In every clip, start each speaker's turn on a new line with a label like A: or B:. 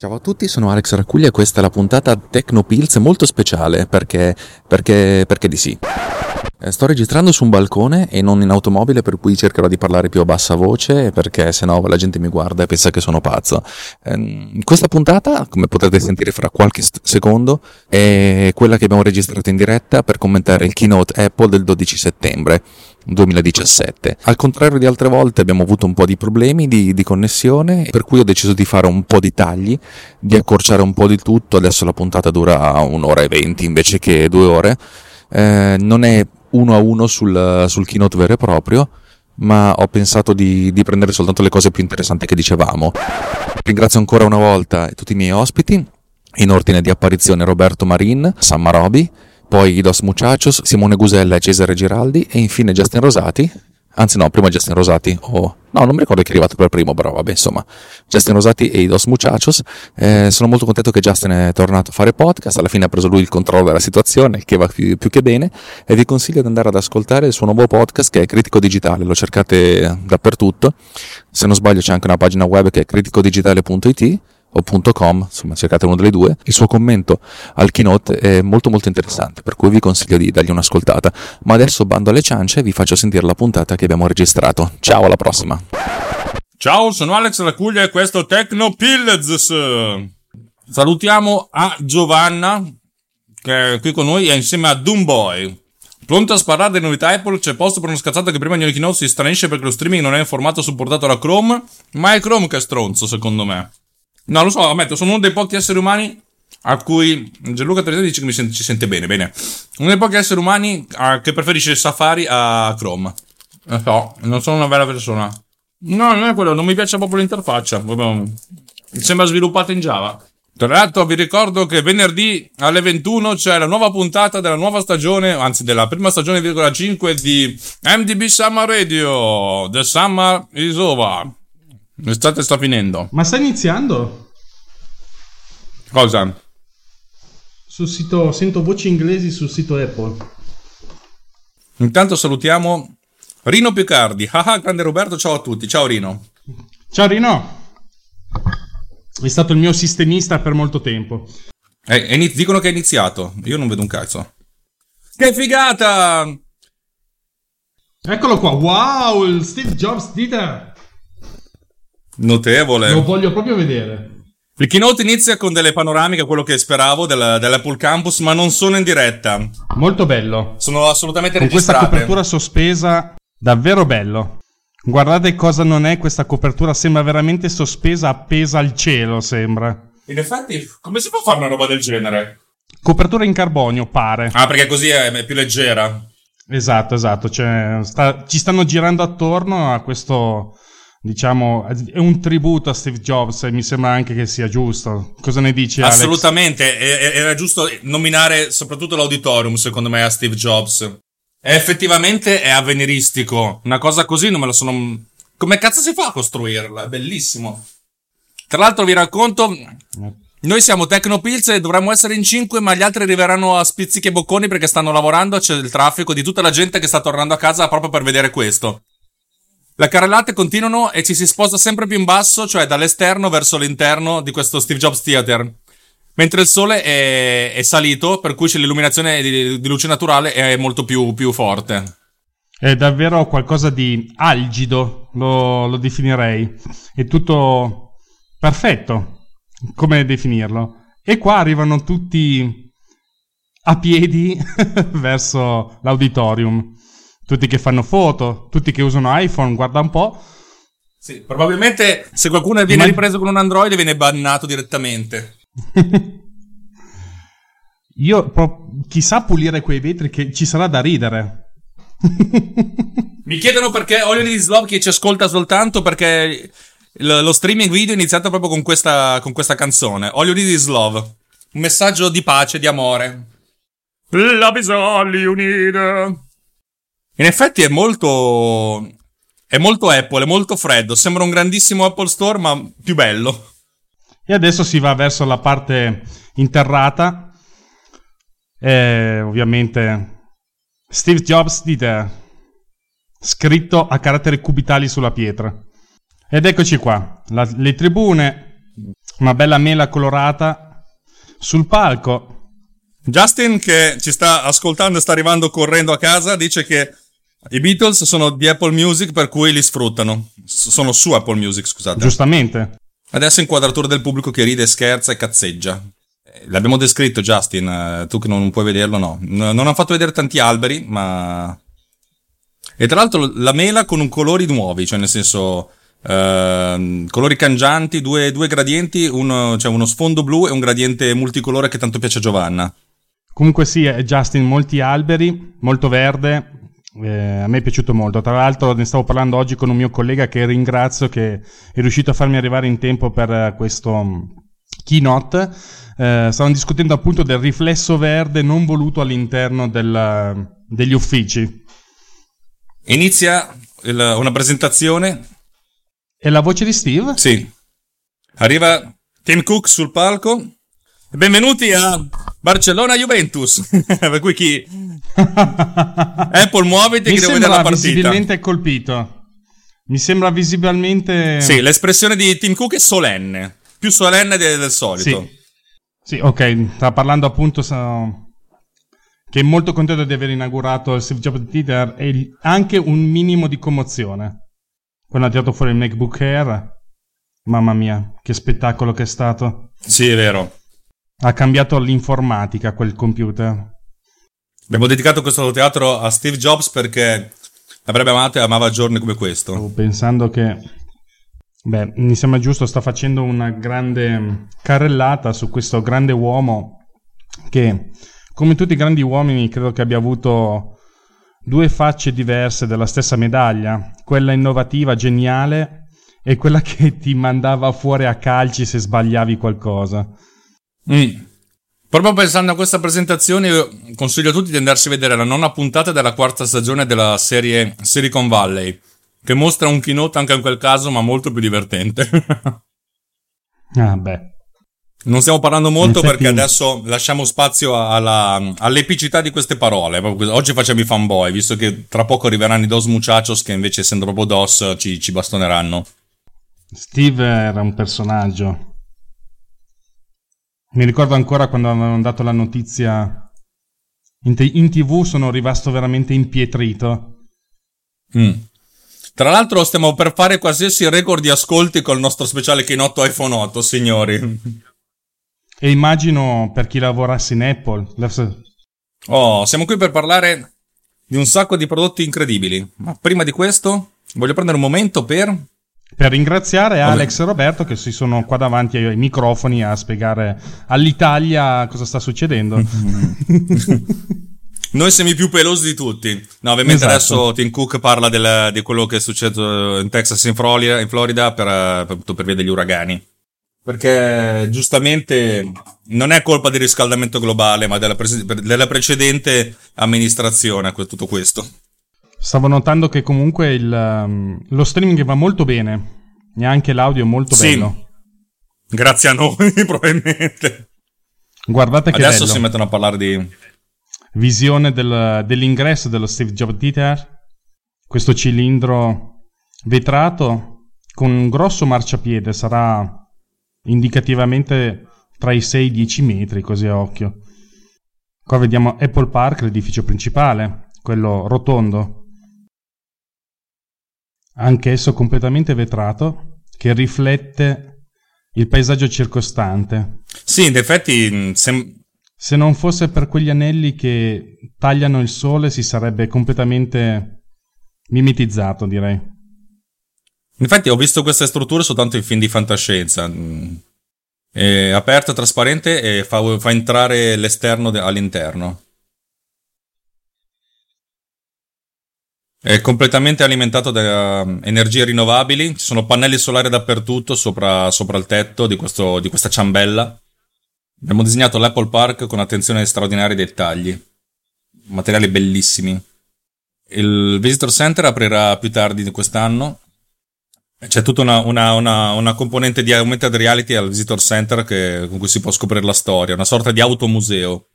A: Ciao a tutti, sono Alex Raccuglia e questa è la puntata Tecnopills molto speciale perché, perché, perché di sì. Eh, sto registrando su un balcone e non in automobile per cui cercherò di parlare più a bassa voce perché sennò la gente mi guarda e pensa che sono pazzo. Eh, questa puntata, come potrete sentire fra qualche secondo, è quella che abbiamo registrato in diretta per commentare il keynote Apple del 12 settembre. 2017. Al contrario di altre volte abbiamo avuto un po' di problemi di, di, connessione, per cui ho deciso di fare un po' di tagli, di accorciare un po' di tutto. Adesso la puntata dura un'ora e venti invece che due ore. Eh, non è uno a uno sul, sul keynote vero e proprio, ma ho pensato di, di, prendere soltanto le cose più interessanti che dicevamo. Ringrazio ancora una volta tutti i miei ospiti, in ordine di apparizione Roberto Marin, Sam Marobi, poi Dos Muchachos, Simone Gusella e Cesare Giraldi e infine Justin Rosati. Anzi no, prima Justin Rosati, oh, no non mi ricordo chi è arrivato per primo, però vabbè insomma, Justin Rosati e i Dos Muchachos. Eh, sono molto contento che Justin è tornato a fare podcast, alla fine ha preso lui il controllo della situazione, che va più, più che bene, e vi consiglio di andare ad ascoltare il suo nuovo podcast che è Critico Digitale, lo cercate dappertutto, se non sbaglio c'è anche una pagina web che è criticodigitale.it o .com, insomma cercate uno delle due, il suo commento al keynote è molto molto interessante, per cui vi consiglio di dargli un'ascoltata. Ma adesso bando alle ciance e vi faccio sentire la puntata che abbiamo registrato. Ciao, alla prossima!
B: Ciao, sono Alex Racuglia e questo è Tecno. Salutiamo a Giovanna, che è qui con noi, e insieme a Doomboy. Pronto a sparare delle novità Apple? C'è posto per uno scazzato che prima di ogni keynote si stranisce perché lo streaming non è in formato supportato da Chrome? Ma è Chrome che è stronzo, secondo me. No, lo so, ammetto, sono uno dei pochi esseri umani a cui Gianluca Teresa dice che mi sente, ci sente bene, bene. Uno dei pochi esseri umani a, che preferisce Safari a Chrome. Lo so, non sono una vera persona. No, non è quello, non mi piace proprio l'interfaccia. Mi sembra sviluppata in Java. Tra l'altro vi ricordo che venerdì alle 21 c'è la nuova puntata della nuova stagione, anzi della prima stagione, 5 di MDB Summer Radio. The Summer is over. L'estate sta finendo.
C: Ma sta iniziando?
B: Cosa?
C: Sul sito, sento voci inglesi sul sito Apple.
B: Intanto salutiamo Rino Picardi. Ah, grande Roberto, ciao a tutti. Ciao Rino.
C: Ciao Rino. È stato il mio sistemista per molto tempo.
B: Eh, iniz- dicono che è iniziato. Io non vedo un cazzo. Che figata!
C: Eccolo qua. Wow, il Steve Jobs dita.
B: Notevole.
C: Lo voglio proprio vedere.
B: Il keynote inizia con delle panoramiche, quello che speravo del, dell'Apple Campus, ma non sono in diretta.
C: Molto bello.
B: Sono assolutamente
C: con
B: registrate.
C: questa copertura sospesa, davvero bello. Guardate cosa non è questa copertura, sembra veramente sospesa, appesa al cielo, sembra.
B: In effetti, come si può fare una roba del genere?
C: Copertura in carbonio, pare.
B: Ah, perché così è, è più leggera.
C: Esatto, esatto. Cioè, sta, ci stanno girando attorno a questo diciamo, è un tributo a Steve Jobs e mi sembra anche che sia giusto. Cosa ne dici? Alex?
B: Assolutamente, era giusto nominare soprattutto l'auditorium, secondo me, a Steve Jobs. E effettivamente è avveniristico. Una cosa così non me la sono. Come cazzo si fa a costruirla? È bellissimo. Tra l'altro, vi racconto. Noi siamo Tecnopills e dovremmo essere in 5, ma gli altri arriveranno a spizzichi e bocconi perché stanno lavorando. C'è il traffico di tutta la gente che sta tornando a casa proprio per vedere questo. Le carrellate continuano e ci si sposta sempre più in basso, cioè dall'esterno verso l'interno di questo Steve Jobs Theater. Mentre il sole è, è salito, per cui l'illuminazione di, di, luce naturale è molto più, più, forte.
C: È davvero qualcosa di algido, lo, lo definirei. È tutto perfetto. Come definirlo? E qua arrivano tutti a piedi verso l'auditorium tutti che fanno foto, tutti che usano iPhone, guarda un po'.
B: Sì, probabilmente se qualcuno viene Ma... ripreso con un Android viene bannato direttamente.
C: Io, pro- chissà pulire quei vetri che ci sarà da ridere.
B: Mi chiedono perché Olio di Slov che ci ascolta soltanto perché l- lo streaming video è iniziato proprio con questa, con questa canzone. Olio di Slov. Un messaggio di pace, di amore. Love is all you need. In effetti è molto. È molto Apple, è molto freddo. Sembra un grandissimo Apple Store, ma più bello.
C: E adesso si va verso la parte interrata. E ovviamente Steve Jobs dite scritto a caratteri cubitali sulla pietra. Ed eccoci qua, la, le tribune, Una bella mela colorata sul palco.
B: Justin, che ci sta ascoltando e sta arrivando correndo a casa, dice che i Beatles sono di Apple Music, per cui li sfruttano. S- sono su Apple Music, scusate.
C: Giustamente.
B: Adesso inquadratura del pubblico che ride, scherza e cazzeggia. Eh, L'abbiamo descritto, Justin. eh, Tu che non puoi vederlo, no. Non hanno fatto vedere tanti alberi, ma. E tra l'altro la mela con un colori nuovi, cioè nel senso. ehm, colori cangianti, due, due gradienti, uno, cioè uno sfondo blu e un gradiente multicolore che tanto piace a Giovanna.
C: Comunque sì, è Justin, molti alberi, molto verde. Eh, a me è piaciuto molto. Tra l'altro ne stavo parlando oggi con un mio collega che ringrazio che è riuscito a farmi arrivare in tempo per eh, questo mm, keynote. Eh, stavano discutendo appunto del riflesso verde non voluto all'interno del- degli uffici.
B: Inizia il- una presentazione.
C: E la voce di Steve?
B: Sì. Arriva Tim Cook sul palco. Benvenuti a Barcellona Juventus. per cui chi. Apple, muoviti
C: Mi
B: che devo vedere la partita.
C: visibilmente colpito. Mi sembra visibilmente...
B: Sì, l'espressione di Tim Cook è solenne. Più solenne de- del solito.
C: Sì. Sì, ok, sta parlando appunto sa- che è molto contento di aver inaugurato il Steve Jobs Theater e anche un minimo di commozione. Quando ha tirato fuori il MacBook Air, mamma mia, che spettacolo che è stato.
B: Sì, è vero.
C: Ha cambiato l'informatica quel computer.
B: Abbiamo dedicato questo teatro a Steve Jobs perché l'avrebbe amato e amava giorni come questo.
C: Stavo pensando che... Beh, mi sembra giusto, sta facendo una grande carrellata su questo grande uomo che, come tutti i grandi uomini, credo che abbia avuto due facce diverse della stessa medaglia, quella innovativa, geniale, e quella che ti mandava fuori a calci se sbagliavi qualcosa.
B: Mm. Proprio pensando a questa presentazione, io consiglio a tutti di andarsi a vedere la nona puntata della quarta stagione della serie Silicon Valley, che mostra un keynote anche in quel caso, ma molto più divertente.
C: Ah, beh.
B: non stiamo parlando molto perché adesso lasciamo spazio alla- all'epicità di queste parole. Oggi facciamo i fanboy, visto che tra poco arriveranno i dos muchachos che invece, essendo proprio dos, ci, ci bastoneranno.
C: Steve era un personaggio. Mi ricordo ancora quando avevano dato la notizia in, te- in tv, sono rimasto veramente impietrito.
B: Mm. Tra l'altro stiamo per fare qualsiasi record di ascolti col nostro speciale keynote iPhone 8, signori.
C: E immagino per chi lavorasse in Apple.
B: Oh, siamo qui per parlare di un sacco di prodotti incredibili. Ma prima di questo, voglio prendere un momento per.
C: Per ringraziare Alex e Roberto che si sono qua davanti ai microfoni a spiegare all'Italia cosa sta succedendo.
B: Noi siamo i più pelosi di tutti. No, ovviamente
C: Esatto.
B: adesso Tim Cook parla del- di quello che è successo in Texas e in Florida, in Florida per, per, per via degli uragani. Perché giustamente non è colpa del riscaldamento globale, ma della, prese- della precedente amministrazione tutto questo.
C: Stavo notando che comunque il, um, lo streaming va molto bene. E anche l'audio è molto
B: Sì.
C: bello.
B: Grazie a noi, probabilmente.
C: Guardate che
B: Adesso
C: bello.
B: si mettono a parlare di.
C: Visione del- dell'ingresso dello Steve Jobs Theater. Questo cilindro vetrato con un grosso marciapiede. Sarà indicativamente tra i 6 e i 10 metri, così a occhio. Qua vediamo Apple Park, l'edificio principale, quello rotondo. Anch'esso completamente vetrato, che riflette il paesaggio circostante.
B: Sì, in effetti. mh, sem-
C: Se non fosse per quegli anelli che tagliano il sole, si sarebbe completamente mimetizzato, direi.
B: Infatti ho visto queste strutture soltanto in film di fantascienza. Mm. È aperto, trasparente e fa, fa entrare l'esterno all'interno. È completamente alimentato da um, energie rinnovabili. Ci sono pannelli solari dappertutto sopra, sopra il tetto di, questo- di questa ciambella. Abbiamo disegnato l'Apple Park con attenzione ai straordinari dettagli. Materiali bellissimi. Il Visitor Center aprirà più tardi di quest'anno c'è tutta una, una- una- una componente di augmented reality al Visitor Center che- con cui si può scoprire la storia, una sorta di automuseo.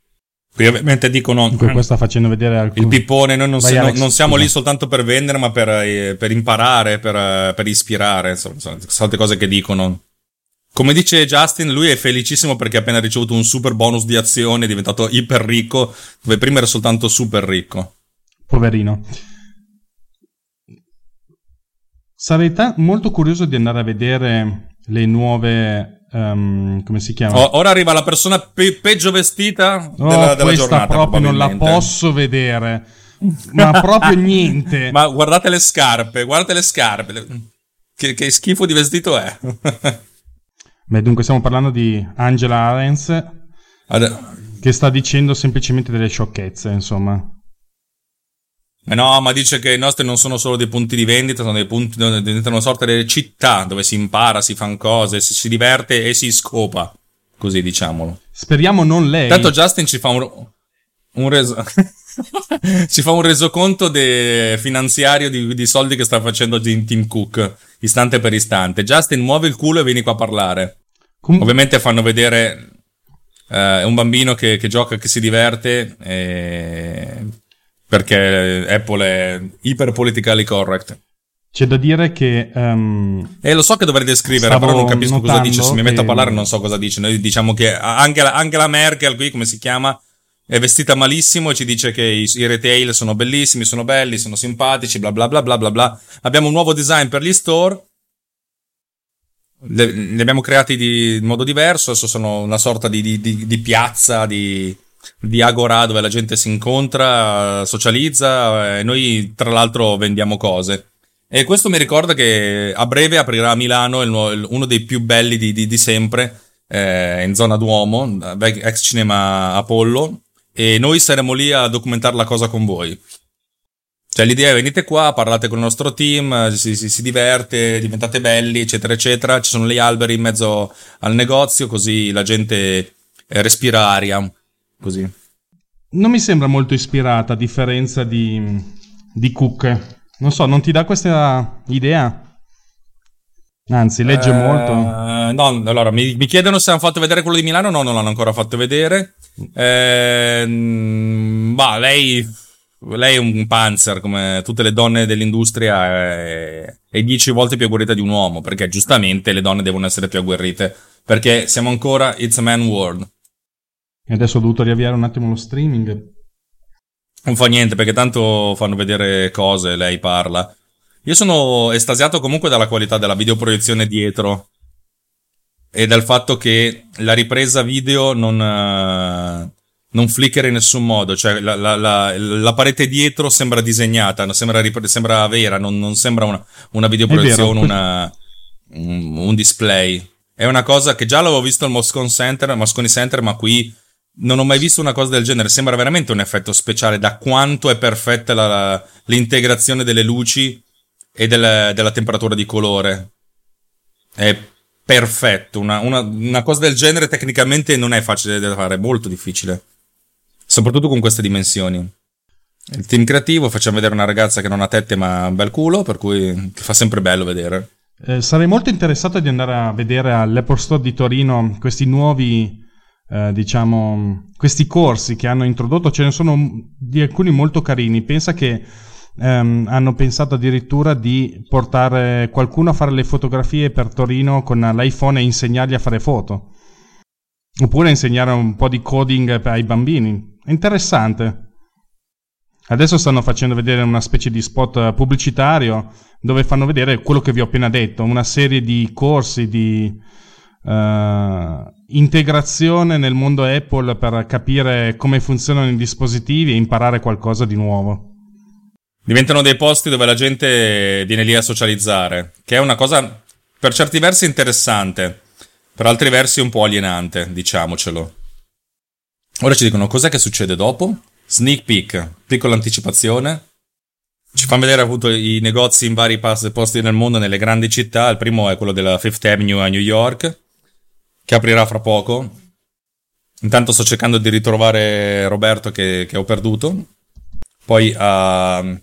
B: Qui ovviamente dicono
C: Comunque qua sta facendo vedere
B: il
C: alcuni...
B: pippone, noi non,
C: Vai,
B: si-
C: Alex,
B: non siamo
C: scusa.
B: lì soltanto per vendere, ma per, eh, per imparare, per, eh, per ispirare, insomma, sono solite cose che dicono. Come dice Justin, lui è felicissimo perché ha appena ricevuto un super bonus di azione, è diventato iper ricco, dove prima era soltanto super ricco.
C: Poverino. Sarei molto curioso di andare a vedere le nuove. Um, come si chiama?
B: Oh, ora arriva la persona pe- peggio vestita
C: oh,
B: della,
C: della
B: giornata.
C: proprio non la posso vedere. Ma proprio niente.
B: Ma guardate le scarpe, guardate le scarpe. Che, che schifo di vestito è.
C: Beh, dunque stiamo parlando di Angela Arens. Che sta dicendo semplicemente delle sciocchezze, insomma.
B: Eh no, ma dice che i nostri non sono solo dei punti di vendita, sono dei punti, diventano una sorta di città dove si impara, si fanno cose, si, si diverte e si scopa. Così diciamolo.
C: Speriamo non lei.
B: Tanto Justin ci fa un, un reso. ci fa un resoconto de, finanziario di, di, soldi che sta facendo Tim Cook, istante per istante. Justin, muove il culo e vieni qua a parlare. Com- Ovviamente fanno vedere uh, un bambino che, che, gioca, che si diverte. E perché Apple è iper politically correct.
C: C'è da dire che. Um,
B: eh, lo so che dovrei descrivere, però non capisco cosa dice. Se mi metto a parlare, non so cosa dice. Noi diciamo che Angela, Angela Merkel, qui come si chiama, è vestita malissimo e ci dice che i, i, retail sono bellissimi, sono belli, sono simpatici, bla bla bla bla bla bla. Abbiamo un nuovo design per gli store. Li abbiamo creati di, in modo diverso. Adesso sono una sorta di, di, di, di piazza, di di Agora dove la gente si incontra, socializza e noi tra l'altro vendiamo cose. E questo mi ricorda che a breve aprirà a Milano il, uno dei più belli di, di, di sempre, eh, in zona Duomo, ex cinema Apollo, e noi saremo lì a documentare la cosa con voi. Cioè l'idea è venite qua, parlate con il nostro team, si, si, si diverte, diventate belli, eccetera, eccetera. Ci sono gli alberi in mezzo al negozio, così la gente respira aria. Così.
C: Non mi sembra molto ispirata a differenza di, di Cook. Non so, non ti dà questa idea? Anzi, legge eh, molto.
B: No, allora mi, mi, chiedono se hanno fatto vedere quello di Milano. No, non l'hanno ancora fatto vedere. Eh, bah, lei, lei è un panzer come tutte le donne dell'industria. È, è dieci volte più agguerrita di un uomo. Perché giustamente le donne devono essere più agguerrite. Perché siamo ancora It's a Man World.
C: E adesso ho dovuto riavviare un attimo lo streaming.
B: Non fa niente perché tanto fanno vedere cose, lei parla. Io sono estasiato comunque dalla qualità della videoproiezione dietro e dal fatto che la ripresa video non, uh, non flickera in nessun modo, cioè la, la, la, la parete dietro sembra disegnata, sembra, sembra vera, non, non, sembra una, una videoproiezione, una, un, un, display. È una cosa che già l'avevo visto al Moscone Center, Moscone Center, ma qui non ho mai visto una cosa del genere. Sembra veramente un effetto speciale da quanto è perfetta la, l'integrazione delle luci e del, della temperatura di colore. È perfetto. Una, una, una, cosa del genere tecnicamente non è facile da fare, è molto difficile. Soprattutto con queste dimensioni. Il team creativo, facciamo vedere una ragazza che non ha tette ma un bel culo, per cui fa sempre bello vedere.
C: Eh, sarei molto interessato di andare a vedere all'Apple Store di Torino questi nuovi eh, diciamo, questi corsi che hanno introdotto, ce ne sono di alcuni molto carini. Pensa che ehm, hanno pensato addirittura di portare qualcuno a fare le fotografie per Torino con l'iPhone e insegnargli a fare foto. Oppure insegnare un po' di coding ai bambini. Interessante. Adesso stanno facendo vedere una specie di spot pubblicitario dove fanno vedere quello che vi ho appena detto, una serie di corsi, di, uh, integrazione nel mondo Apple per capire come funzionano i dispositivi e imparare qualcosa di nuovo.
B: Diventano dei posti dove la gente viene lì a socializzare, che è una cosa per certi versi interessante, per altri versi un po' alienante, diciamocelo. Ora ci dicono cos'è che succede dopo? Sneak peek, piccola anticipazione. Ci fanno vedere appunto i negozi in vari posti nel mondo, nelle grandi città. Il primo è quello della Fifth Avenue a New York che aprirà fra poco. Intanto sto cercando di ritrovare Roberto che, che ho perduto. Poi uh,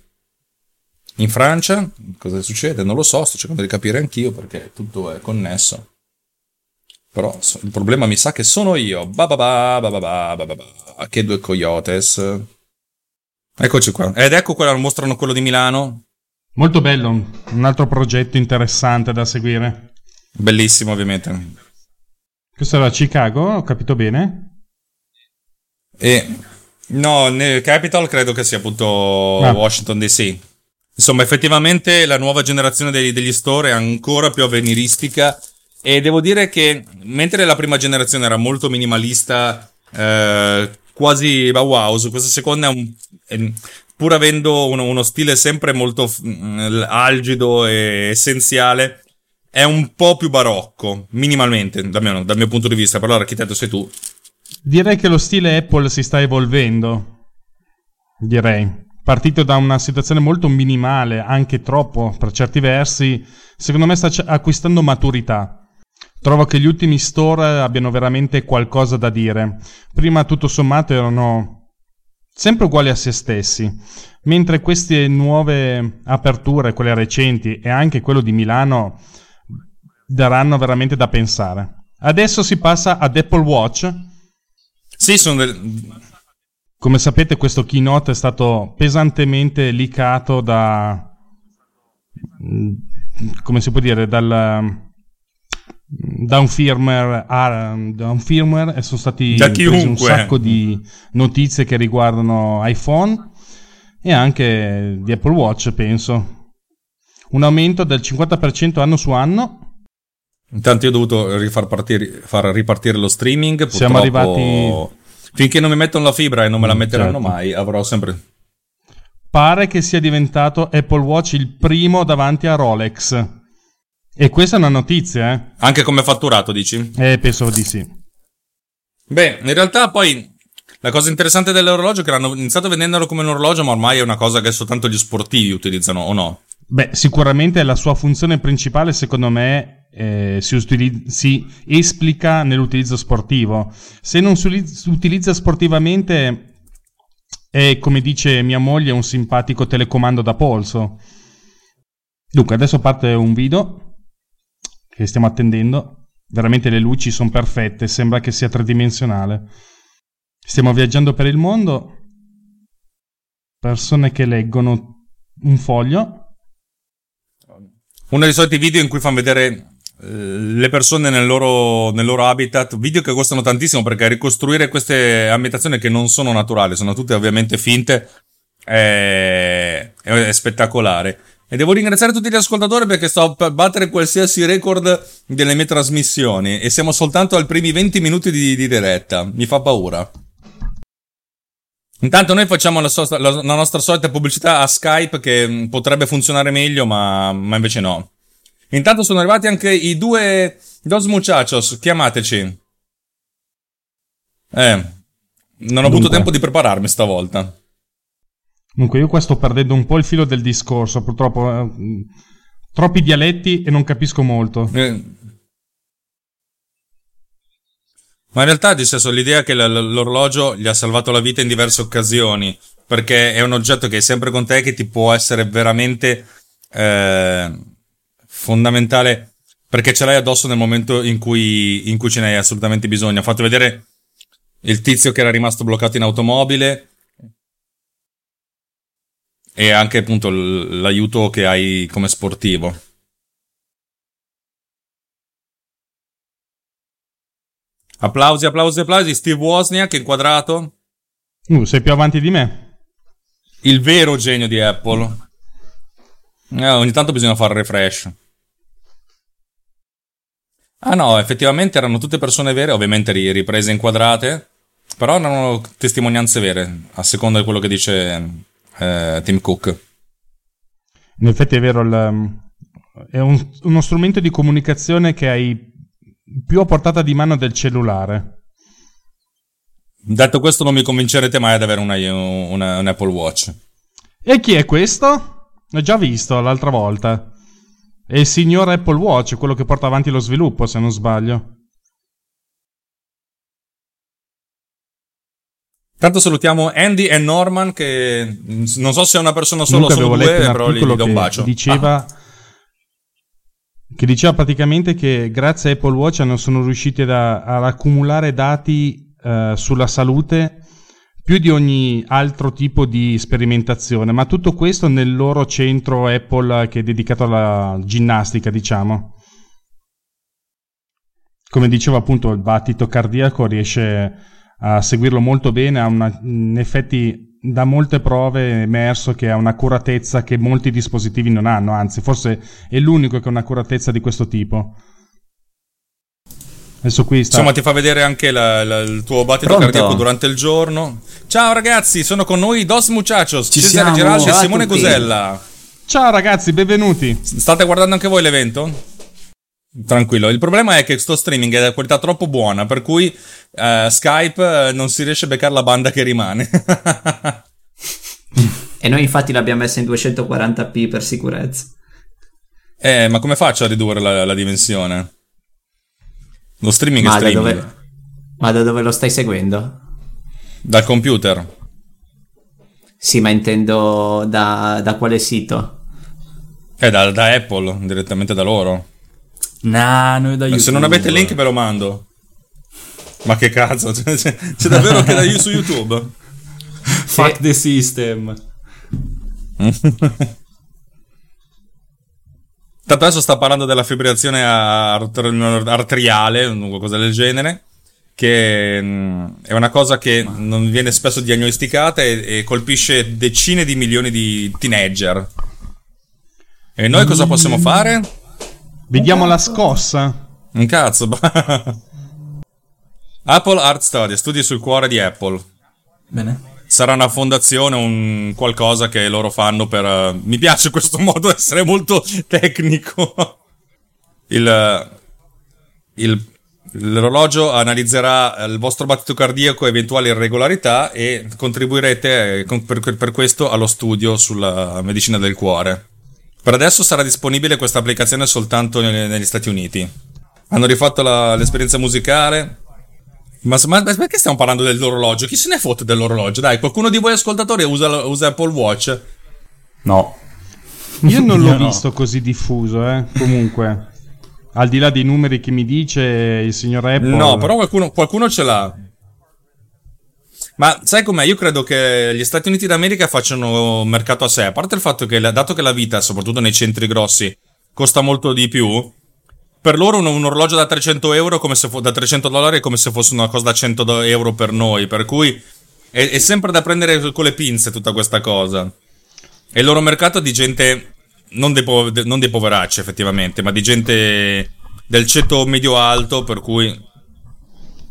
B: in Francia, cosa succede? Non lo so, sto cercando di capire anch'io perché tutto è connesso. Però il problema mi sa che sono io. Ba ba ba ba ba ba ba ba. Che due coyotes. Eccoci qua. Ed ecco quello, mostrano quello di Milano.
C: Molto bello, un altro progetto interessante da seguire.
B: Bellissimo ovviamente.
C: Questo era Chicago, ho capito bene?
B: E no, nel Capital credo che sia appunto ah. Washington DC. Insomma, effettivamente la nuova generazione degli, degli store è ancora più avveniristica e devo dire che mentre la prima generazione era molto minimalista, eh, quasi Bauhaus, questa seconda è un, è, pur avendo uno, uno, stile sempre molto mm, algido e essenziale, è un po' più barocco, minimalmente, dal mio, dal mio punto di vista, però l'architetto sei tu.
C: Direi che lo stile Apple si sta evolvendo, direi partito da una situazione molto minimale, anche troppo per certi versi, secondo me sta acquistando maturità. Trovo che gli ultimi store abbiano veramente qualcosa da dire. Prima tutto sommato erano sempre uguali a se stessi, mentre queste nuove aperture, quelle recenti e anche quello di Milano, daranno veramente da pensare. Adesso si passa ad Apple Watch.
B: Sì, sono del
C: come sapete questo keynote è stato pesantemente licato da... Mm, come si può dire? Dal, da un firmware, da un firmware e sono stati un sacco di notizie che riguardano iPhone e anche di Apple Watch, penso. Un aumento del 50% anno su anno.
B: Intanto io ho dovuto rifar partire, far ripartire lo streaming. Purtroppo...
C: Siamo arrivati
B: Finché non mi mettono la fibra e non me la mm, metteranno certo. mai, avrò sempre.
C: Pare che sia diventato Apple Watch il primo davanti a Rolex. E questa è una notizia, eh?
B: Anche come fatturato, dici?
C: Eh, penso di sì.
B: Beh, in realtà poi la cosa interessante dell'orologio è che hanno iniziato a venderlo come un orologio, ma ormai è una cosa che soltanto gli sportivi utilizzano, o no?
C: Beh, sicuramente la sua funzione principale, secondo me, eh, si, utilizza, si, esplica nell'utilizzo sportivo. Se non si utilizza sportivamente è, come dice mia moglie, un simpatico telecomando da polso. Dunque, adesso parte un video che stiamo attendendo. Veramente le luci sono perfette, sembra che sia tridimensionale. Stiamo viaggiando per il mondo. Persone che leggono un foglio.
B: Uno dei soliti video in cui fanno vedere le persone nel loro, nel loro, habitat, video che costano tantissimo perché ricostruire queste ambientazioni che non sono naturali, sono tutte ovviamente finte, è, è spettacolare. E devo ringraziare tutti gli ascoltatori perché sto per battere qualsiasi record delle mie trasmissioni e siamo soltanto ai primi 20 minuti di, di diretta. Mi fa paura. Intanto noi facciamo la, so- la, la, nostra solita pubblicità a Skype che potrebbe funzionare meglio, ma, ma invece no. Intanto sono arrivati anche i due Dos Muchachos, chiamateci. Eh, non ho Dunque. avuto tempo di prepararmi stavolta.
C: Dunque, io qua sto perdendo un po' il filo del discorso, purtroppo. Eh, troppi dialetti e non capisco molto. Eh.
B: Ma in realtà, nel senso, l'idea che l- l'orologio gli ha salvato la vita in diverse occasioni, perché è un oggetto che è sempre con te che ti può essere veramente eh, fondamentale perché ce l'hai addosso nel momento in cui, in cui ce n'hai assolutamente bisogno. Ha fatto vedere il tizio che era rimasto bloccato in automobile e anche appunto l'aiuto che hai come sportivo. Applausi, applausi, applausi. Steve Wozniak inquadrato.
C: Uh, sei più avanti di me.
B: Il vero genio di Apple. Eh, ogni tanto bisogna fare refresh. Ah no, effettivamente erano tutte persone vere, ovviamente riprese inquadrate, però erano testimonianze vere, a seconda di quello che dice eh, Tim Cook.
C: In effetti è vero, il, è un, uno strumento di comunicazione che hai più a portata di mano del cellulare.
B: Detto questo, non mi convincerete mai ad avere una, una, un Apple Watch.
C: E chi è questo? L'ho già visto l'altra volta. È il signor Apple Watch, quello che porta avanti lo sviluppo, se non sbaglio.
B: Tanto salutiamo Andy e Norman che non so se è una persona solo o solo due, però gli do un bacio.
C: Diceva, ah. che diceva praticamente che grazie a Apple Watch sono riusciti ad, ad accumulare dati uh, sulla salute più di ogni altro tipo di sperimentazione, ma tutto questo nel loro centro Apple che è dedicato alla ginnastica, diciamo. come dicevo appunto, il battito cardiaco riesce a seguirlo molto bene, ha una, in effetti da molte prove è emerso che ha un'accuratezza che molti dispositivi non hanno, anzi forse è l'unico che ha un'accuratezza di questo tipo. Adesso qui sta...
B: Insomma, ti fa vedere anche la, la, il tuo battito
D: Pronto?
B: cardiaco durante il giorno. Ciao ragazzi, sono con noi Dos Muchachos,
D: Ci
B: Cesare
D: siamo.
B: Giraldi e Simone
D: tutti.
B: Gusella.
C: Ciao ragazzi, benvenuti.
B: State guardando anche voi l'evento? Tranquillo, il problema è che sto streaming è di qualità troppo buona, per cui eh, Skype eh, non si riesce a beccare la banda che rimane.
D: E noi infatti l'abbiamo messa in 240p per sicurezza.
B: eh, ma come faccio a ridurre la, la dimensione? Lo streaming
D: Ma
B: è
D: da,
B: streaming.
D: dove, ma da dove lo stai seguendo?
B: Dal computer.
D: Sì, ma intendo da, da quale sito?
B: Eh, da, da Apple, direttamente da loro.
E: Nah, noi da YouTube.
B: Se non avete il link ve lo mando. Ma che cazzo, c'è, c'è- c'è davvero che da io su YouTube?
E: Fuck the system.
B: Tanto adesso sta parlando della fibrillazione art- arteriale, o qualcosa del genere, che mm, è una cosa che non viene spesso diagnosticata e, e colpisce decine di milioni di teenager. E noi cosa possiamo fare?
C: Vediamo la scossa.
B: Un cazzo. Apple Art Study, studi sul cuore di Apple.
E: Bene.
B: Sarà una fondazione, un qualcosa che loro fanno per... eh, mi piace questo modo di essere molto tecnico. Il, eh, il- l'orologio analizzerà il vostro battito cardiaco e eventuali irregolarità e contribuirete eh, per, questo allo studio sulla medicina del cuore. Per adesso sarà disponibile questa applicazione soltanto ne- negli Stati Uniti. Hanno rifatto la- l'esperienza musicale. Ma, ma- ma perché stiamo parlando dell'orologio? Chi se ne fotte dell'orologio? Dai, qualcuno di voi ascoltatori usa, usa Apple Watch?
E: No.
C: Io non l'ho
E: Io no.
C: visto così diffuso, eh. Comunque, al di là dei numeri che mi dice il signor Apple.
B: No, però qualcuno, qualcuno ce l'ha. Ma sai com'è? Io credo che gli Stati Uniti d'America facciano un mercato a sé. A parte il fatto che, dato che la vita, soprattutto nei centri grossi, costa molto di più, per loro un, un orologio da 300 euro, come se fo- da 300 dollari, è come se fosse una cosa da 100 do- euro per noi. Per cui è, è sempre da prendere con le pinze tutta questa cosa. E il loro mercato è di gente, non dei, po- non dei poveracci effettivamente, ma di gente del ceto medio-alto, per cui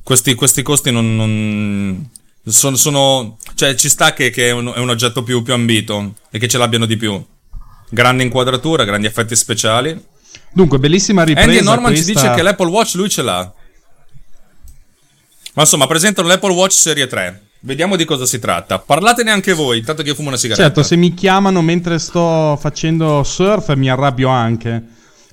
B: questi, questi costi non, non- sono, sono- cioè ci sta che, che è, un, è un oggetto più, più ambito e che ce l'abbiano di più. Grande inquadratura, grandi effetti speciali.
C: Dunque, bellissima ripresa.
B: Andy Norman ci
C: questa-
B: dice che l'Apple Watch lui ce l'ha. Ma insomma, presentano l'Apple Watch Serie 3. Vediamo di cosa si tratta. Parlatene anche voi, intanto che io fumo una sigaretta.
C: Certo, se mi chiamano mentre sto facendo surf mi arrabbio anche.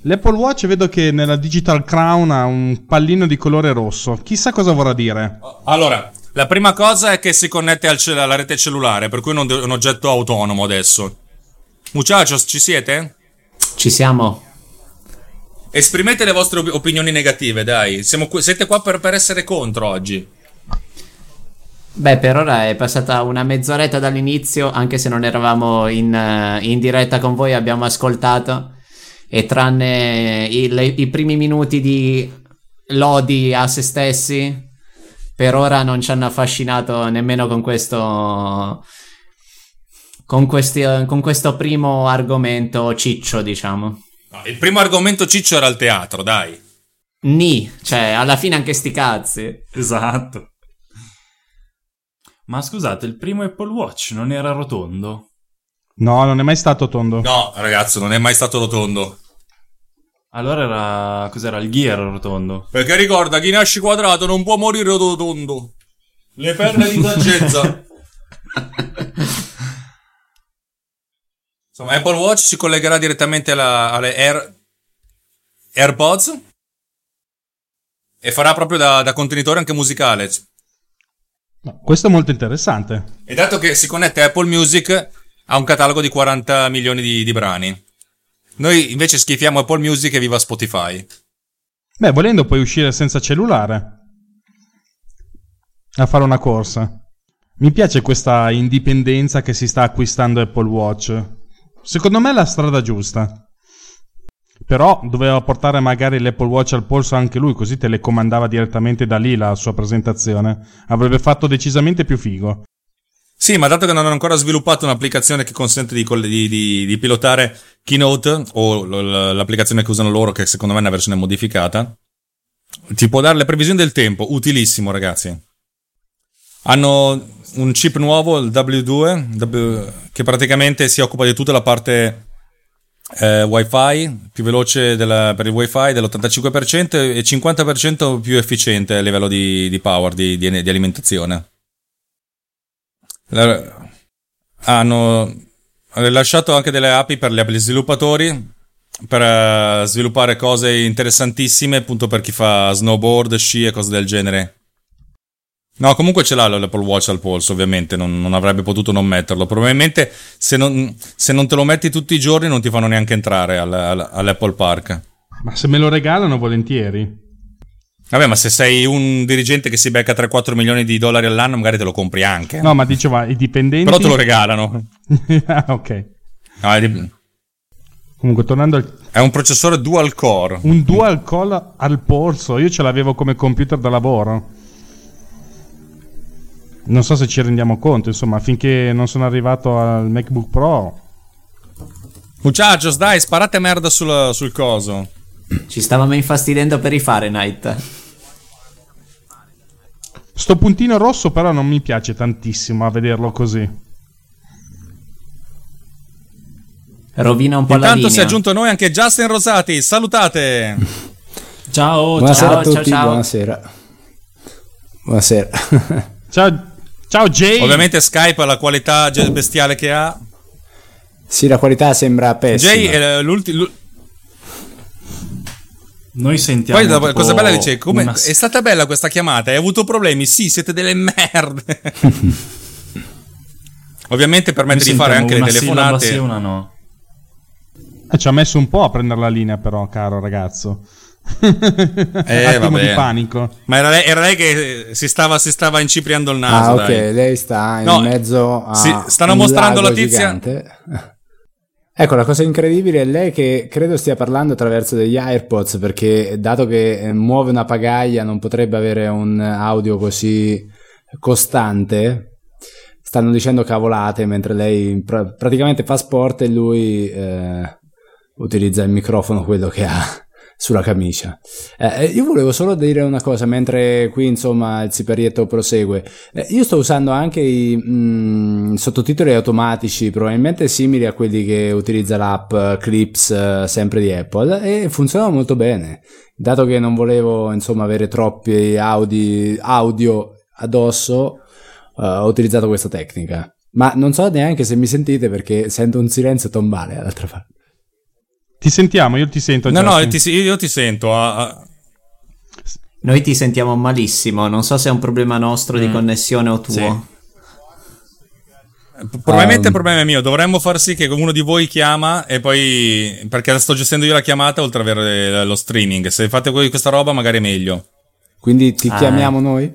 C: L'Apple Watch vedo che nella Digital Crown ha un pallino di colore rosso. Chissà cosa vorrà dire.
B: Allora, la prima cosa è che si connette al cell- alla rete cellulare, per cui non è un oggetto autonomo adesso. Muchachos, ci siete?
D: Ci siamo.
B: Esprimete le vostre op- opinioni negative, dai. Qui- siete qua per, per essere contro oggi.
D: Beh, per ora è passata una mezz'oretta dall'inizio, anche se non eravamo in, eh, in diretta con voi, abbiamo ascoltato. E tranne i, le- i primi minuti di lodi a se stessi, per ora non ci hanno affascinato nemmeno con questo. Con, questi, con questo primo argomento ciccio, diciamo.
B: No, il primo argomento ciccio era il teatro, dai.
D: Ni, cioè, alla fine anche sti cazzi.
E: Esatto. Ma scusate, il primo Apple Watch non era rotondo?
C: No, non è mai stato tondo.
B: No, ragazzo, non è mai stato rotondo.
E: Allora era. cos'era? Il gear rotondo.
B: Perché ricorda, chi nasce quadrato non può morire rotondo. Le perle di saggezza. Insomma, Apple Watch si collegherà direttamente alla- alle Air, AirPods e farà proprio da, da contenitore anche musicale.
C: No, questo è molto interessante.
B: E dato che si connette Apple Music, ha un catalogo di 40 milioni di, di brani. Noi invece schifiamo Apple Music e viva Spotify.
C: Beh, volendo puoi uscire senza cellulare. A fare una corsa. Mi piace questa indipendenza che si sta acquistando Apple Watch. Secondo me è la strada giusta. Però doveva portare magari l'Apple Watch al polso anche lui, così te le comandava direttamente da lì la sua presentazione. Avrebbe fatto decisamente più figo.
B: Sì, ma dato che non hanno ancora sviluppato un'applicazione che consente di, di- di- di pilotare Keynote o l'applicazione che usano loro, che secondo me è una versione modificata, ti può dare le previsioni del tempo, utilissimo ragazzi. Hanno un chip nuovo, il W2, W- che praticamente si occupa di tutta la parte eh, wifi, più veloce della- per il wifi dell'85% e 50% più efficiente a livello di, di power, di, di- di alimentazione. La- hanno rilasciato anche delle API per gli sviluppatori per eh, sviluppare cose interessantissime appunto per chi fa snowboard, sci e cose del genere. No, comunque ce l'ha l'Apple Watch al polso, ovviamente, non, non avrebbe potuto non metterlo. Probabilmente se non, se non te lo metti tutti i giorni non ti fanno neanche entrare al- al- all'Apple Park.
C: Ma se me lo regalano, volentieri.
B: Vabbè, ma se sei un dirigente che si becca 3-4 milioni di dollari all'anno, magari te lo compri anche.
C: No, ma diceva i dipendenti.
B: Però te lo regalano.
C: ah, ok.
B: No, di-
C: Comunque, tornando al.
B: è un processore dual core.
C: Un dual call al polso. Io ce l'avevo come computer da lavoro. Non so se ci rendiamo conto, insomma, finché non sono arrivato al MacBook Pro.
B: Muchachos, dai, sparate merda sul, sul coso.
D: Ci stavamo infastidendo per i Fahrenheit.
C: Sto puntino rosso, però, non mi piace tantissimo a vederlo così.
D: Rovina un po' la
B: Intanto
D: linea.
B: si è aggiunto a noi anche Justin Rosati. Salutate.
E: Ciao,
F: Buonasera
D: ciao,
F: a tutti,
D: ciao, ciao.
F: buonasera. Buonasera.
C: Ciao, ciao Jay.
B: Ovviamente Skype ha la qualità bestiale che ha.
F: sì, la qualità sembra pessima.
B: Jay è l'ultimo.
E: Noi sentiamo.
B: Poi la cosa bella dice: come,
E: una-
B: È stata bella questa chiamata? Hai avuto problemi? Sì, siete delle merde. Ovviamente permette
E: noi
B: di fare anche le
E: una sillaba sì
B: telefonate.
E: una no.
C: Eh, ci ha messo un po' a prendere la linea, però, caro ragazzo.
B: Eh,
C: Attimo
B: vabbè.
C: di panico.
B: Ma era lei, era lei che si stava, si stava incipriando il naso.
F: Ah, ok,
B: dai.
F: lei sta in
B: No,
F: mezzo a
B: sì, stanno
F: un
B: mostrando
F: lago
B: la tizia-
F: gigante. Ecco, la cosa incredibile è lei che credo stia parlando attraverso degli AirPods perché dato che eh, muove una pagaia non potrebbe avere un audio così costante. Stanno dicendo cavolate mentre lei pra- praticamente fa sport e lui eh, utilizza il microfono quello che ha sulla camicia. Eh, io volevo solo dire una cosa mentre qui insomma il siparietto prosegue. Eh, io sto usando anche i mm, sottotitoli automatici, probabilmente simili a quelli che utilizza l'app eh, Clips eh, sempre di Apple e funzionano molto bene. Dato che non volevo insomma avere troppi audi- audio addosso, eh, ho utilizzato questa tecnica. Ma non so neanche se mi sentite perché sento un silenzio tombale dall'altra parte.
C: Ti sentiamo, io ti sento.
B: No, no,
C: Justin.
B: io ti, io ti sento. ah, ah.
D: Noi ti sentiamo malissimo. Non so se è un problema nostro
B: Mm.
D: di connessione o tuo.
B: Probabilmente
F: Um,
B: il problema è mio. Dovremmo far sì che uno di voi chiama e poi. Perché sto gestendo io la chiamata oltre ad avere lo streaming. Se fate voi questa roba, magari è meglio.
F: Quindi ti
D: Ah,
F: chiamiamo noi?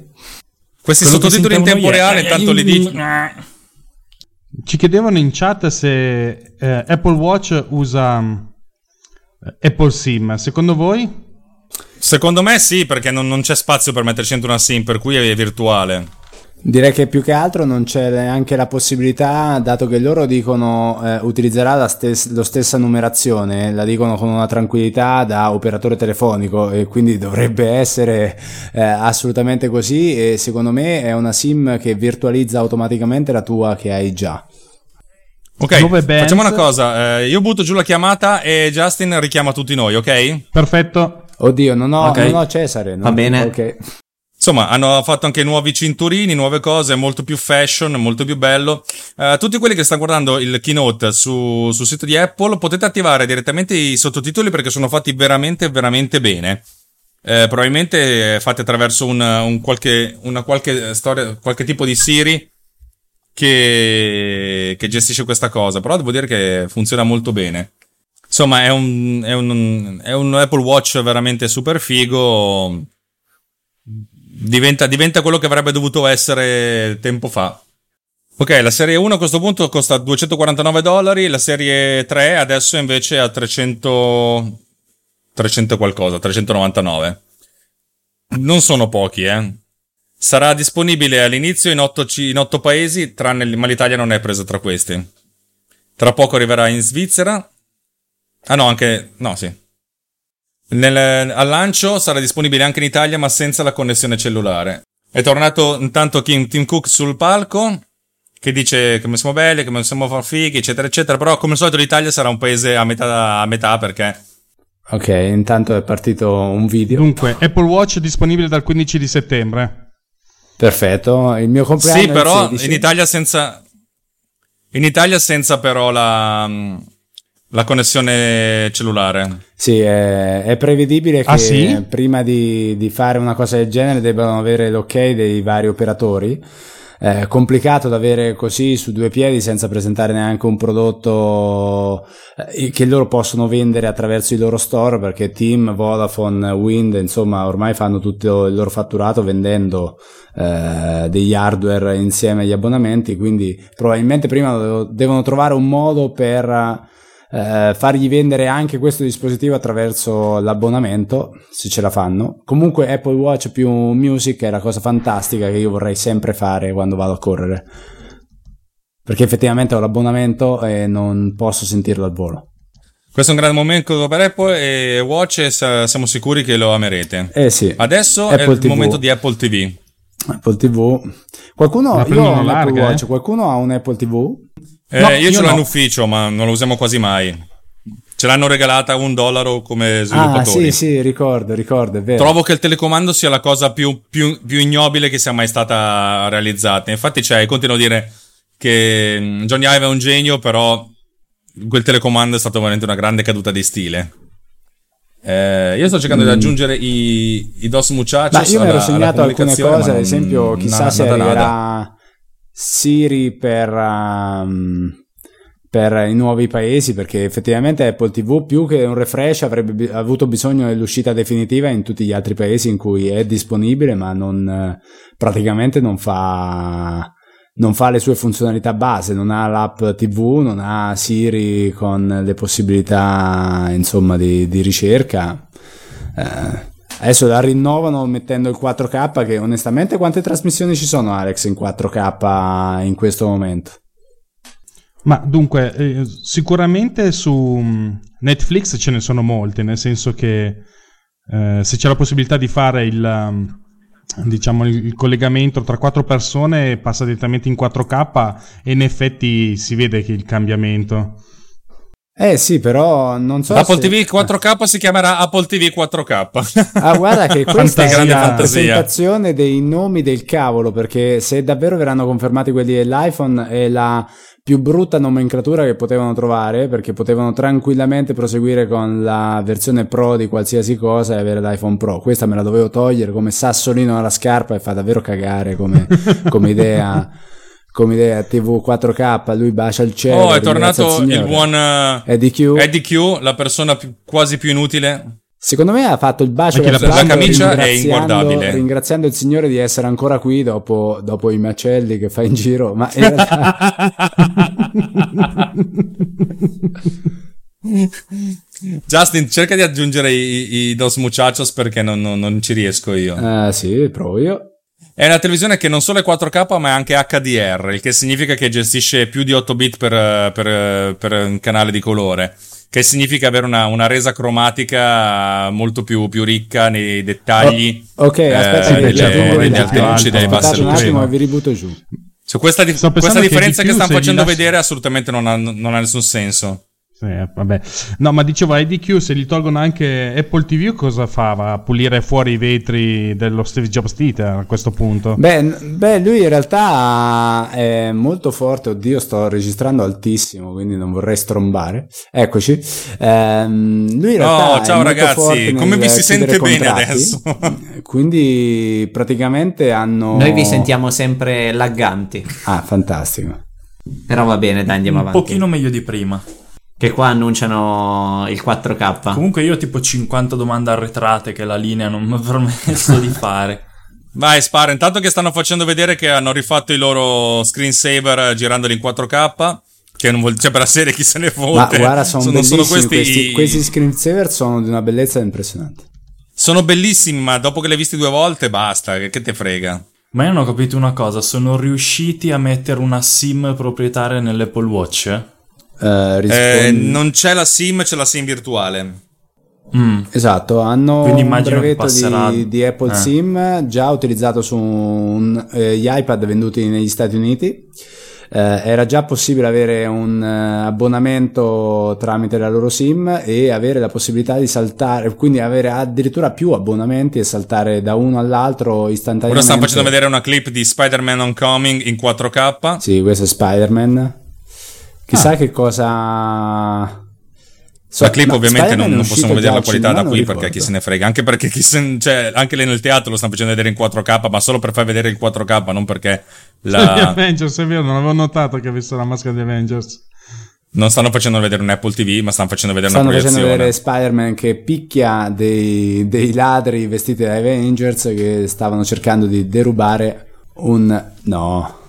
B: Questi
E: Quello
B: sottotitoli in tempo
E: è-
B: reale, intanto li dici.
C: Ci chiedevano in chat se eh, Apple Watch usa eh, Apple SIM. Secondo voi?
B: Secondo me sì, perché non, non c'è spazio per metterci dentro una SIM, per cui è virtuale.
F: Direi che più che altro non c'è neanche la possibilità, dato che loro dicono eh, utilizzerà la, stes- lo stessa numerazione, la dicono con una tranquillità da operatore telefonico e quindi dovrebbe essere eh, assolutamente così e secondo me è una SIM che virtualizza automaticamente la tua che hai già.
B: Ok, facciamo una cosa. eh, io butto giù la chiamata e Justin richiama tutti noi, ok?
C: Perfetto.
F: Oddio, non ho,
D: Ok.
F: non ho Cesare. non-
D: Va bene.
F: ok.
B: Insomma, hanno fatto anche nuovi cinturini, nuove cose, molto più fashion, molto più bello. Eh, tutti quelli che stanno guardando il keynote su- sul sito di Apple potete attivare direttamente i sottotitoli perché sono fatti veramente, veramente bene. Eh, probabilmente fatti attraverso un, un qualche, una qualche storia, qualche tipo di Siri che, che gestisce questa cosa. Però devo dire che funziona molto bene. Insomma, è un, è un, è un Apple Watch veramente super figo. Diventa, diventa quello che avrebbe dovuto essere tempo fa. Ok, la serie 1 a questo punto costa 249 dollari, la serie 3 adesso invece a 300, 300 qualcosa, 399. Non sono pochi, eh. Sarà disponibile all'inizio in 8, in 8 paesi, tranne ma l'Italia non è presa tra questi. Tra poco arriverà in Svizzera. Ah no, anche... no, sì. Nel, al lancio sarà disponibile anche in Italia, ma senza la connessione cellulare. È tornato intanto Kim, Tim Cook sul palco, che dice come siamo belli, come siamo far fighi, eccetera, eccetera. Però, come al solito, l'Italia sarà un paese a metà, a metà perché
F: Ok, intanto è partito un video.
C: Dunque, Apple Watch è disponibile dal 15 di settembre.
F: Perfetto, il mio compleanno
B: Sì, però
F: 16.
B: in Italia senza in Italia senza però la la connessione cellulare.
F: Sì, è, è prevedibile che
C: Ah, sì?
F: prima di, di fare una cosa del genere debbano avere l'ok dei vari operatori. È complicato da avere così su due piedi senza presentare neanche un prodotto eh, che loro possono vendere attraverso i loro store perché Team, Vodafone, Wind, insomma, ormai fanno tutto il loro fatturato vendendo eh, degli hardware insieme agli abbonamenti, quindi probabilmente prima devo- devono trovare un modo per eh, fargli vendere anche questo dispositivo attraverso l'abbonamento, se ce la fanno. Comunque Apple Watch più Music è la cosa fantastica che io vorrei sempre fare quando vado a correre. Perché effettivamente ho l'abbonamento e non posso sentirlo al volo.
B: Questo è un grande momento per Apple e Watch e siamo sicuri che lo amerete.
F: Eh sì,
B: Adesso
F: Apple
B: è il
F: TV.
B: momento di Apple TV.
F: Apple TV. Qualcuno, io ho un Apple Watch,
C: eh?
F: qualcuno ha un Apple TV?
B: Eh,
C: No,
B: io,
C: io
B: ce l'ho
C: no.
B: in ufficio, ma non lo usiamo quasi mai. Ce l'hanno regalata a un dollaro come
F: Ah,
B: sviluppatori.
F: sì, sì, ricordo, ricordo, è vero.
B: Trovo che il telecomando sia la cosa più, più- più ignobile che sia mai stata realizzata. Infatti, cioè, continuo a dire che mm, Johnny Ive è un genio, però quel telecomando è stato veramente una grande caduta di stile. Eh, io sto cercando di aggiungere i, i DOS muchachos.
F: Mm. Ma io mi ero segnato alcune cose, ad esempio, chissà
B: na-
F: se
B: nada, nada.
F: Siri per, um, per i nuovi paesi, perché effettivamente Apple TV più che un refresh avrebbe avuto bisogno dell'uscita definitiva in tutti gli altri paesi in cui è disponibile, ma non, praticamente non fa, non fa le sue funzionalità base, non ha l'app TV, non ha Siri con le possibilità insomma di, di ricerca. Eh, adesso la rinnovano mettendo il 4K che onestamente quante trasmissioni ci sono Alex in 4K in questo momento?
C: Ma dunque, eh, sicuramente su mm, Netflix ce ne sono molte, nel senso che eh, se c'è la possibilità di fare il, um, diciamo, il collegamento tra quattro persone passa direttamente in 4K e in effetti si vede che il cambiamento.
F: Eh sì, però non so
B: Apple
F: se...
B: TV 4K si chiamerà Apple TV 4K.
F: Ah, guarda che questa è
B: Grande
F: la
B: fantasia.
F: presentazione dei nomi del cavolo, perché se davvero verranno confermati quelli dell'iPhone è la più brutta nomenclatura che potevano trovare, perché potevano tranquillamente proseguire con la versione Pro di qualsiasi cosa e avere l'iPhone Pro. Questa me la dovevo togliere come sassolino alla scarpa e fa davvero cagare come, come idea. Come idea TV 4K, lui bacia il cielo.
B: oh, è tornato il
F: Signore.
B: buon eh,
F: Eddie Q.
B: Eddie Q, la persona più- quasi più inutile.
F: Secondo me ha fatto il bacio
C: Anche la- la
B: camicia è
F: ringraziando-
B: inguardabile.
F: Ringraziando il Signore di essere ancora qui dopo, dopo i macelli che fa in giro, ma in realtà
B: Justin, cerca di aggiungere i, i Dos Muchachos perché non, non- non ci riesco io.
F: Eh, sì, provo io.
B: È una televisione che non solo è 4K ma è anche HDR, il che significa che gestisce più di 8 bit per, eh, per, eh, per un canale di colore. Che significa avere una, una resa cromatica molto più, più ricca nei dettagli.
F: Oh, ok, aspetta
B: eh,
F: che
B: delle- delle alte luci, delle basse
F: un attimo e vi ributto giù.
B: Su questa, di- questa
C: che
B: differenza
C: di
B: che,
C: più
B: stanno facendo
C: lasci-
B: vedere assolutamente non ha, non ha nessun senso.
C: Sì, vabbè. No, ma dicevo, IDQ, se gli tolgono anche Apple TV, cosa fa? Va a pulire fuori i vetri dello Steve Jobs Theater a questo punto?
F: Beh, beh, lui in realtà è molto forte. Oddio, sto registrando altissimo, quindi non vorrei strombare. Eccoci. Ehm, lui in realtà
B: Oh,
F: è
B: ciao
F: molto
B: ragazzi,
F: forte
B: come vi si sente bene
F: contratti.
B: adesso?
F: Quindi praticamente hanno.
D: Noi vi sentiamo sempre lagganti.
F: Ah, fantastico.
D: Però va bene, dai, andiamo
E: un
D: avanti.
E: pochino meglio di prima.
D: Che qua annunciano il 4K.
E: Comunque io ho tipo 50 domande arretrate che la linea non mi ha permesso di fare.
B: Vai, spara. Intanto che stanno facendo vedere che hanno rifatto i loro screensaver girandoli in 4K. Che non vuol, cioè, per la serie chi se ne fotte.
F: Ma guarda, sono,
B: sono, sono
F: bellissimi
B: questi,
F: questi, questi screensaver sono di una bellezza impressionante.
B: sono bellissimi, ma dopo che li hai visti due volte basta, che, che te frega.
E: Ma io non ho capito una cosa, sono riusciti a mettere una SIM proprietaria nell'Apple Watch?
F: Eh,
B: Eh,
F: rispondi-
B: non c'è la SIM, c'è la SIM virtuale.
E: Mm.
F: Esatto, hanno
E: Quindi
F: un brevetto
E: passerà-
F: di, di Apple
E: eh.
F: SIM già utilizzato su un- eh, gli iPad venduti negli Stati Uniti. Eh, era già possibile avere un eh, abbonamento tramite la loro SIM e avere la possibilità di saltare, quindi avere addirittura più abbonamenti e saltare da uno all'altro
B: Ora
F: istantaneamente.
B: stanno facendo vedere una clip di Spider-Man Homecoming in 4K.
F: Sì, questo è Spider-Man. Chissà che cosa. So-
B: la clip ovviamente non, non possiamo vedere la
F: al
B: qualità
F: cinema,
B: da qui perché chi se ne frega. Anche perché chi se, cioè, anche lì nel teatro lo stanno facendo vedere in 4K, ma solo per far vedere il 4K, non perché
C: Gli
B: la...
C: Avengers, è vero, non avevo notato che avesse la maschera di Avengers.
B: non stanno facendo vedere un Apple TV, ma stanno facendo vedere
F: Stanno
B: una
F: facendo
B: proiezione.
F: vedere Spider-Man che picchia dei, dei ladri vestiti da Avengers che stavano cercando di derubare un. No.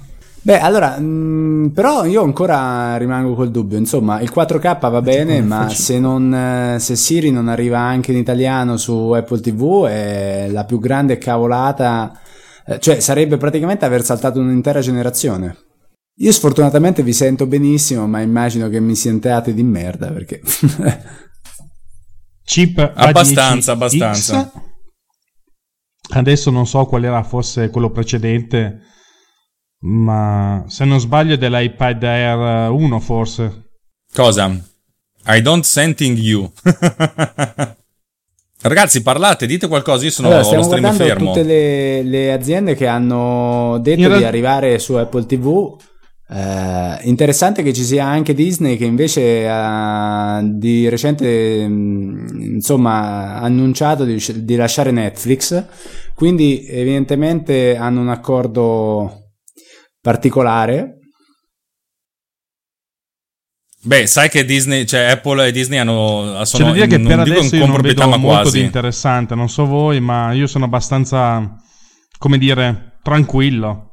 F: Beh, allora, mh, però io ancora rimango col dubbio. Insomma, il 4K va bene, ma se, non, eh, se Siri non arriva anche in italiano su Apple TV è la più grande cavolata. eh, Cioè, sarebbe praticamente aver saltato un'intera generazione. Io sfortunatamente vi sento benissimo, ma immagino che mi sentiate di merda perché.
C: Chip
B: Abbastanza,
C: A10X.
B: abbastanza.
C: Adesso non so qual era fosse quello precedente, ma se non sbaglio è dell'iPad Air 1 forse.
B: Cosa? I don't sending you. Ragazzi, parlate, dite qualcosa. Io sono
F: allora, stiamo
B: stream
F: guardando
B: fermo.
F: tutte le, le aziende che hanno detto
C: In
F: di arrivare su Apple TV. Eh, interessante che ci sia anche Disney che invece ha di recente mh, insomma ha annunciato di, di lasciare Netflix quindi evidentemente hanno un accordo particolare
B: Beh, sai che Disney, cioè Apple e Disney hanno
C: C'è
B: sono
C: da dire che
B: non
C: per
B: dico
C: adesso io non vedo
B: ma
C: molto
B: quasi.
C: di interessante, non so voi, ma io sono abbastanza, come dire, tranquillo.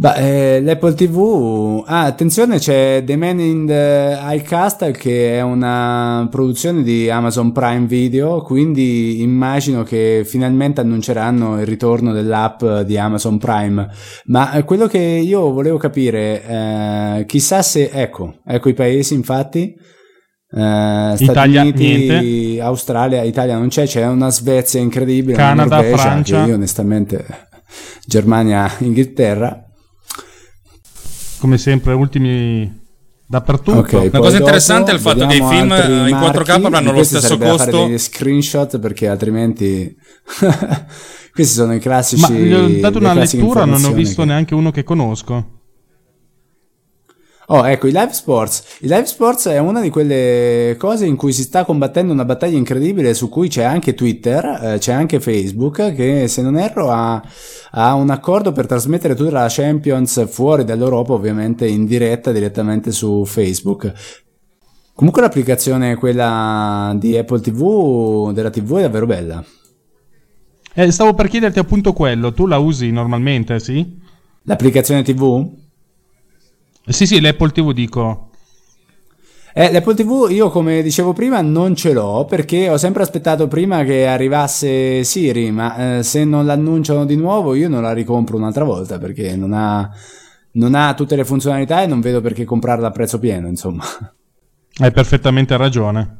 F: Beh, eh, l'Apple TV. Ah, attenzione, c'è The Man in the High Castle che è una produzione di Amazon Prime Video. Quindi immagino che finalmente annunceranno il ritorno dell'app di Amazon Prime. Ma eh, quello che io volevo capire, eh, chissà se. Ecco, ecco i paesi, infatti. Eh, Stati
C: Italia,
F: Uniti,
C: niente.
F: Australia, Italia non c'è, c'è una Svezia incredibile,
C: Canada,
F: una Norvegia,
C: Francia.
F: io onestamente Germania, Inghilterra.
C: Come sempre, ultimi dappertutto.
F: Ok,
B: Una
F: poi
B: cosa interessante è il fatto che i film in 4K
F: marchi.
B: avranno lo stesso
F: da fare
B: costo.
F: degli screenshot perché altrimenti questi sono i classici
C: Ma gli ho dato una lettura, non ho visto
F: che-
C: neanche uno che conosco.
F: Oh, ecco, i live sports. I live sports è una di quelle cose in cui si sta combattendo una battaglia incredibile su cui c'è anche Twitter, eh, c'è anche Facebook che se non erro ha, ha un accordo per trasmettere tutta la Champions fuori dall'Europa, ovviamente in diretta direttamente su Facebook. Comunque l'applicazione quella di Apple TV della TV è davvero bella.
C: Eh, stavo per chiederti appunto quello, tu la usi normalmente, sì?
F: L'applicazione TV?
C: Sì, sì, l'Apple TV dico.
F: Eh, l'Apple TV io come dicevo prima non ce l'ho perché ho sempre aspettato prima che arrivasse Siri, ma eh, se non l'annunciano di nuovo io non la ricompro un'altra volta perché non ha, non ha tutte le funzionalità e non vedo perché comprarla a prezzo pieno, insomma.
C: Hai perfettamente ragione.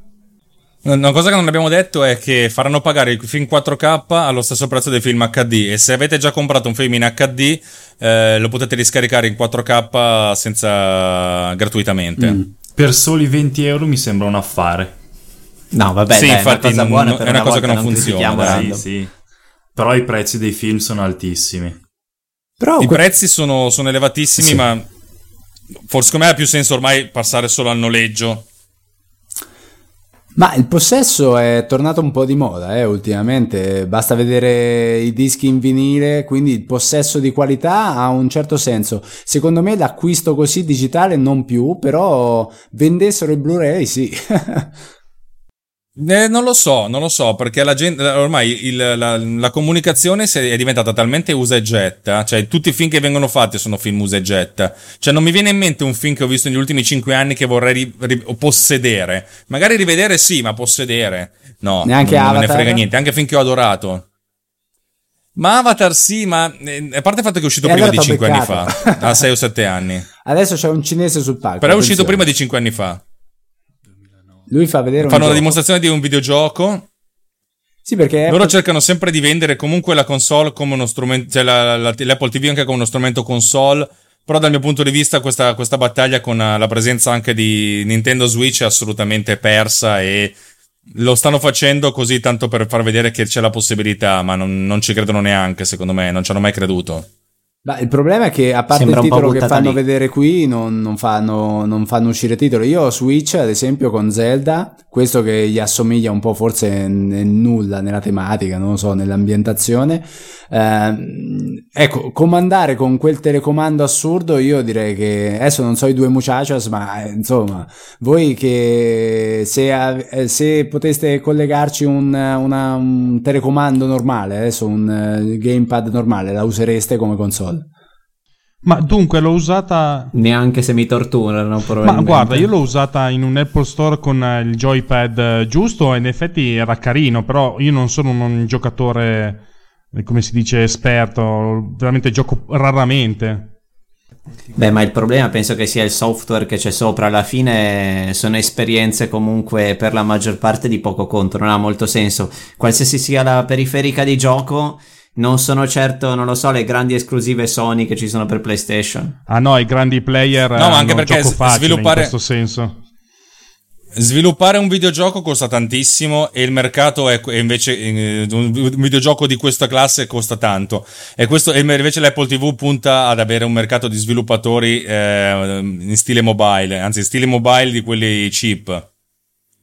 B: Una cosa che non abbiamo detto è che faranno pagare il film 4K allo stesso prezzo del film HD e se avete già comprato un film in HD eh, lo potete riscaricare in 4K senza gratuitamente.
F: Mm.
E: Per soli 20 euro mi sembra un affare.
D: No, vabbè,
B: Sì,
D: dai,
B: infatti,
D: è una cosa
B: non-
D: buona
B: non-
D: per
B: è una cosa che non funziona, dai.
D: random.
E: Sì, sì. Però i prezzi dei film sono altissimi.
F: Però
B: I
F: que-
B: prezzi sono, sono elevatissimi,
F: Sì.
B: ma forse secondo me ha più senso ormai passare solo al noleggio.
F: Ma il possesso è tornato un po' di moda, eh, ultimamente. Basta vedere i dischi in vinile, quindi il possesso di qualità ha un certo senso. Secondo me l'acquisto così digitale non più, però vendessero i Blu-ray, sì.
B: Eh, non lo so, non lo so, perché la gente, ormai il- la, la comunicazione è diventata talmente usa e getta, cioè tutti i film che vengono fatti sono film usa e getta. Cioè non mi viene in mente un film che ho visto negli ultimi cinque anni che vorrei ri- ri- possedere. Magari rivedere sì, ma possedere no.
F: Neanche
B: non, non me ne frega niente, anche film che ho adorato. Ma Avatar sì, ma eh, a parte il fatto che è uscito
F: E
B: prima
F: allora
B: di
F: t'ho
B: 5 anni
F: beccato.
B: fa, a 6 o 7 anni.
F: Adesso c'è un cinese sul palco.
B: Però è uscito prima di 5 anni fa.
F: Lui fa vedere
B: Fanno la dimostrazione di un videogioco
F: Sì, perché
B: Loro cercano sempre di vendere comunque la console come uno strumento, cioè la- la- l'Apple TV anche come uno strumento console. Però dal mio punto di vista questa, questa battaglia con eh, la presenza anche di Nintendo Switch è assolutamente persa e lo stanno facendo così tanto per far vedere che c'è la possibilità, ma non, non ci credono neanche, secondo me, non ci hanno mai creduto.
F: Ma il problema è che a parte
D: Sembra
F: il titolo che fanno
D: lì.
F: vedere qui non, non fanno, non fanno uscire titolo. Io ho Switch ad esempio con Zelda, questo che gli assomiglia un po' forse nel nulla nella tematica, non lo so, nell'ambientazione. Ehm, ecco, comandare con quel telecomando assurdo io direi che adesso non so i due muchachos, ma eh, insomma, voi che se, eh, se poteste collegarci un, una- un telecomando normale, adesso un eh, gamepad normale, la usereste come console?
C: Ma dunque l'ho usata.
D: Neanche se mi torturano,
C: Ma
D: probabilmente.
C: guarda, io l'ho usata in un Apple Store con eh, il joypad eh, giusto e in effetti era carino, però io non sono un giocatore, eh, come si dice, esperto, veramente gioco raramente.
D: Beh, ma il problema penso che sia il software che c'è sopra. Alla fine sono esperienze comunque per la maggior parte di poco conto, non ha molto senso. Qualsiasi sia la periferica di gioco, non sono certo, non lo so, le grandi esclusive Sony che ci sono per PlayStation.
C: Ah no, i grandi player
B: No, ma
C: hanno
B: anche perché
C: gioco
B: s-
C: facile
B: sviluppare-
C: in questo senso.
B: Sviluppare un videogioco costa tantissimo e il mercato è è invece eh, un videogioco di questa classe costa tanto e questo e invece l'Apple TV punta ad avere un mercato di sviluppatori eh, in stile mobile, anzi in stile mobile di quelli cheap.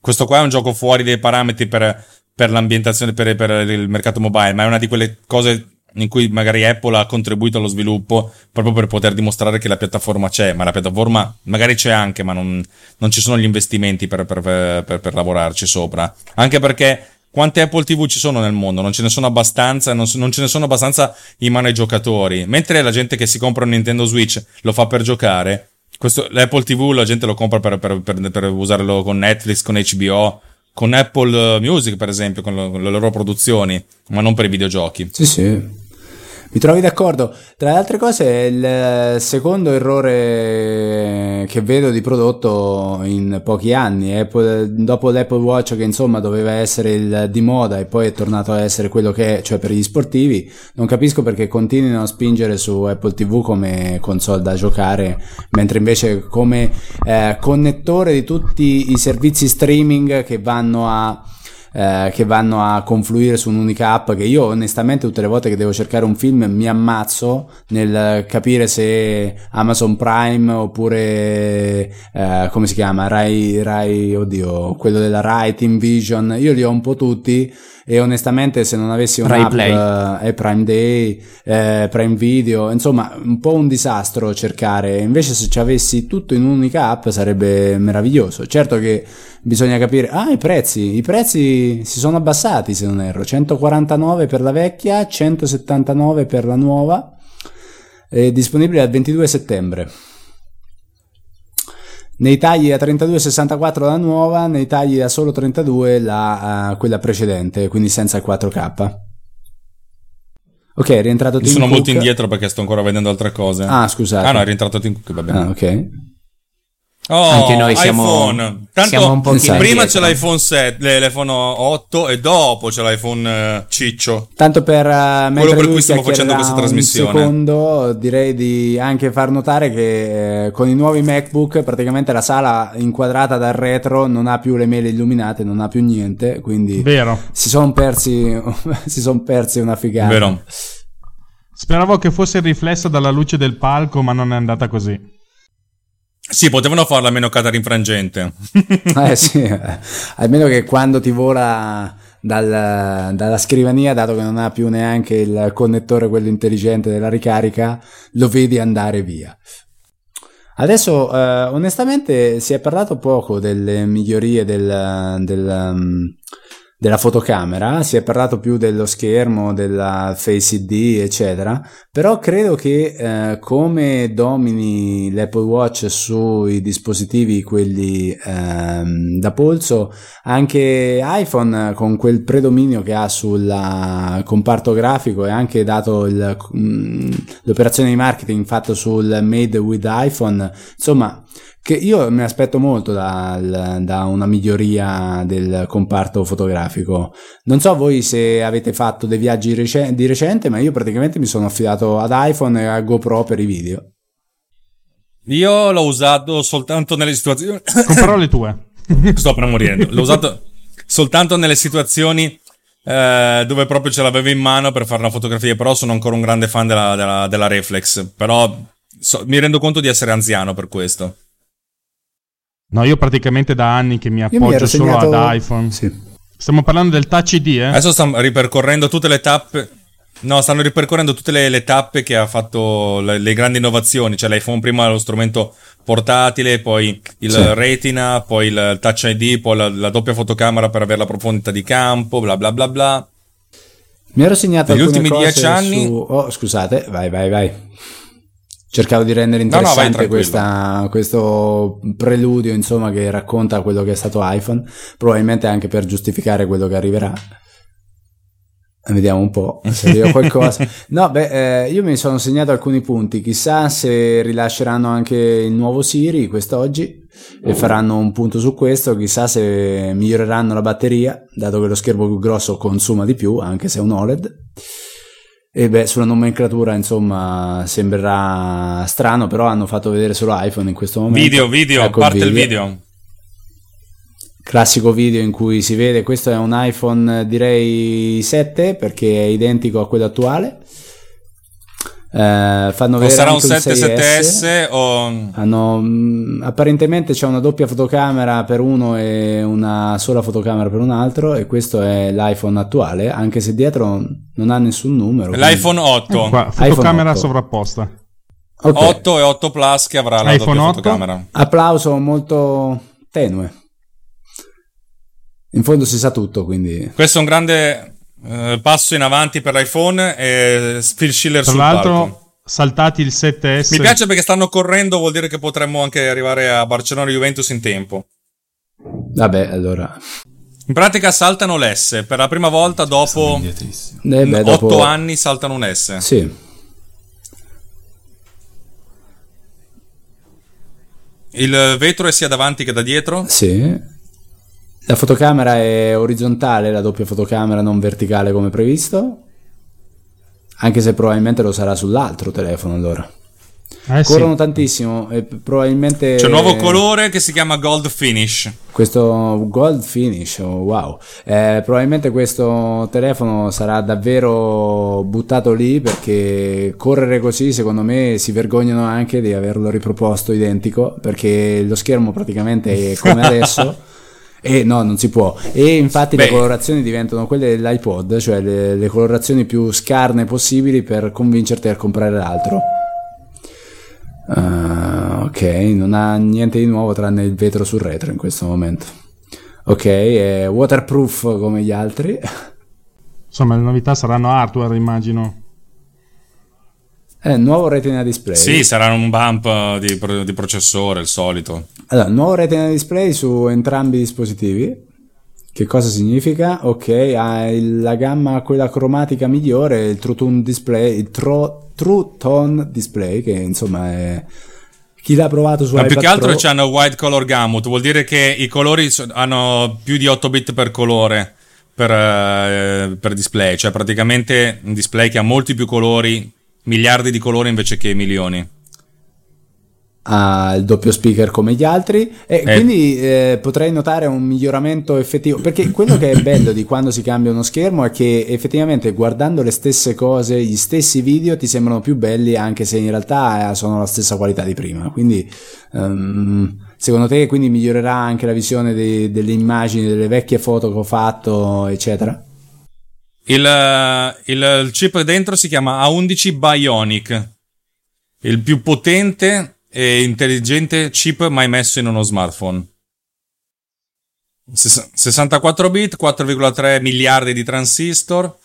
B: Questo qua è un gioco fuori dai parametri per, per l'ambientazione per, per il mercato mobile, ma è una di quelle cose in cui magari Apple ha contribuito allo sviluppo proprio per poter dimostrare che la piattaforma c'è, ma la piattaforma magari c'è anche, ma non, non ci sono gli investimenti per, per- per- per- lavorarci sopra. Anche perché quante Apple TV ci sono nel mondo? Non ce ne sono abbastanza, non, non ce ne sono abbastanza in mano ai giocatori. Mentre la gente che si compra un Nintendo Switch lo fa per giocare, questo, l'Apple TV la gente lo compra per usarlo con Netflix, con HBO, con Apple Music per esempio, con, lo- con le loro produzioni, ma non per i videogiochi.
F: Sì, sì. Mi trovi d'accordo. Tra le altre cose, il eh, secondo errore che vedo di prodotto in pochi anni, Apple- dopo l'Apple Watch che insomma doveva essere il di moda e poi è tornato a essere quello che è, cioè per gli sportivi, non capisco perché continuino a spingere su Apple TV come console da giocare, mentre invece come eh, connettore di tutti i servizi streaming che vanno a eh, che vanno a confluire su un'unica app che io onestamente tutte le volte che devo cercare un film mi ammazzo nel capire se Amazon Prime oppure eh, come si chiama? Rai, Rai oddio quello della Rai Team Vision. Io li ho un po' tutti e onestamente se non avessi un'app
D: Play.
F: eh, e Prime Day eh, Prime Video insomma un po' un disastro cercare. Invece se ci avessi tutto in un'unica app sarebbe meraviglioso. Certo che bisogna capire ah i prezzi. I prezzi si sono abbassati se non erro. 149 per la vecchia 179 per la nuova è disponibile dal 22 settembre nei tagli da 32,64 la nuova, nei tagli da solo 32 la, eh, quella precedente, quindi senza il 4K. Ok, è rientrato Tim
B: sono
F: Cook.
B: molto indietro perché sto ancora vedendo altre cose.
F: Ah, scusate.
B: Ah no, è rientrato Tim Cook, va bene.
F: Ah, ok.
B: Oh,
D: Anche noi siamo-
B: iPhone. Tanto
D: siamo un pochino
B: prima
D: indietro.
B: c'è l'iPhone 7, l'iPhone 8 e dopo c'è l'iPhone eh, ciccio.
F: Tanto per uh, mentre
B: per cui stiamo facendo questa
F: un
B: trasmissione.
F: secondo, direi di anche far notare che eh, con i nuovi MacBook praticamente la sala inquadrata dal retro non ha più le mele illuminate, non ha più niente, quindi
C: Vero.
F: si sono persi si sono persi una figata.
B: Vero?
C: Speravo che fosse riflessa dalla luce del palco, ma non è andata così.
B: Sì, potevano farla meno infrangente.
F: Eh sì, eh, almeno che quando ti vola dal- dalla scrivania, dato che non ha più neanche il connettore quello intelligente della ricarica, lo vedi andare via. Adesso, eh, onestamente, si è parlato poco delle migliorie del, del, um, della fotocamera, si è parlato più dello schermo, della Face ID, eccetera, però credo che eh, come domini l'Apple Watch sui dispositivi quelli ehm, da polso, anche iPhone con quel predominio che ha sul comparto grafico e anche dato il, mh, mm, l'operazione di marketing fatta sul Made with iPhone, insomma che io mi aspetto molto da, da, una miglioria del comparto fotografico. Non so voi se avete fatto dei viaggi rec- di recente, ma io praticamente mi sono affidato ad iPhone e a GoPro per i video.
B: Io l'ho usato soltanto nelle situazioni...
C: Con parole tue.
B: Sto per morendo. L'ho usato soltanto nelle situazioni eh, dove proprio ce l'avevo in mano per fare una fotografia, però sono ancora un grande fan della, della, della Reflex. Però so, mi rendo conto di essere anziano per questo.
C: No, io praticamente da anni che mi appoggio mi solo segnato... ad iPhone. Sì. Stiamo parlando del Touch ID, eh?
B: Adesso stanno ripercorrendo tutte le tappe. No, stanno ripercorrendo tutte le, le tappe che ha fatto le, le, grandi innovazioni. Cioè, l'iPhone prima lo strumento portatile, poi il sì. Retina, poi il Touch ID, poi la, la, doppia fotocamera per avere la profondità di campo, bla bla bla bla.
F: Mi ero segnato negli ultimi dieci anni. Su... Oh, scusate, vai, vai, vai cercavo di rendere interessante no, no, questa, questo preludio insomma che racconta quello che è stato iPhone probabilmente anche per giustificare quello che arriverà. Vediamo un po' se arriva qualcosa. No beh eh, io mi sono segnato alcuni punti. Chissà se rilasceranno anche il nuovo Siri quest'oggi e faranno un punto su questo. Chissà se miglioreranno la batteria dato che lo schermo più grosso consuma di più anche se è un OLED e beh, sulla nomenclatura, insomma, sembrerà strano, però hanno fatto vedere solo iPhone in questo momento.
B: Video, video, ecco parte il video. il video.
F: Classico video in cui si vede, questo è un iPhone direi 7 perché è identico a quello attuale eh, fanno
B: o sarà un 7 7S o...
F: Hanno, mh, apparentemente c'è una doppia fotocamera per uno e una sola fotocamera per un altro e questo è l'iPhone attuale anche se dietro non ha nessun numero
B: l'iPhone 8
C: eh, qua, fotocamera 8. sovrapposta
B: okay. 8 e 8 Plus che avrà la iPhone doppia 8. fotocamera
F: applauso molto tenue in fondo si sa tutto quindi
B: questo è un grande eh, passo in avanti per l'iPhone e Phil Schiller Tra sul l'altro, palco.
C: saltati il 7S.
B: Mi piace perché stanno correndo, vuol dire che potremmo anche arrivare a Barcellona Juventus in tempo.
F: Vabbè, allora.
B: In pratica saltano l'S per la prima volta dopo eh beh, 8 dopo... anni saltano un S.
F: Sì.
B: Il vetro è sia davanti che da dietro?
F: Sì. La fotocamera è orizzontale, la doppia fotocamera non verticale come previsto. Anche se probabilmente lo sarà sull'altro telefono allora. Eh Corrono sì. tantissimo e probabilmente...
B: C'è un nuovo colore che si chiama Gold Finish.
F: Questo Gold Finish, oh, wow. Eh, probabilmente questo telefono sarà davvero buttato lì perché correre così secondo me si vergognano anche di averlo riproposto identico perché lo schermo praticamente è come adesso. E no, non si può. E infatti Beh. le colorazioni diventano quelle dell'iPod, cioè le, le, colorazioni più scarne possibili per convincerti a comprare l'altro. Uh, ok, non ha niente di nuovo tranne il vetro sul retro in questo momento. Ok, è waterproof come gli altri.
C: Insomma, le novità saranno hardware, immagino.
F: Eh, nuovo retina display.
B: Sì, sarà un bump di, di processore, il solito.
F: Allora, nuovo retina display su entrambi i dispositivi. Che cosa significa? Ok, ha la gamma quella cromatica migliore, il True Tone Display, il tro, True Tone Display, che insomma è chi l'ha provato su Ma
B: più che altro Pro... c'hanno white color gamut, vuol dire che i colori hanno più di 8 bit per colore per, eh, per display, cioè praticamente un display che ha molti più colori miliardi di colori invece che milioni.
F: Ha il doppio speaker come gli altri e eh. quindi eh, potrei notare un miglioramento effettivo perché quello che è bello di quando si cambia uno schermo è che effettivamente guardando le stesse cose gli stessi video ti sembrano più belli anche se in realtà sono la stessa qualità di prima quindi um, secondo te quindi migliorerà anche la visione dei, delle immagini delle vecchie foto che ho fatto eccetera
B: il, il, il chip dentro si chiama A11 Bionic, il più potente e intelligente chip mai messo in uno smartphone. Ses- 64 bit, 4,3 miliardi di transistor,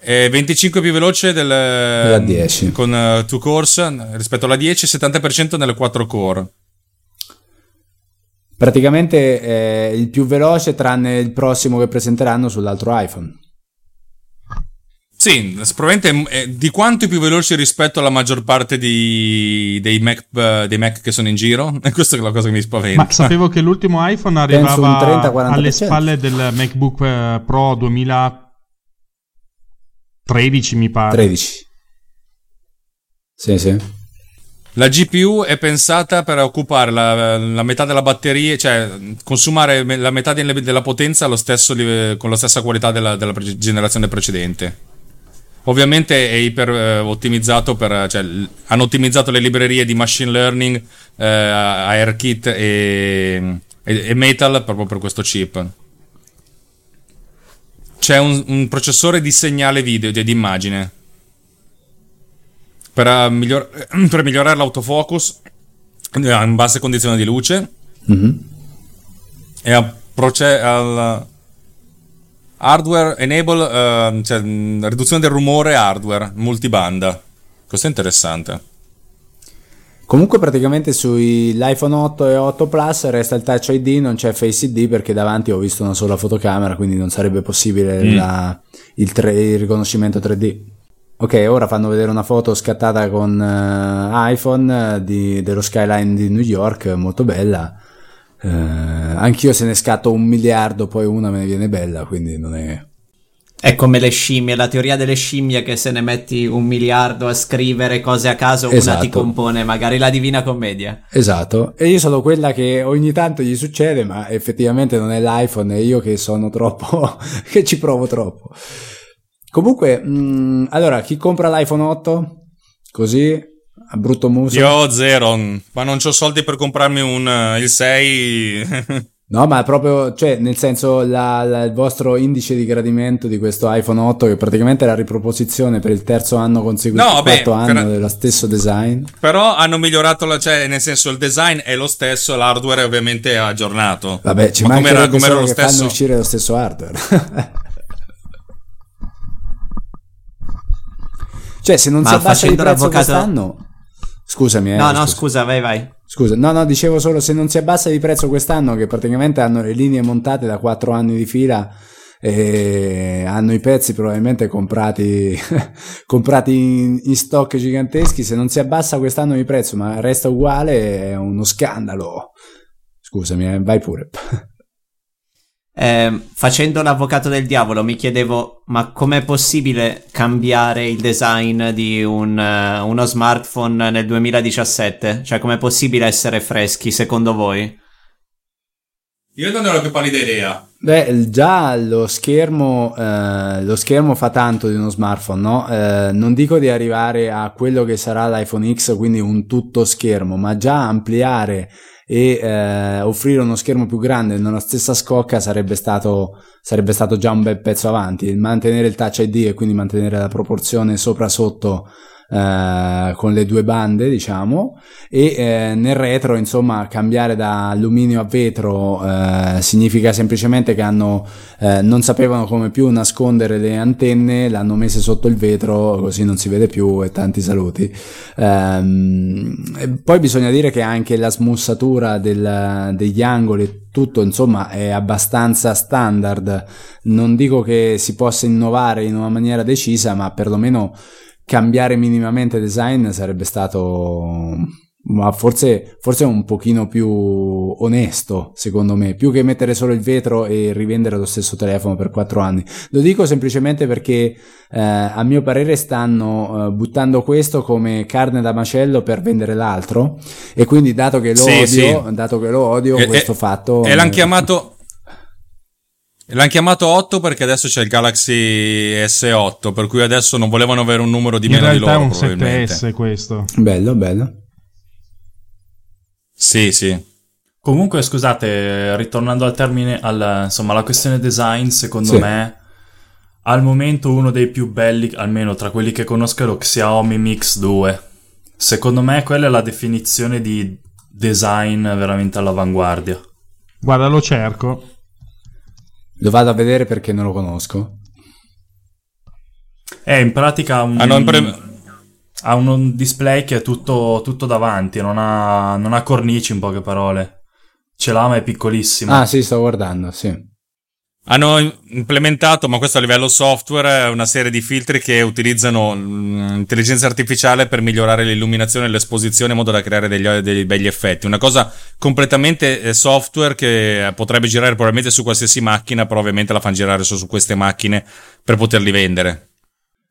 B: e 25 più veloce del,
F: Della 10.
B: con 2 cores rispetto alla 10, 70% nelle 4 core.
F: Praticamente è il più veloce tranne il prossimo che presenteranno sull'altro iPhone.
B: Sì, probabilmente è di quanto è più veloce rispetto alla maggior parte di- dei, Mac, eh, dei Mac che sono in giro. E questa è la cosa che mi spaventa.
C: Ma sapevo che l'ultimo iPhone arrivava
F: 30-40%.
C: alle spalle del MacBook eh, Pro 2013, mi pare.
F: 13. Sì, sì.
B: La GPU è pensata per occupare la, la metà della batteria, cioè consumare me- la metà della potenza allo stesso con la stessa qualità della, della generazione precedente. Ovviamente è iper eh, ottimizzato per, cioè, l- hanno ottimizzato le librerie di machine learning, eh, ARKit e, e, e Metal proprio per questo chip. C'è un, un processore di segnale video, di, di immagine per, eh, miglior- per migliorare l'autofocus eh, in basse condizioni di luce
F: Mhm.
B: e a proce- al hardware enable, eh, cioè mh, riduzione del rumore hardware multibanda. Questo è interessante.
F: Comunque praticamente sull'iPhone 8 e 8 Plus resta il Touch ID, non c'è Face ID perché davanti ho visto una sola fotocamera, quindi non sarebbe possibile
B: Mm.
F: la- il, tre- il riconoscimento 3D. Ok, ora fanno vedere una foto scattata con eh, iPhone eh, di- dello skyline di New York, molto bella. Eh, anch'io se ne scatto un miliardo, poi una me ne viene bella, quindi non è...
D: È come le scimmie, la teoria delle scimmie che se ne metti un miliardo a scrivere cose a caso, una
F: Esatto.
D: ti compone magari la Divina Commedia.
F: Esatto, e io sono quella che ogni tanto gli succede, ma effettivamente non è l'iPhone, è io che sono troppo, che ci provo troppo. Comunque, mh, allora, chi compra l'iPhone 8? Così, a brutto muso?
B: Io ho zero, ma non ho soldi per comprarmi un, eh, il 6.
F: No, ma proprio, cioè, nel senso, la- la- il vostro indice di gradimento di questo iPhone 8, che praticamente è la riproposizione per il terzo anno consecutivo,
B: No, vabbè,
F: quarto anno dello stesso design.
B: Però hanno migliorato, la, cioè, nel senso, il design è lo stesso, l'hardware è ovviamente aggiornato.
F: Vabbè, ci
B: Ma
F: mancherebbe
B: com'era
F: solo
B: lo
F: che fanno
B: stesso?
F: uscire lo stesso hardware. cioè, se non
D: Ma
F: si abbassa di
D: facendo
F: prezzo quest'anno... Scusami, eh,
D: no, no,
F: scusa.
D: scusa, vai, vai.
F: Scusa, no, no, dicevo solo se non si abbassa di prezzo quest'anno, che praticamente hanno le linee montate da 4 anni di fila e hanno i pezzi probabilmente comprati, comprati in, in stock giganteschi. Se non si abbassa quest'anno di prezzo, ma resta uguale, è uno scandalo. Scusami, eh, vai pure.
D: Eh, facendo l'avvocato del diavolo mi chiedevo ma com'è possibile cambiare il design di un, eh, uno smartphone nel 2017? Cioè com'è possibile essere freschi secondo voi?
B: Io non ne ho la più pallida idea.
F: Beh, già lo schermo, eh, lo schermo fa tanto di uno smartphone, no? Eh, non dico di arrivare a quello che sarà l'iPhone X, quindi un tutto schermo, ma già ampliare e eh, offrire uno schermo più grande nella stessa scocca sarebbe stato, sarebbe stato già un bel pezzo avanti. Mantenere il Touch ID e quindi mantenere la proporzione sopra-sotto eh, con le due bande, diciamo, e eh, nel retro, insomma, cambiare da alluminio a vetro eh, significa semplicemente che hanno, eh, non sapevano come più nascondere le antenne, l'hanno messe sotto il vetro, così non si vede più e tanti saluti. Ehm, poi bisogna dire che anche la smussatura del- degli angoli tutto insomma è abbastanza standard non dico che si possa innovare in una maniera decisa ma perlomeno cambiare minimamente design sarebbe stato ma forse, forse un pochino più onesto secondo me più che mettere solo il vetro e rivendere lo stesso telefono per quattro anni lo dico semplicemente perché eh, a mio parere stanno eh, buttando questo come carne da macello per vendere l'altro e quindi dato che lo
B: Sì,
F: odio
B: sì.
F: dato che lo odio
B: E-
F: questo
B: e-
F: fatto
B: E l'hanno chiamato. L'hanno chiamato 8 perché adesso c'è il Galaxy S8, per cui adesso non volevano avere un numero di
C: In
B: meno di
C: realtà
B: loro.
C: è un
B: probabilmente.
C: 7S questo.
F: bello bello
B: Sì, sì.
E: Comunque, scusate, ritornando al termine, alla, insomma, alla questione design, secondo
F: Sì.
E: me, al momento uno dei più belli, almeno tra quelli che conosco, è lo Xiaomi Mix 2. Secondo me quella è la definizione di design veramente all'avanguardia.
C: Guarda, lo cerco.
F: Lo vado a vedere perché non lo conosco.
E: È in pratica un,
B: Hanno impre-
E: ha un display che è tutto, tutto davanti, non ha, non ha cornici in poche parole. Ce l'ha ma è piccolissimo.
F: Ah, sì, sto guardando, sì.
B: Hanno implementato, ma questo a livello software, una serie di filtri che utilizzano l'intelligenza artificiale per migliorare l'illuminazione e l'esposizione in modo da creare degli, degli begli effetti. Una cosa completamente eh, software che potrebbe girare probabilmente su qualsiasi macchina, però ovviamente la fanno girare solo su queste macchine per poterli vendere.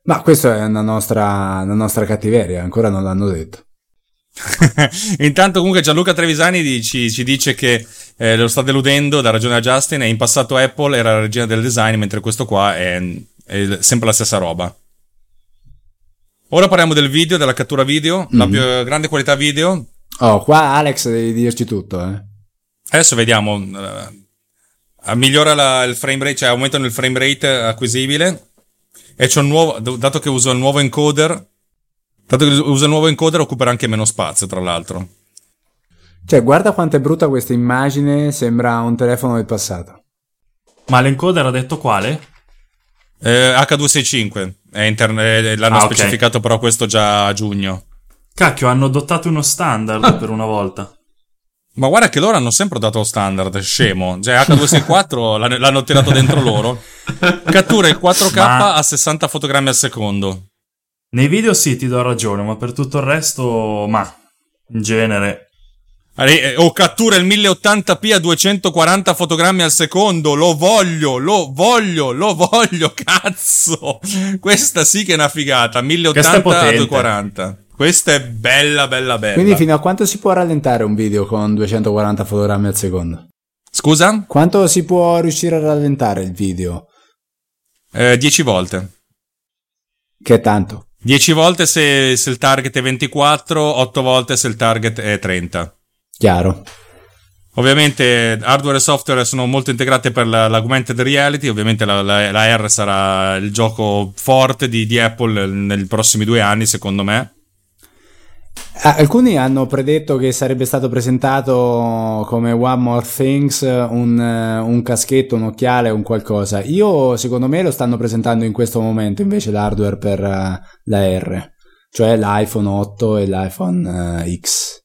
F: Ma questa è una nostra, una nostra cattiveria, ancora non l'hanno detto.
B: Intanto comunque Gianluca Trevisani ci, ci dice che eh, lo sta deludendo, da ragione a Justin, e in passato Apple era la regina del design, mentre questo qua è, è sempre la stessa roba. Ora parliamo del video, della cattura video, mm. la più grande qualità video.
F: Oh, qua Alex devi dirci tutto, eh.
B: Adesso vediamo. Uh, migliora la, il frame rate, cioè aumentano il frame rate acquisibile. E c'è un nuovo, dato che uso il nuovo encoder, dato che uso il nuovo encoder occuperà anche meno spazio, tra l'altro.
F: Cioè, guarda quanto è brutta questa immagine, sembra un telefono del passato.
E: Ma l'encoder ha detto quale?
B: Eh, H265, è interne- l'hanno ah, specificato okay. però questo già a giugno.
E: Cacchio, hanno adottato uno standard ah. per una volta.
B: Ma guarda che loro hanno sempre dato standard, scemo. Cioè, H264 l'hanno, l'hanno tirato dentro loro. Cattura il 4K ma... a 60 fotogrammi al secondo.
E: Nei video sì, ti do ragione, ma per tutto il resto, ma in genere.
B: Eh, o cattura il 1080p a 240 fotogrammi al secondo. Lo voglio, lo voglio, lo voglio, cazzo. Questa sì che è una figata. 1080 a 240. Questa è bella, bella, bella.
F: Quindi fino a quanto si può rallentare un video con 240 fotogrammi al secondo?
B: Scusa?
F: Quanto si può riuscire a rallentare il video?
B: 10 eh, volte.
F: Che è tanto?
B: 10 volte se, se, il target è 24, 8 volte se il target è 30.
F: Chiaro.
B: Ovviamente hardware e software sono molto integrate per la, l'augmented reality, ovviamente la, la, la, R sarà il gioco forte di, di Apple nei prossimi due anni, secondo me.
F: Alcuni hanno predetto che sarebbe stato presentato come One More Things un, un, caschetto, un occhiale, un qualcosa. Io, secondo me, lo stanno presentando in questo momento invece l'hardware per uh, la R, cioè l'iPhone 8 e l'iPhone uh, X.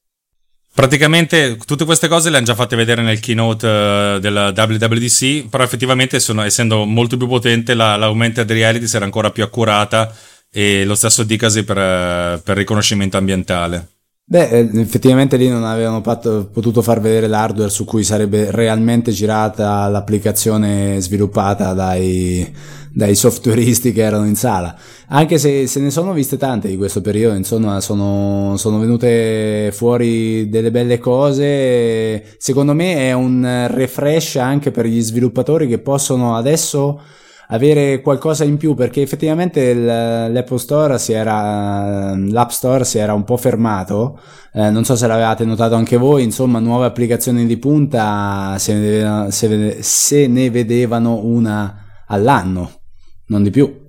B: Praticamente tutte queste cose le hanno già fatte vedere nel keynote uh, della WWDC, però effettivamente sono, essendo molto più potente la, l'augmented reality sarà ancora più accurata e lo stesso dicasi per, per riconoscimento ambientale.
F: Beh, eh, effettivamente lì non avevano patto, potuto far vedere l'hardware su cui sarebbe realmente girata l'applicazione sviluppata dai, dai softwareisti che erano in sala. Anche se se ne sono viste tante di questo periodo, insomma, sono, sono venute fuori delle belle cose. Secondo me è un refresh anche per gli sviluppatori che possono adesso avere qualcosa in più perché effettivamente l'Apple Store si era l'App Store si era un po' fermato. Eh, non so se l'avevate notato anche voi insomma nuove applicazioni di punta se ne, vedevano, se, se ne vedevano una all'anno non di più.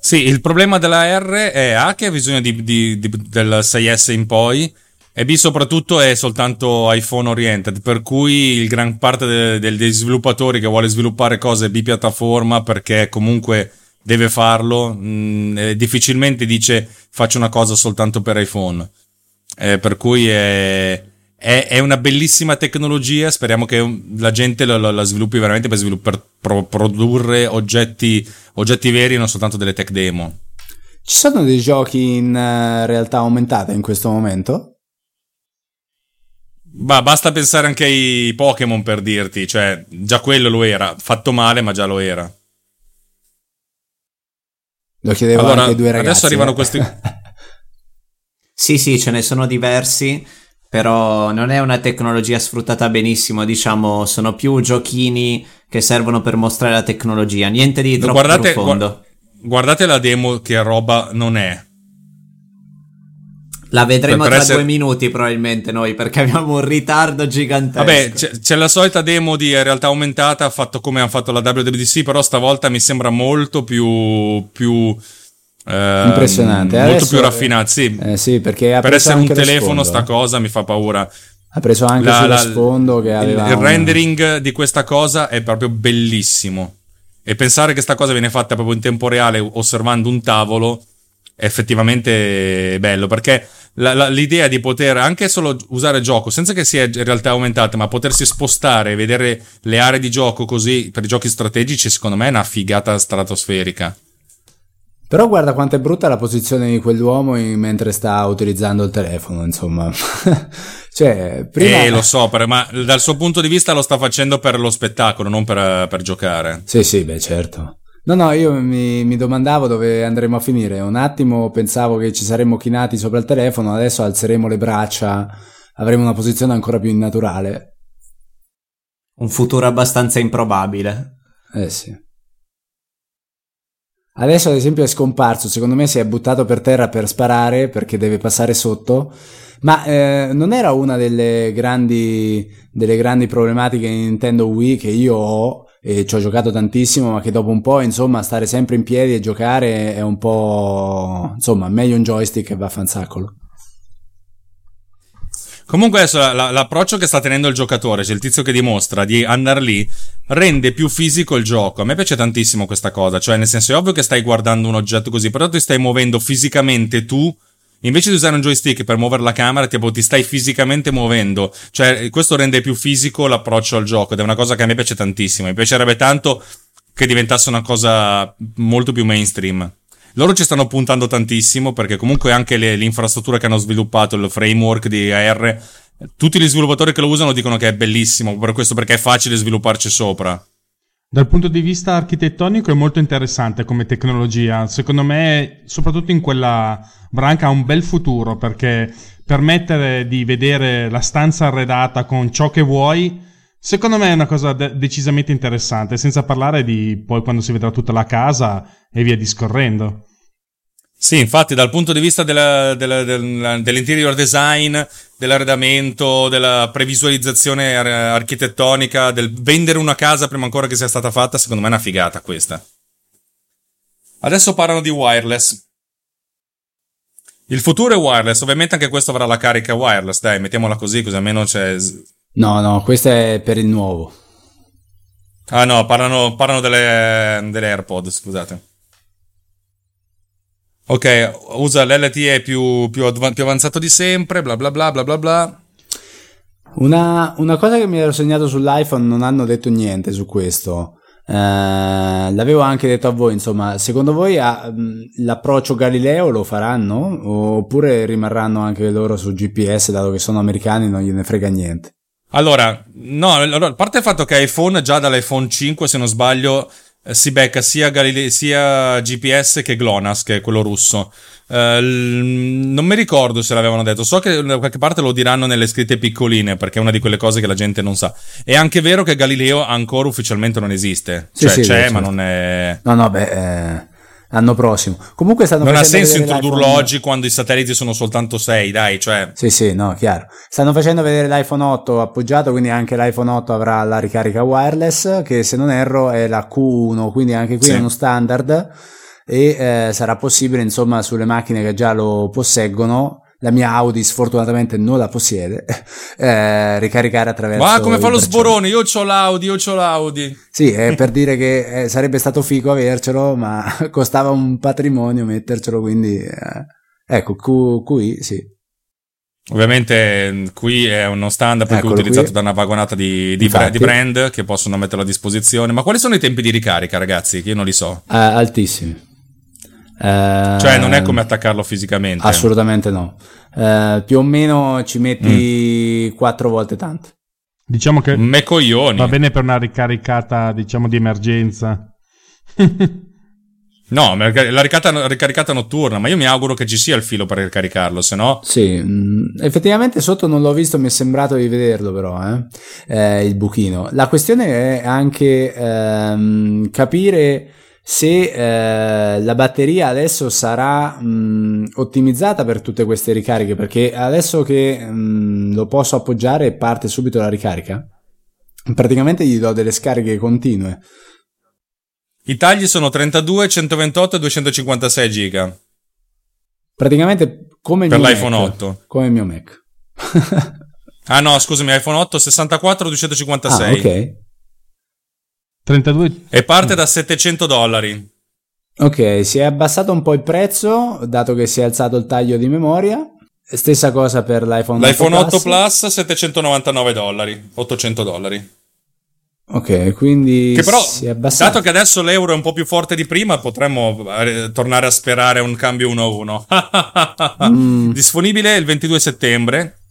B: Sì, il problema della R è A che ha bisogno di, di, di, del 6S in poi e B soprattutto è soltanto iPhone oriented, per cui il gran parte de, de, degli sviluppatori che vuole sviluppare cose bipiattaforma perché comunque deve farlo, mh, mm, difficilmente dice faccio una cosa soltanto per iPhone. Eh, per cui è, è, è, una bellissima tecnologia, speriamo che la gente la, la sviluppi veramente per, svilupp- per pro- produrre oggetti, oggetti veri e non soltanto delle tech demo.
F: Ci sono dei giochi in uh, realtà aumentata in questo momento?
B: Ma basta pensare anche ai Pokémon per dirti, cioè già quello lo era, fatto male ma già lo era.
F: Lo chiedevo allora, anche due ragazzi.
B: Adesso arrivano eh. questi...
D: sì, sì, ce ne sono diversi, però non è una tecnologia sfruttata benissimo, diciamo, sono più giochini che servono per mostrare la tecnologia, niente di troppo
B: guardate,
D: profondo.
B: Guardate la demo che roba non è.
D: La vedremo tra essere... due minuti probabilmente noi perché abbiamo un ritardo gigantesco.
B: Vabbè, c'è, c'è, la solita demo di realtà aumentata fatto come hanno fatto la WWDC, però stavolta mi sembra molto più, più eh,
F: Impressionante.
B: Molto
F: Adesso,
B: più raffinato, sì.
F: Eh, sì, perché
B: per essere un telefono
F: sfondo.
B: sta cosa mi fa paura.
F: Ha preso anche
B: La-
F: sullo
B: la-
F: sfondo che
B: il-
F: aveva
B: il
F: una-
B: rendering di questa cosa è proprio bellissimo. E pensare che sta cosa viene fatta proprio in tempo reale osservando un tavolo effettivamente bello perché la- la- l'idea di poter anche solo usare gioco senza che sia in realtà aumentata, ma potersi spostare e vedere le aree di gioco così per i giochi strategici, secondo me è una figata stratosferica.
F: Però guarda quanto è brutta la posizione di quell'uomo in- mentre sta utilizzando il telefono, insomma. cioè, prima...
B: Eh, lo so, per- ma dal suo punto di vista lo sta facendo per lo spettacolo, non per, per giocare.
F: Sì, sì, beh, certo. No, no, io mi, mi domandavo dove andremo a finire. Un attimo pensavo che ci saremmo chinati sopra il telefono, adesso alzeremo le braccia, avremo una posizione ancora più innaturale.
D: Un futuro abbastanza improbabile.
F: Eh sì. Adesso ad esempio è scomparso, secondo me si è buttato per terra per sparare perché deve passare sotto, ma eh, non era una delle grandi, delle grandi problematiche in Nintendo Wii che io ho e ci ho giocato tantissimo, ma che dopo un po' insomma stare sempre in piedi e giocare è un po' insomma meglio un joystick che va a fanzacolo.
B: Comunque adesso la- la- l'approccio che sta tenendo il giocatore, cioè il tizio che dimostra di andare lì, rende più fisico il gioco. A me piace tantissimo questa cosa, cioè nel senso è ovvio che stai guardando un oggetto così, però ti stai muovendo fisicamente tu. Invece di usare un joystick per muovere la camera, tipo ti stai fisicamente muovendo. Cioè, questo rende più fisico l'approccio al gioco ed è una cosa che a me piace tantissimo. Mi piacerebbe tanto che diventasse una cosa molto più mainstream. Loro ci stanno puntando tantissimo perché comunque anche le- l'infrastruttura che hanno sviluppato, il framework di AR, tutti gli sviluppatori che lo usano dicono che è bellissimo, per questo perché è facile svilupparci sopra.
C: Dal punto di vista architettonico è molto interessante come tecnologia. Secondo me, soprattutto in quella branca, ha un bel futuro perché permettere di vedere la stanza arredata con ciò che vuoi, secondo me è una cosa de- decisamente interessante, senza parlare di poi quando si vedrà tutta la casa e via discorrendo.
B: Sì, infatti, dal punto di vista della- della- del- dell'interior design, dell'arredamento, della previsualizzazione ar- architettonica, del vendere una casa prima ancora che sia stata fatta, secondo me è una figata questa. Adesso parlano di wireless. Il futuro è wireless, ovviamente anche questo avrà la carica wireless, dai, mettiamola così, così almeno c'è...
F: No, no, questo è per il nuovo.
B: Ah no, parlano, parlano delle, delle AirPod, scusate. Ok, usa l'LTE più, più, adva- più avanzato di sempre, bla bla bla bla bla bla.
F: Una, una cosa che mi ero segnato sull'iPhone non hanno detto niente su questo. Eh, l'avevo anche detto a voi, insomma, secondo voi ah, mh, l'approccio Galileo lo faranno oppure rimarranno anche loro su GPS dato che sono americani non gliene frega niente?
B: Allora, no, a parte il fatto che iPhone già dall'iPhone 5, se non sbaglio, si becca sia, Galile- sia GPS che GLONASS, che è quello russo. Eh, non mi ricordo se l'avevano detto, so che da qualche parte lo diranno nelle scritte piccoline, perché è una di quelle cose che la gente non sa. È anche vero che Galileo ancora ufficialmente non esiste.
F: Sì,
B: cioè
F: sì,
B: c'è,
F: certo.
B: ma non è...
F: No, no, beh, eh, l'anno prossimo. Comunque stanno
B: Non ha senso introdurlo oggi quando i satelliti sono soltanto 6, dai, cioè...
F: Sì, sì, no, chiaro. Stanno facendo vedere l'iPhone 8 appoggiato, quindi anche l'iPhone 8 avrà la ricarica wireless, che se non erro è la Q1, quindi anche qui
B: Sì.
F: è uno standard e eh, sarà possibile, insomma, sulle macchine che già lo posseggono. La mia Audi sfortunatamente non la possiede, eh, ricaricare attraverso.
B: Ma come fa lo sborone? Io c'ho l'Audi, io c'ho l'Audi.
F: Sì, è per dire che eh, sarebbe stato figo avercelo, ma costava un patrimonio mettercelo, quindi eh, ecco, Q, QI, sì.
B: Ovviamente eh, qui è uno standard per cui è utilizzato
F: qui.
B: da una vagonata di, di,
F: Infatti.
B: brand che possono metterlo a disposizione. Ma quali sono i tempi di ricarica, ragazzi? Che io non li so.
F: Eh, altissimi. Eh,
B: Cioè, non è come attaccarlo fisicamente.
F: Assolutamente no. Eh, più o meno ci metti
B: Mm.
F: quattro volte tanto.
C: Diciamo che
B: Me coglioni.
C: va bene per una ricaricata, diciamo, di emergenza.
B: No, la ricaricata, la ricaricata notturna, ma io mi auguro che ci sia il filo per ricaricarlo, se no...
F: Sì, mm, effettivamente sotto non l'ho visto, mi è sembrato di vederlo però, eh, eh, il buchino. La questione è anche ehm, capire se eh, la batteria adesso sarà mh, ottimizzata per tutte queste ricariche, perché adesso che mh, lo posso appoggiare parte subito la ricarica, praticamente gli do delle scariche continue.
B: I tagli sono 32, 128 e 256 giga
F: Praticamente come il
B: per
F: mio
B: l'iPhone
F: Mac.
B: 8.
F: Come il mio Mac.
B: Ah no, scusami, iPhone 8 64 256
F: Ah, ok.
C: 32
B: e parte da 700 dollari.
F: Ok, si è abbassato un po' il prezzo, dato che si è alzato il taglio di memoria. Stessa cosa per l'iPhone 8
B: L'iPhone 8
F: Plus.
B: Plus 799 dollari, 800 dollari.
F: Ok, quindi
B: Che però,
F: si è abbassato.
B: dato che adesso l'euro è un po' più forte di prima, potremmo eh, tornare a sperare un cambio 1-1.
F: Mm.
B: Disponibile il 22 settembre.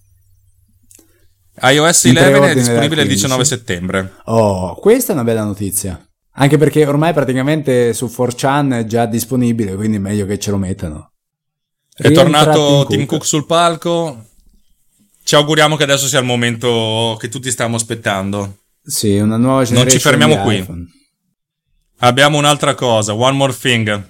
B: iOS
F: In
B: 11 è disponibile il
F: da
B: 19
F: 15.
B: settembre.
F: Oh, questa è una bella notizia. Anche perché ormai praticamente su 4chan è già disponibile, quindi è meglio che ce lo mettano.
B: È tornato
F: Tim
B: Tim Cook sul palco. Ci auguriamo che adesso sia il momento che tutti stiamo aspettando.
F: Sì, una nuova generazione.
B: ci fermiamo qui. Abbiamo un'altra cosa, One More Thing.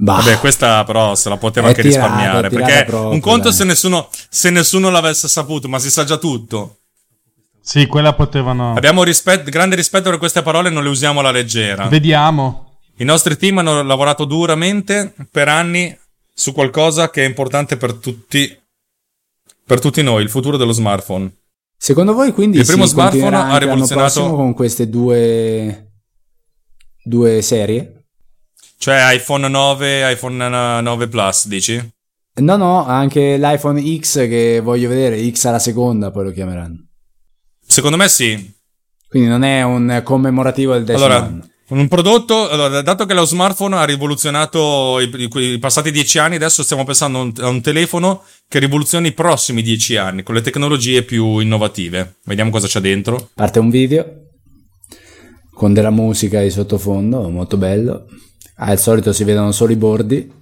F: Bah,
B: Vabbè, questa però se la poteva
F: È
B: anche
F: tirata,
B: risparmiare. Perché
F: proprio,
B: un conto
F: dai.
B: se nessuno, se nessuno l'avesse saputo, ma si sa già tutto.
C: Sì, quella potevano.
B: Abbiamo rispet- grande rispetto per queste parole non le usiamo alla leggera.
C: Vediamo.
B: I nostri team hanno lavorato duramente per anni su qualcosa che è importante per tutti, per tutti noi, il futuro dello smartphone.
F: Secondo voi quindi
B: Il primo smartphone ha rivoluzionato-
F: con queste due due serie?
B: Cioè iPhone 9, iPhone 9 Plus, dici?
F: No, no, anche l'iPhone X che voglio vedere, X alla seconda poi lo chiameranno.
B: Secondo me sì.
F: Quindi non è un commemorativo del decimo
B: Allora,
F: anno.
B: un prodotto, allora, dato che lo smartphone ha rivoluzionato i, i- i passati dieci anni, adesso stiamo pensando a un, a un telefono che rivoluzioni i prossimi dieci anni con le tecnologie più innovative. Vediamo cosa c'è dentro.
F: Parte un video con della musica di sottofondo, molto bello. Ah, al solito si vedono solo i bordi.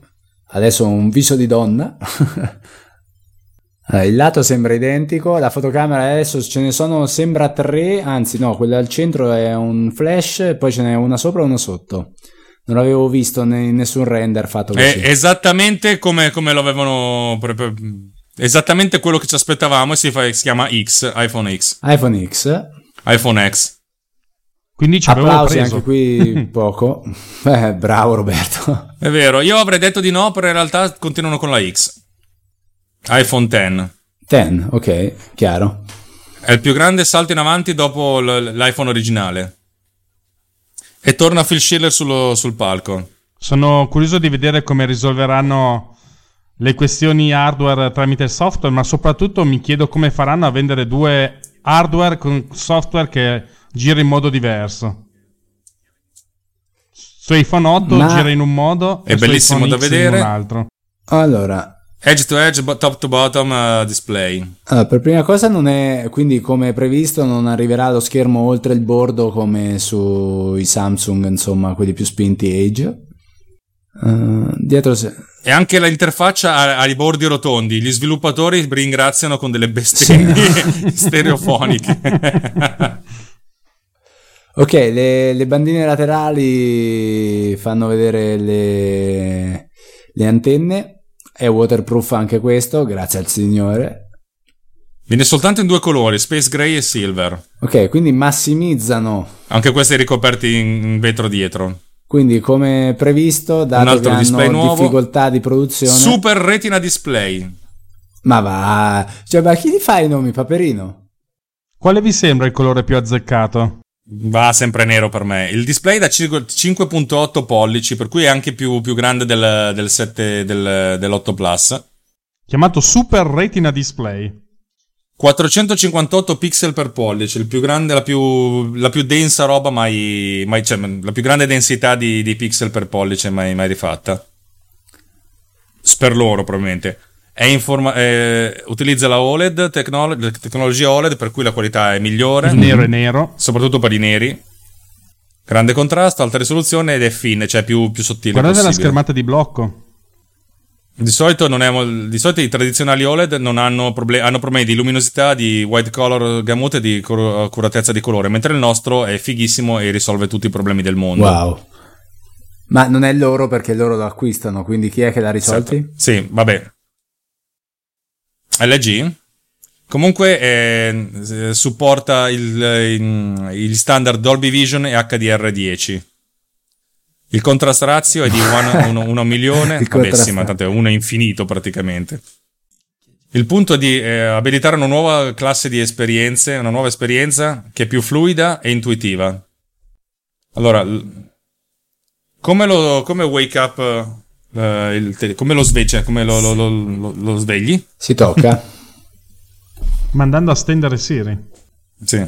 F: Adesso un viso di donna. Il lato sembra identico, la fotocamera adesso ce ne sono, sembra tre, anzi no, quella al centro è un flash, e poi ce n'è una sopra e una sotto. Non l'avevo visto in nessun render fatto così.
B: È esattamente come, come lo avevano. Esattamente quello che ci aspettavamo e si, fa- si chiama X, iPhone X,
F: iPhone X,
B: iPhone X.
C: Quindi ci
F: applausi
C: preso.
F: anche qui poco. Eh, bravo Roberto.
B: È vero, io avrei detto di no, però in realtà continuano con la X. iPhone X.
F: 10, ok, chiaro.
B: È il più grande salto in avanti dopo l- l'iPhone originale. E torna Phil Schiller sullo- sul palco.
C: Sono curioso di vedere come risolveranno le questioni hardware tramite il software, ma soprattutto mi chiedo come faranno a vendere due hardware con software che gira in modo diverso. Su iPhone 8
F: Ma-
C: gira in un modo
B: È
C: e su
B: bellissimo
C: iPhone
B: da
C: X
B: vedere.
C: in un altro.
F: Allora,
B: Edge to edge, top to bottom uh, display.
F: allora, per prima cosa non è, quindi come previsto non arriverà lo schermo oltre il bordo come sui Samsung, insomma, quelli più spinti Age. Eh, dietro se...
B: E anche l'interfaccia ha, ha i bordi rotondi. Gli sviluppatori ringraziano con delle bestemmie stereofoniche.
F: Ok, le, le bandine laterali fanno vedere le, le antenne. È waterproof anche questo, grazie al signore.
B: Viene soltanto in due colori, Space Gray e Silver.
F: Ok, quindi massimizzano.
B: Anche questi ricoperti in vetro dietro.
F: Quindi, come previsto, dato
B: altro
F: che
B: display
F: hanno
B: nuovo.
F: difficoltà di produzione.
B: Super Retina Display.
F: Ma va, cioè, ma chi li fa i nomi, Paperino?
C: Quale vi sembra il colore più azzeccato?
B: Va sempre nero per me. Il display da 5 5.8 pollici, per cui è anche più, più grande del, del 7 del, dell'8 Plus.
C: Chiamato Super Retina Display.
B: 458 pixel per pollice, il più grande, la più, la più densa roba mai, mai cioè, la più grande densità di, di pixel per pollice mai, mai rifatta. Per loro, probabilmente. È in forma, eh, utilizza la OLED, tecnolo- la tecnologia OLED, per cui la qualità è migliore,
C: Il nero e nero.
B: soprattutto per i neri. Grande contrasto, alta risoluzione ed è fine, cioè più, più sottile.
C: Guardate la
B: possibile.
C: schermata di blocco.
B: Di solito, non è di solito i tradizionali OLED non hanno, proble- hanno problemi di luminosità, di white color gamut e di accuratezza di colore, mentre il nostro è fighissimo e risolve tutti i problemi del mondo.
F: Wow. Ma non è loro perché loro lo acquistano, quindi chi è che l'ha risolti?
B: Sì, vabbè. LG? Comunque eh, supporta il, standard Dolby Vision e HDR10. Il contrast ratio è di 1 milione,
F: Il
B: vabbè sì,
F: contrast-
B: ma tanto è 1 infinito praticamente. Il punto è di eh, abilitare una nuova classe di esperienze, una nuova esperienza che è più fluida e intuitiva. Allora, come lo come wake up, il tele- come lo sveglia, come lo, lo- lo- lo- lo svegli?
F: Si tocca.
C: Mandando a stendere Siri.
B: Sì.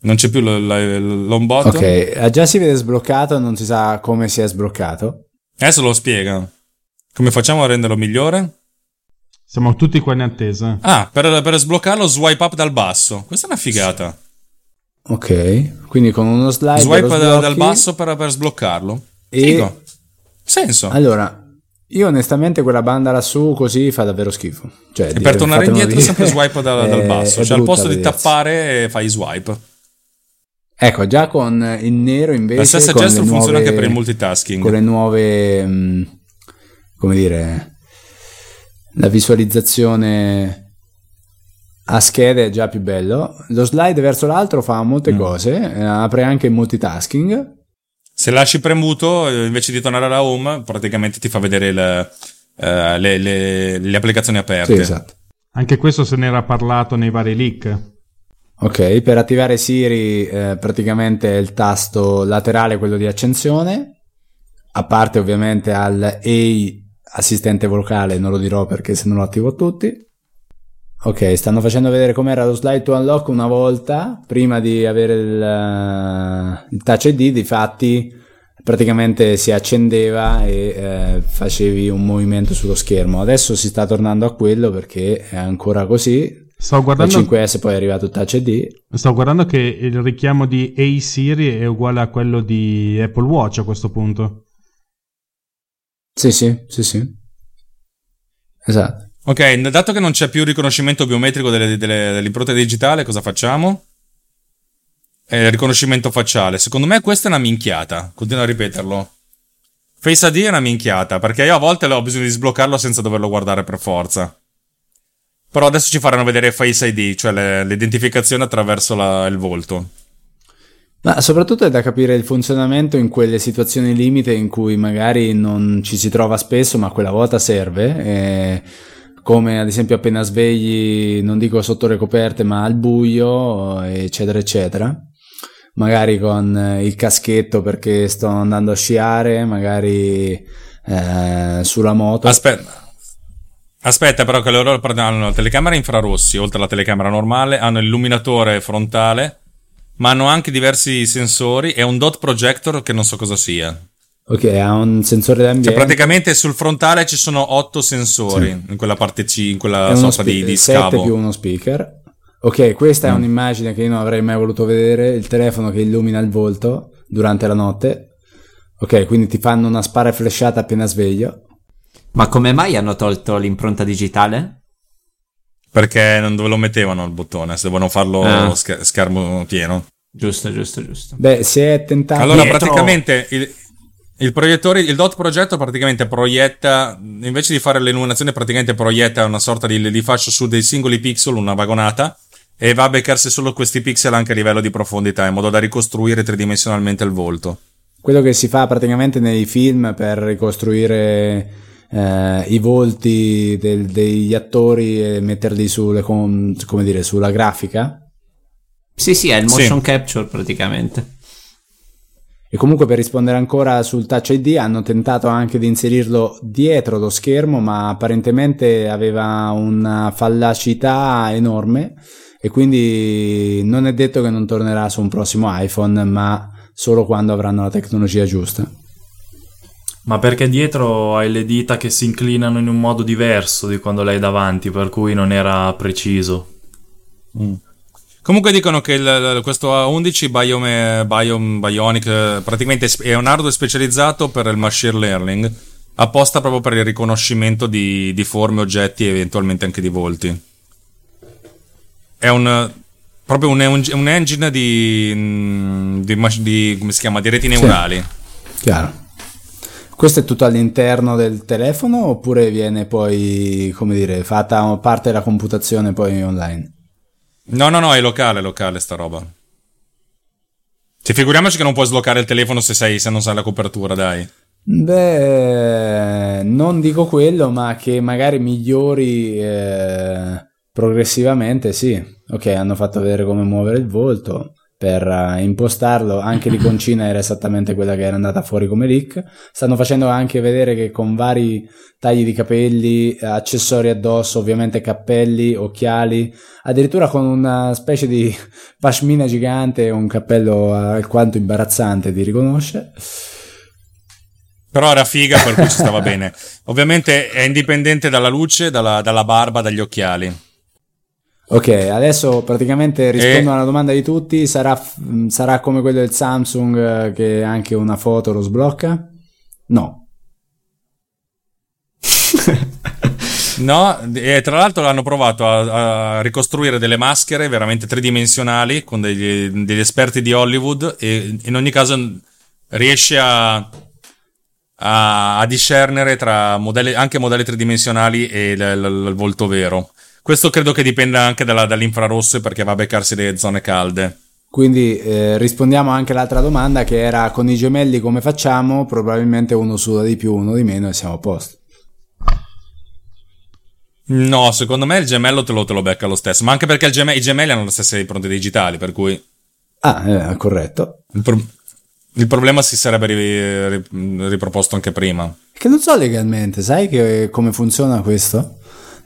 B: Non c'è più l- l- l'onbot.
F: ok, eh, già si vede sbloccato, non si sa come si è sbloccato.
B: Adesso lo spiega. Come facciamo a renderlo migliore?
C: Siamo tutti qua in attesa.
B: Ah, per, per sbloccarlo swipe up dal basso. Questa è una figata.
F: Ok, quindi con uno slide
B: Swipe
F: lo
B: da- dal basso per, per sbloccarlo.
F: E
B: Figo. Senso.
F: allora io onestamente quella banda lassù così fa davvero schifo. Cioè,
B: e per tornare indietro
F: dire,
B: sempre swipe da- dal
F: è-
B: basso. Cioè al posto di tappare eh, fai swipe.
F: Ecco, già con il nero invece
B: La stessa
F: le
B: gesto funziona
F: nuove-
B: anche per il multitasking.
F: con le nuove mh, come dire la visualizzazione a schede è già più bello lo slide verso l'altro fa molte
B: Mm.
F: cose eh, apre anche il multitasking
B: Se lasci premuto, eh, invece di tornare alla home, praticamente ti fa vedere il, eh, le, le- le applicazioni
F: sì
B: aperte.
F: esatto
C: Anche questo se n'era parlato nei vari leak.
F: ok per attivare Siri eh, praticamente è il tasto laterale quello di accensione a parte ovviamente al A assistente vocale non lo dirò perché se non lo attivo tutti Ok, stanno facendo vedere com'era lo slide to unlock una volta prima di avere il, eh, il touch ID. Difatti, praticamente si accendeva e eh, facevi un movimento sullo schermo. Adesso si sta tornando a quello perché è ancora così. Dal
C: guardando,
F: 5S poi è arrivato il touch ID.
C: stavo guardando che il richiamo di A Siri è uguale a quello di Apple Watch a questo punto.
F: Sì, sì, sì, sì. Esatto.
B: Ok, dato che non c'è più il riconoscimento biometrico delle, delle, dell'impronta digitale, cosa facciamo? Eh, riconoscimento facciale. Secondo me questa è una minchiata. Continuo a ripeterlo. Face ID è una minchiata, perché io a volte ho bisogno di sbloccarlo senza doverlo guardare per forza. Però adesso ci faranno vedere Face ID, cioè le- l'identificazione attraverso la- il volto.
F: Ma soprattutto è da capire il funzionamento in quelle situazioni limite in cui magari non ci si trova spesso, ma quella volta serve. eh, come ad esempio appena svegli, non dico sotto le coperte, ma al buio, eccetera, eccetera. Magari con eh, il caschetto perché sto andando a sciare, magari eh, sulla moto.
B: Aspetta. Aspetta, però, che loro hanno la telecamera infrarossi, oltre alla telecamera normale, hanno l'illuminatore frontale, ma hanno anche diversi sensori e un dot projector che non so cosa sia.
F: Ok, ha un sensore d'ambiente.
B: Cioè, praticamente sul frontale ci sono otto sensori in quella parte C, in
F: è
B: quella sorta di,
F: spe-
B: di
F: sette
B: scavo.
F: più uno speaker. Ok, questa è
B: Mm.
F: un'immagine che io non avrei mai voluto vedere, il telefono che illumina il volto durante la notte. Ok, quindi ti fanno una spara flashata appena sveglio.
D: Ma come mai hanno tolto l'impronta digitale?
B: Perché non dove lo mettevano il bottone, se dovevano farlo
D: Ah.
B: scher- schermo pieno.
D: Giusto, giusto, giusto.
F: Beh, si è tentato...
B: Allora,
D: dietro-
B: praticamente il, il proiettore, il dot progetto praticamente proietta, invece di fare l'illuminazione, praticamente proietta una sorta di, di fascio su dei singoli pixel, una vagonata, e va a beccarsi solo questi pixel anche a livello di profondità, in modo da ricostruire tridimensionalmente il volto.
F: Quello che si fa praticamente nei film per ricostruire eh, i volti del- degli attori e metterli sulle, com- come dire, sulla grafica.
D: Sì, sì, è il
B: Sì.
D: motion capture praticamente.
F: E comunque per rispondere ancora sul Touch ID hanno tentato anche di inserirlo dietro lo schermo, ma apparentemente aveva una fallacità enorme e quindi non è detto che non tornerà su un prossimo iPhone, ma solo quando avranno la tecnologia giusta.
E: Ma perché dietro hai le dita che si inclinano in un modo diverso di quando l'hai davanti, per cui non era preciso.
B: Comunque dicono che il- questo A11 Biome, Biome, Bionic praticamente è un hardware specializzato per il machine learning, apposta proprio per il riconoscimento di, di forme, oggetti e eventualmente anche di volti. È un proprio un, un- un engine di, mm, di, di- come si chiama di reti neurali.
F: Chiaro. Questo è tutto all'interno del telefono oppure viene poi, come dire, fatta parte della computazione poi online?
B: No, no, no, è locale, locale sta roba. Cioè, figuriamoci che non puoi sbloccare il telefono se, sei, se non sai la copertura, dai.
F: Beh, non dico quello, ma che magari migliori eh, progressivamente, sì. Ok, hanno fatto vedere come muovere il volto per uh, impostarlo. Anche l'iconcina era esattamente quella che era andata fuori come leak. Stanno facendo anche vedere che con vari tagli di capelli, accessori addosso, ovviamente cappelli, occhiali, addirittura con una specie di pashmina gigante, un cappello alquanto imbarazzante, ti riconosce.
B: Però era figa, per cui ci stava bene. Ovviamente è indipendente dalla luce, dalla, dalla barba, dagli occhiali.
F: Ok, adesso praticamente rispondo e... alla domanda di tutti. Sarà, sarà, come quello del Samsung eh, che anche una foto lo sblocca? No.
B: no, e tra l'altro hanno provato a, a, ricostruire delle maschere veramente tridimensionali con degli, degli esperti di Hollywood e in ogni caso riesce a a, a discernere tra modelli, anche modelli tridimensionali e l, l, il volto vero. Questo credo che dipenda anche dalla, dall'infrarosso perché va a beccarsi le zone calde.
F: Quindi eh, rispondiamo anche all'altra domanda che era con i gemelli come facciamo? Probabilmente uno suda di più, uno di meno e siamo a posto.
B: No, secondo me il gemello te lo, te lo becca lo stesso, ma anche perché geme- i gemelli hanno le stesse impronte digitali, per cui...
F: Ah, eh, corretto.
B: Il, pro- il problema si sarebbe ri- riproposto anche prima.
F: Che non so legalmente, sai che, come funziona questo?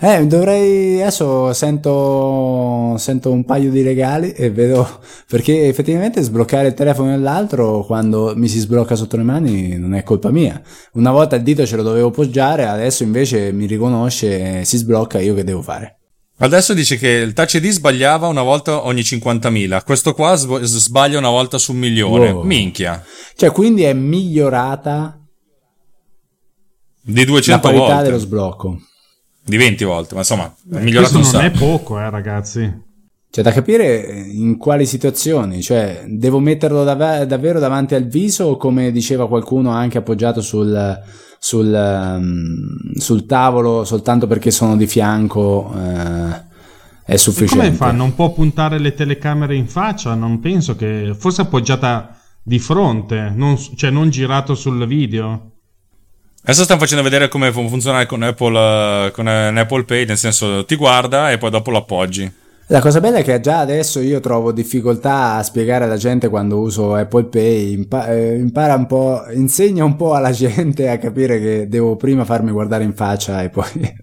F: Eh, dovrei. Adesso sento, sento un paio di legali e vedo. Perché effettivamente sbloccare il telefono nell'altro quando mi si sblocca sotto le mani non è colpa mia. Una volta il dito ce lo dovevo poggiare, adesso invece mi riconosce, si sblocca, io che devo fare?
B: Adesso dice che il Touch ID sbagliava una volta ogni 50.000, questo qua sbaglia una volta su un milione. Wow. Minchia.
F: Cioè, quindi è migliorata
B: di 200
F: la qualità
B: volte.
F: dello sblocco.
B: Di 20 volte, ma insomma,
C: è
B: migliorato
C: Questo non è poco, eh, ragazzi.
F: C'è da capire in quali situazioni, cioè devo metterlo dav- davvero davanti al viso o come diceva qualcuno anche appoggiato sul, sul, um, sul tavolo soltanto perché sono di fianco eh, è sufficiente.
C: E come fa? Non può puntare le telecamere in faccia? Non penso che... Forse appoggiata di fronte, non, cioè non girato sul video.
B: Adesso stanno facendo vedere come funziona con Apple, con Apple Pay, nel senso ti guarda e poi dopo lo appoggi.
F: La cosa bella è che già adesso io trovo difficoltà a spiegare alla gente quando uso Apple Pay, impa- eh, impara un po', insegna un po' alla gente a capire che devo prima farmi guardare in faccia e poi...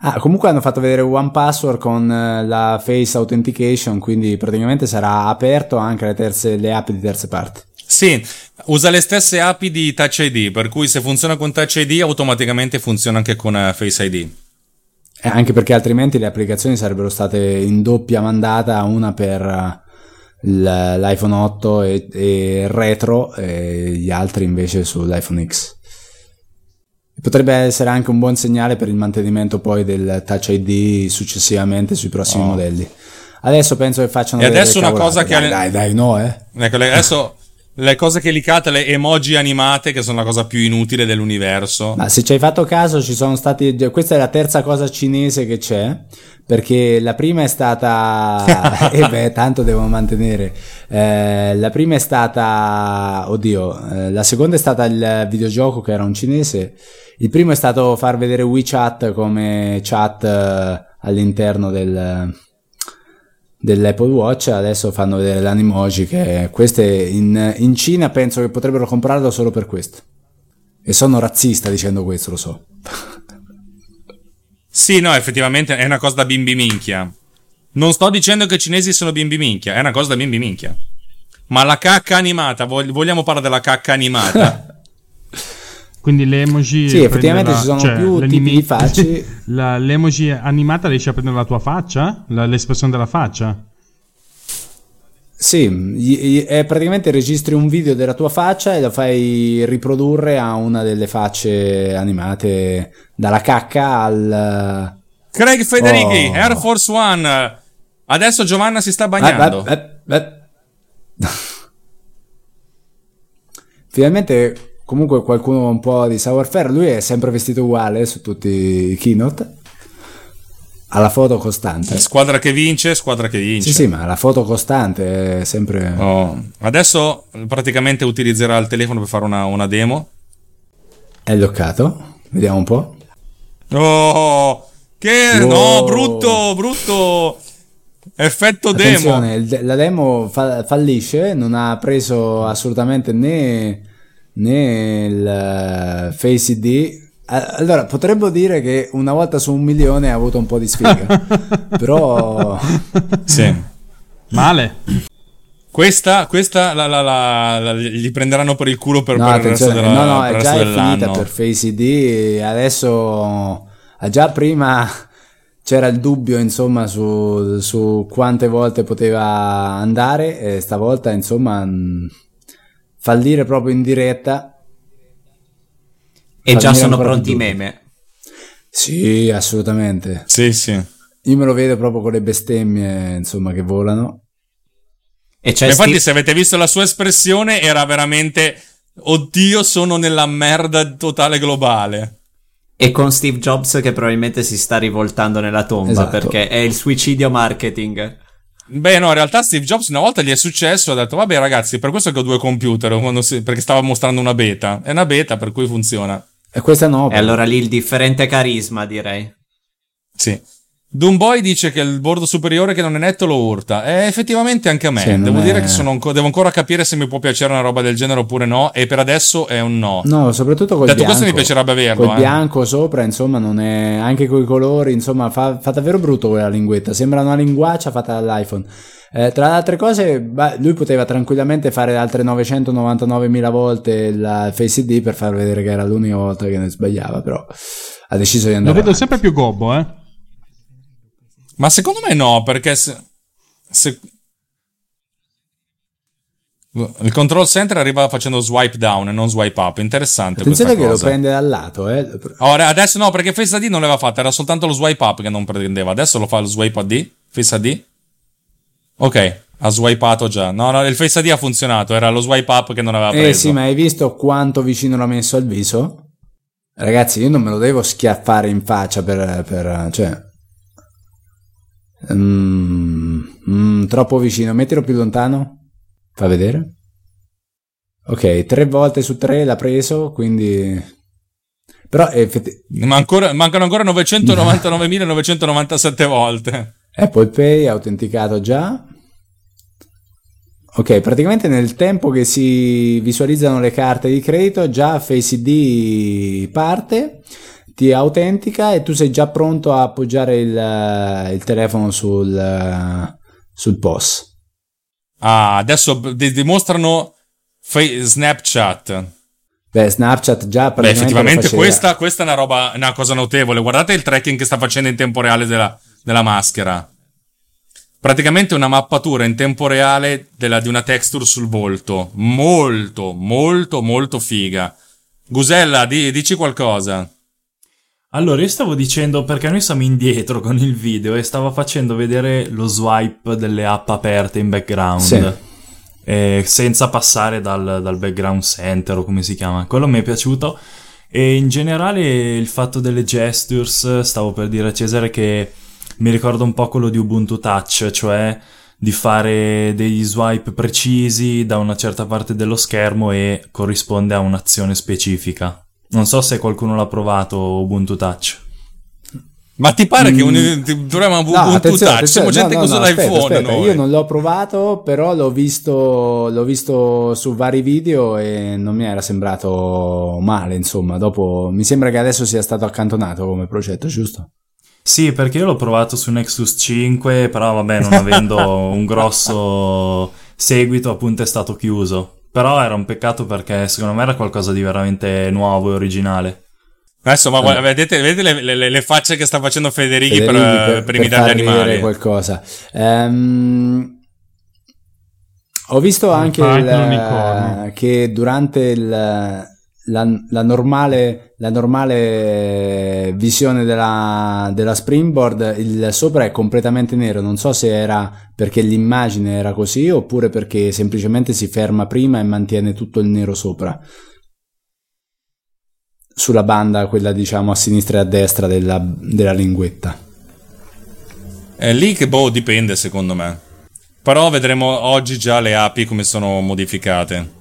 F: ah, comunque hanno fatto vedere One Password con eh, la Face Authentication, quindi praticamente sarà aperto anche le, terze, le app di terze parti.
B: Sì, usa le stesse API di Touch ID, per cui se funziona con Touch ID automaticamente funziona anche con eh, Face ID.
F: Eh, anche perché altrimenti le applicazioni sarebbero state in doppia mandata, una per eh, l'iPhone 8 e, e retro e gli altri invece sull'iPhone X. Potrebbe essere anche un buon segnale per il mantenimento poi del Touch ID successivamente sui prossimi oh. modelli. Adesso penso che facciano
B: e adesso una cosa che
F: dai, dai, dai, no, eh.
B: Ecco, adesso le cose che licate, le emoji animate, che sono la cosa più inutile dell'universo.
F: Ma se ci hai fatto caso, ci sono stati. Questa è la terza cosa cinese che c'è. Perché la prima è stata. e eh beh, tanto devo mantenere. Eh, la prima è stata. Oddio, eh, la seconda è stata il videogioco che era un cinese. Il primo è stato far vedere WeChat come chat eh, all'interno del dell'Apple Watch adesso fanno vedere l'animoji che queste in, in Cina penso che potrebbero comprarlo solo per questo. E sono razzista dicendo questo lo so.
B: Sì no effettivamente è una cosa da bimbi minchia. Non sto dicendo che i cinesi sono bimbi minchia è una cosa da bimbi minchia. Ma la cacca animata vogliamo parlare della cacca animata
C: Quindi le emoji.
F: Sì, effettivamente la, ci sono cioè, più tipi di facce.
C: La, l'emoji animata riesce a prendere la tua faccia? La, l'espressione della faccia?
F: Sì, è praticamente registri un video della tua faccia e lo fai riprodurre a una delle facce animate dalla cacca al.
B: Craig Federighi, oh. Air Force One. Adesso Giovanna si sta bagnando.
F: Eh, eh, eh, Finalmente comunque qualcuno un po' di savoir-faire, lui è sempre vestito uguale su tutti i keynote. Ha la foto costante.
B: Squadra che vince, squadra che vince.
F: Sì, sì, ma la foto costante è sempre...
B: Oh, Adesso praticamente utilizzerà il telefono per fare una, una demo.
F: È bloccato. Vediamo un po'.
B: Oh, che
F: Oh.
B: no, brutto, brutto. Effetto demo.
F: Attenzione, il de- la demo fa- fallisce, non ha preso assolutamente né, né il eh, Face ID. Allora, potremmo dire che una volta su un milione ha avuto un po' di sfiga, però
B: Sì.
C: Male.
B: Questa, questa la, la- la- la- gli prenderanno per il culo per,
F: no,
B: per il resto, della,
F: no, no, è già è finita per Face ID, adesso già prima c'era il dubbio insomma su, su quante volte poteva andare e stavolta insomma mh, fallire proprio in diretta
D: E già sono pronti i meme.
F: Sì, assolutamente.
B: Sì, sì.
F: Io me lo vedo proprio con le bestemmie, insomma, che volano.
D: E c'è
B: Infatti,
D: Steve-
B: se avete visto la sua espressione, era veramente. Oddio, sono nella merda totale globale.
D: E con Steve Jobs che probabilmente si sta rivoltando nella tomba
F: Esatto.
D: perché è il suicidio marketing.
B: Beh, no, in realtà Steve Jobs una volta gli è successo, ha detto, vabbè ragazzi, per questo che ho due computer, si- perché stava mostrando una beta. È una beta, per cui funziona.
F: E questa no.
D: E allora lì il differente carisma, direi.
B: Sì. Doomboy dice che il bordo superiore che non è netto lo urta. E effettivamente anche a me.
F: Sì,
B: devo
F: è-
B: dire che sono anco- devo ancora capire se mi può piacere una roba del genere oppure no. E per adesso è un no.
F: No, soprattutto col
B: Detto
F: bianco.
B: questo, mi piacerebbe averlo,
F: Col
B: eh.
F: bianco sopra, insomma, non è... Anche coi colori, insomma, fa, fa davvero brutto quella linguetta. Sembra una linguaccia fatta dall'iPhone. Eh, tra le altre cose, beh, lui poteva tranquillamente fare altre 999.000 volte il Face ID per far vedere che era l'unica volta che ne sbagliava, però ha deciso di
C: Lo
F: andare
C: vedo
F: avanti.
C: sempre più gobbo, eh.
B: Ma secondo me no, perché se, se- il control center arriva facendo swipe down e non swipe up. Interessante
F: Attenzione che
B: questa
F: lo
B: cosa.
F: prende dal lato, eh.
B: Ora, adesso no, perché Face ID non l'aveva fatta, era soltanto lo swipe up che non prendeva. Adesso lo fa lo swipe AD, Face ID. Ok, ha swipato già. No, no, il Face ID ha funzionato, era lo swipe up che non aveva preso.
F: Eh sì, ma hai visto quanto vicino l'ha messo al viso? Ragazzi, io non me lo devo schiaffare in faccia per... per cioè... Mm, mm, troppo vicino, mettilo più lontano. Fa vedere. Ok, tre volte su tre l'ha preso, quindi... Però effetti-
B: Ma ancora- mancano ancora 999.997 volte.
F: Apple Pay autenticato già. Ok, praticamente nel tempo che si visualizzano le carte di credito, già Face ID parte, ti autentica e tu sei già pronto a appoggiare il, eh, il telefono sul, eh, sul POS.
B: Ah, adesso di- dimostrano fa- Snapchat.
F: Beh, Snapchat già
B: Beh, effettivamente questa, questa è una roba, una cosa notevole. Guardate il tracking che sta facendo in tempo reale della, della maschera. Praticamente una mappatura in tempo reale della- di una texture sul volto. Molto, molto, molto figa. Gusella, di- dici qualcosa.
E: Allora, io stavo dicendo perché noi siamo indietro con il video e stavo facendo vedere lo swipe delle app aperte in background.
F: Sì.
E: eh, senza passare dal, dal background center o come si chiama. Quello mi è piaciuto. E in generale il fatto delle gestures, stavo per dire a Cesare che mi ricorda un po' quello di Ubuntu Touch, cioè di fare degli swipe precisi da una certa parte dello schermo e corrisponde a un'azione specifica. Non so se qualcuno l'ha provato Ubuntu Touch.
B: Ma ti pare che un, ti- dovremmo
F: Mm. No,
B: Ubuntu
F: attenzione,
B: Touch? Siamo gente
F: no,
B: che
F: no,
B: usa
F: no, aspetta,
B: l'iPhone
F: aspetta. Io non l'ho provato, però l'ho visto, l'ho visto su vari video e non mi era sembrato male, insomma. Dopo mi sembra che adesso sia stato accantonato come progetto, giusto?
E: Sì, perché io l'ho provato su Nexus 5, però vabbè, non avendo un grosso seguito, appunto è stato chiuso. Però era un peccato perché secondo me era qualcosa di veramente nuovo e originale.
B: Adesso, ma
F: Eh.
B: guarda, vedete, vedete le, le- le facce che sta facendo Federighi, per,
F: Federighi
B: per imitare gli animali.
F: qualcosa. Ehm, ho visto anche il-
C: l'unicorno.
F: che durante il- la, la normale, la normale visione della, della Springboard il sopra è completamente nero. Non so se era perché l'immagine era così oppure perché semplicemente si ferma prima e mantiene tutto il nero sopra. sulla banda, quella diciamo a sinistra e a destra della, della linguetta.
B: È lì che boh, dipende secondo me. Però vedremo oggi già le api come sono modificate.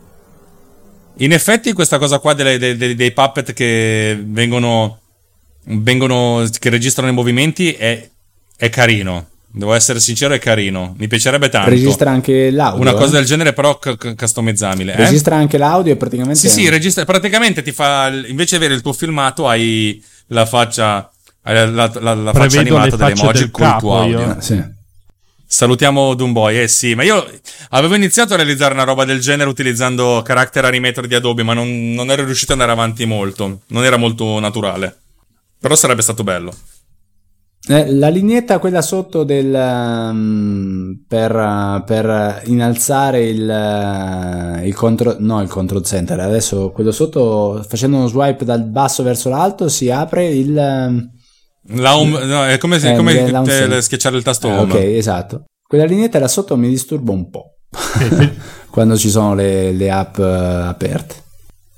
B: In effetti questa cosa qua delle- dei- dei- dei puppet che vengono, vengono che registrano i movimenti è, è carino. Devo essere sincero, è carino. Mi piacerebbe tanto.
F: Registra anche l'audio.
B: Una cosa
F: eh?
B: del genere, però c- customizzabile. eh?
F: Registra anche l'audio e praticamente.
B: Sì, sì, registra. Praticamente ti fa. Invece di avere il tuo filmato, hai la faccia. Hai la, la- la- la faccia animata delle emoji
C: del
B: col tuo audio.
C: io.
F: Sì.
B: Salutiamo Doomboy, eh sì, ma io avevo iniziato a realizzare una roba del genere utilizzando Character Animator di Adobe, ma non, non ero riuscito ad andare avanti molto, non era molto naturale. Però sarebbe stato bello.
F: Eh, La lineetta, quella sotto del, um, per, per innalzare il, uh, il control, no, il control center. Adesso quello sotto, facendo uno swipe dal basso verso l'alto, si apre il.
B: La home- no, è come, se-
F: Eh,
B: come
F: la home
B: te- schiacciare il tasto
F: eh,
B: home.
F: ok, esatto. Quella lineetta là sotto mi disturba un po' quando ci sono le, le app uh, aperte.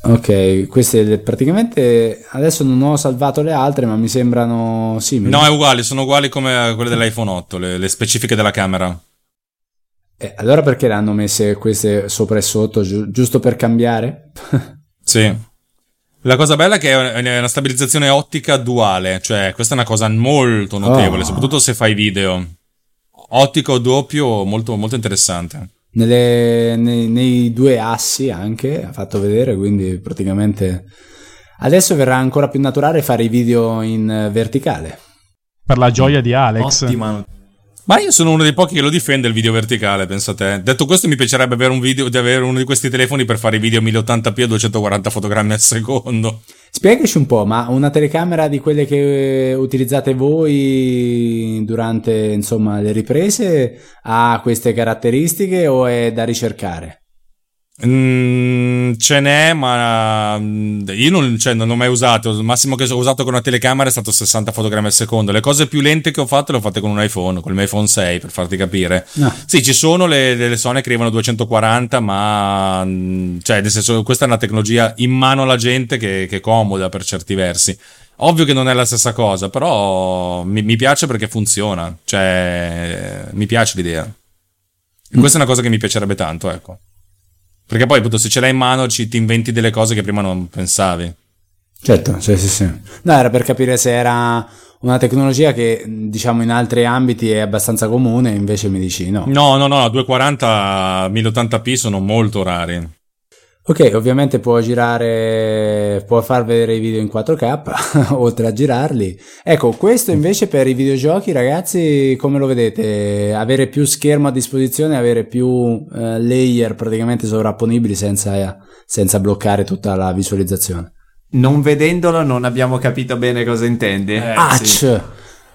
F: Ok, queste praticamente adesso non ho salvato le altre, ma mi sembrano simili.
B: No, è uguale, sono uguali come quelle dell'iPhone 8, le, le specifiche della camera.
F: Eh, allora perché le hanno messe queste sopra e sotto, giu- giusto per cambiare?
B: Sì. La cosa bella è che è una stabilizzazione ottica duale, cioè questa è una cosa molto notevole,
F: Oh.
B: soprattutto se fai video. Ottico doppio, molto, molto interessante.
F: Nelle- nei, nei due assi anche, ha fatto vedere, quindi praticamente adesso verrà ancora più naturale fare i video in eh, verticale.
C: Per la gioia di Alex.
E: Ottima notizia.
B: Ma io sono uno dei pochi che lo difende il video verticale, pensate. Detto questo, mi piacerebbe avere un video, di avere uno di questi telefoni per fare i video 1080p a 240 fotogrammi al secondo.
F: Spiegaci un po', ma una telecamera di quelle che utilizzate voi durante insomma le riprese ha queste caratteristiche o è da ricercare?
B: Mm, ce n'è, ma mm, io non, cioè, non l'ho mai usato. Il massimo che ho usato con una telecamera è stato 60 fotogrammi al secondo. Le cose più lente che ho fatto le ho fatte con un iPhone, con il mio iPhone 6, per farti capire.
F: No.
B: Sì, ci sono le, le Sony che arrivano a 240, ma mm, cioè, nel senso, questa è una tecnologia in mano alla gente che, che è comoda per certi versi. Ovvio che non è la stessa cosa, però mi, mi piace perché funziona. Cioè, mi piace l'idea. E Questa è una cosa che mi piacerebbe tanto, ecco. Perché poi, appunto, se ce l'hai in mano, ci, ti inventi delle cose che prima non pensavi.
F: Certo, sì, sì, sì. No, era per capire se era una tecnologia che diciamo in altri ambiti è abbastanza comune, invece mi dici no.
B: No, no, no, 240 1080p sono molto rari.
F: Ok, ovviamente può girare, può far vedere i video in 4K, oltre a girarli. Ecco, questo invece per i videogiochi, ragazzi, come lo vedete? Avere più schermo a disposizione, avere più eh, layer praticamente sovrapponibili senza, senza bloccare tutta la visualizzazione.
D: Non vedendolo non abbiamo capito bene cosa intendi.
E: Eh,
F: Ach!
E: sì.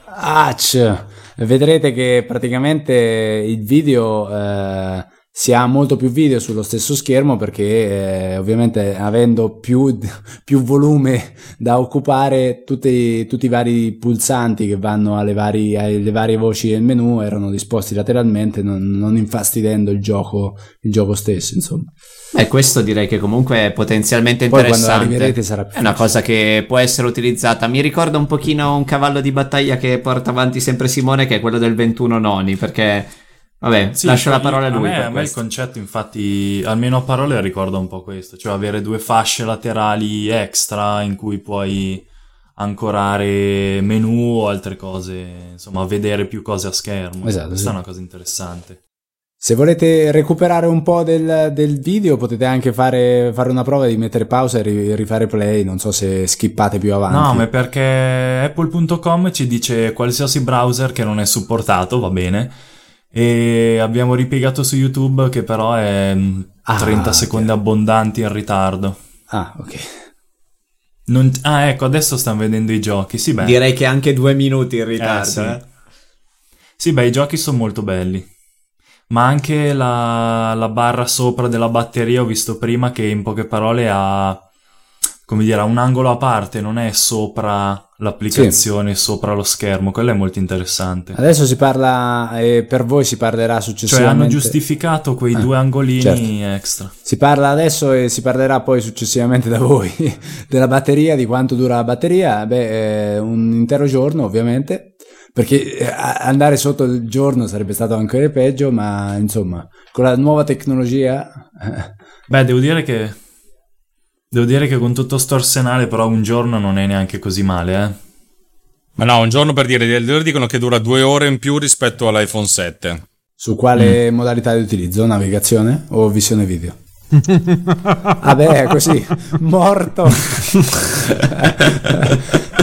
F: Ach! Vedrete che praticamente il video eh, si ha molto più video sullo stesso schermo perché eh, ovviamente avendo più, più volume da occupare tutti, tutti i vari pulsanti che vanno alle, vari- alle varie voci del menu erano disposti lateralmente non, non infastidendo il gioco, il gioco stesso insomma.
D: E questo direi che comunque è potenzialmente
F: Poi
D: interessante.
F: sarà più
D: È una cosa che può essere utilizzata. Mi ricorda un pochino un cavallo di battaglia che porta avanti sempre Simone, che è quello del 21 noni, perché... Vabbè,
E: Sì,
D: lascio la parola a lui.
E: me,
D: per
E: a me il concetto, infatti, almeno a parole ricorda un po' questo, cioè avere due fasce laterali extra in cui puoi ancorare menu o altre cose, insomma, vedere più cose a schermo.
F: Esatto,
E: Questa
F: sì.
E: è una cosa interessante.
F: Se volete recuperare un po' del, del video potete anche fare, fare una prova di mettere pausa e ri- rifare play, non so se skippate più avanti.
E: No, ma perché apple.com ci dice qualsiasi browser che non è supportato, va bene. E abbiamo ripiegato su YouTube che però è mm,
F: Ah,
E: 30
F: ok.
E: secondi abbondanti in ritardo.
F: Ah, ok.
E: Non- ah, ecco, adesso stanno vedendo i giochi. Sì, beh.
D: Direi che anche due minuti in ritardo.
E: Eh, sì.
D: eh.
E: Sì, beh, i giochi sono molto belli. Ma anche la, la barra sopra della batteria ho visto prima che in poche parole ha, come dire, ha un angolo a parte, non è sopra l'applicazione sopra lo schermo, quello è molto interessante.
F: Adesso si parla, e per voi si parlerà
E: Cioè
F: successivamente.
E: hanno giustificato quei
F: Ah,
E: due angolini
F: certo.
E: extra.
F: Si parla adesso e si parlerà poi successivamente da voi della batteria, di quanto dura la batteria. Beh, eh, un intero giorno ovviamente, perché eh, a- andare sotto il giorno sarebbe stato anche peggio, ma insomma, con la nuova tecnologia... eh,
E: Beh, devo dire che devo dire che con tutto sto arsenale però un giorno non è neanche così male, eh.
B: Ma no, un giorno per dire, loro dicono che dura due ore in più rispetto all'iPhone 7.
F: Su quale modalità di utilizzo? Navigazione o visione video? Vabbè, è così, morto.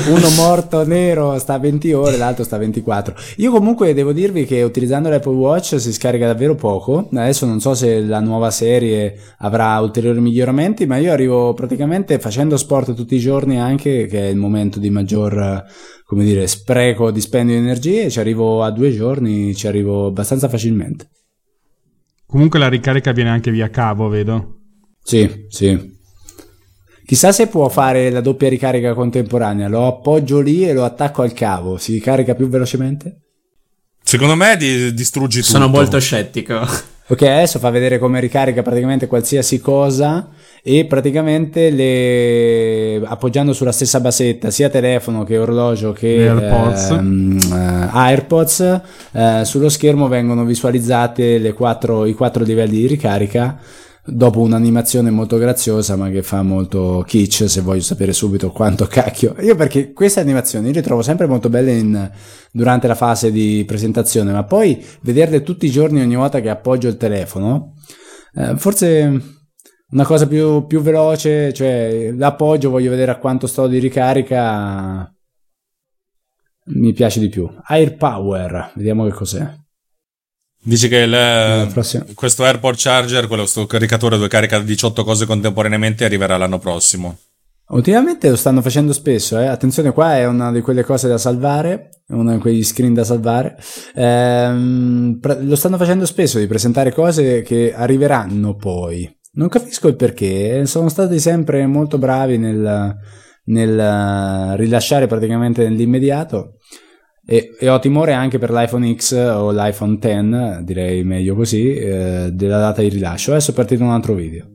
F: Uno morto nero sta a 20 ore, l'altro sta a 24. Io comunque devo dirvi che utilizzando l'Apple Watch si scarica davvero poco. Adesso non so se la nuova serie avrà ulteriori miglioramenti, ma io arrivo praticamente facendo sport tutti i giorni anche, che è il momento di maggior, come dire, spreco, dispendio di energie, ci arrivo a due giorni, ci arrivo abbastanza facilmente.
C: Comunque la ricarica viene anche via cavo, vedo.
F: Sì, sì. Chissà se può fare la doppia ricarica contemporanea. Lo appoggio lì e lo attacco al cavo. Si carica più velocemente?
B: Secondo me di- distruggi tutto.
D: Sono molto scettico.
F: Ok, adesso fa vedere come ricarica praticamente qualsiasi cosa e praticamente le appoggiando sulla stessa basetta sia telefono che orologio che
C: AirPods.
F: ehm, eh, AirPods eh, sullo schermo vengono visualizzate le quattro, i quattro livelli di ricarica dopo un'animazione molto graziosa ma che fa molto kitsch se voglio sapere subito quanto cacchio io perché queste animazioni io le trovo sempre molto belle in- durante la fase di presentazione ma poi vederle tutti i giorni ogni volta che appoggio il telefono eh, forse una cosa più, più veloce cioè l'appoggio voglio vedere a quanto sto di ricarica mi piace di più AirPower vediamo che cos'è
B: Dici che il- questo AirPort Charger, quello sto caricatore dove carica 18 cose contemporaneamente, arriverà l'anno prossimo.
F: Ultimamente lo stanno facendo spesso, eh. attenzione qua è una di quelle cose da salvare, uno di quegli screen da salvare, Ehm, lo stanno facendo spesso di presentare cose che arriveranno poi. Non capisco il perché, sono stati sempre molto bravi nel, nel eh, rilasciare praticamente nell'immediato e, e ho timore anche per l'iPhone X o l'iPhone X, direi meglio così, eh, della data di rilascio. Adesso è partito un altro video.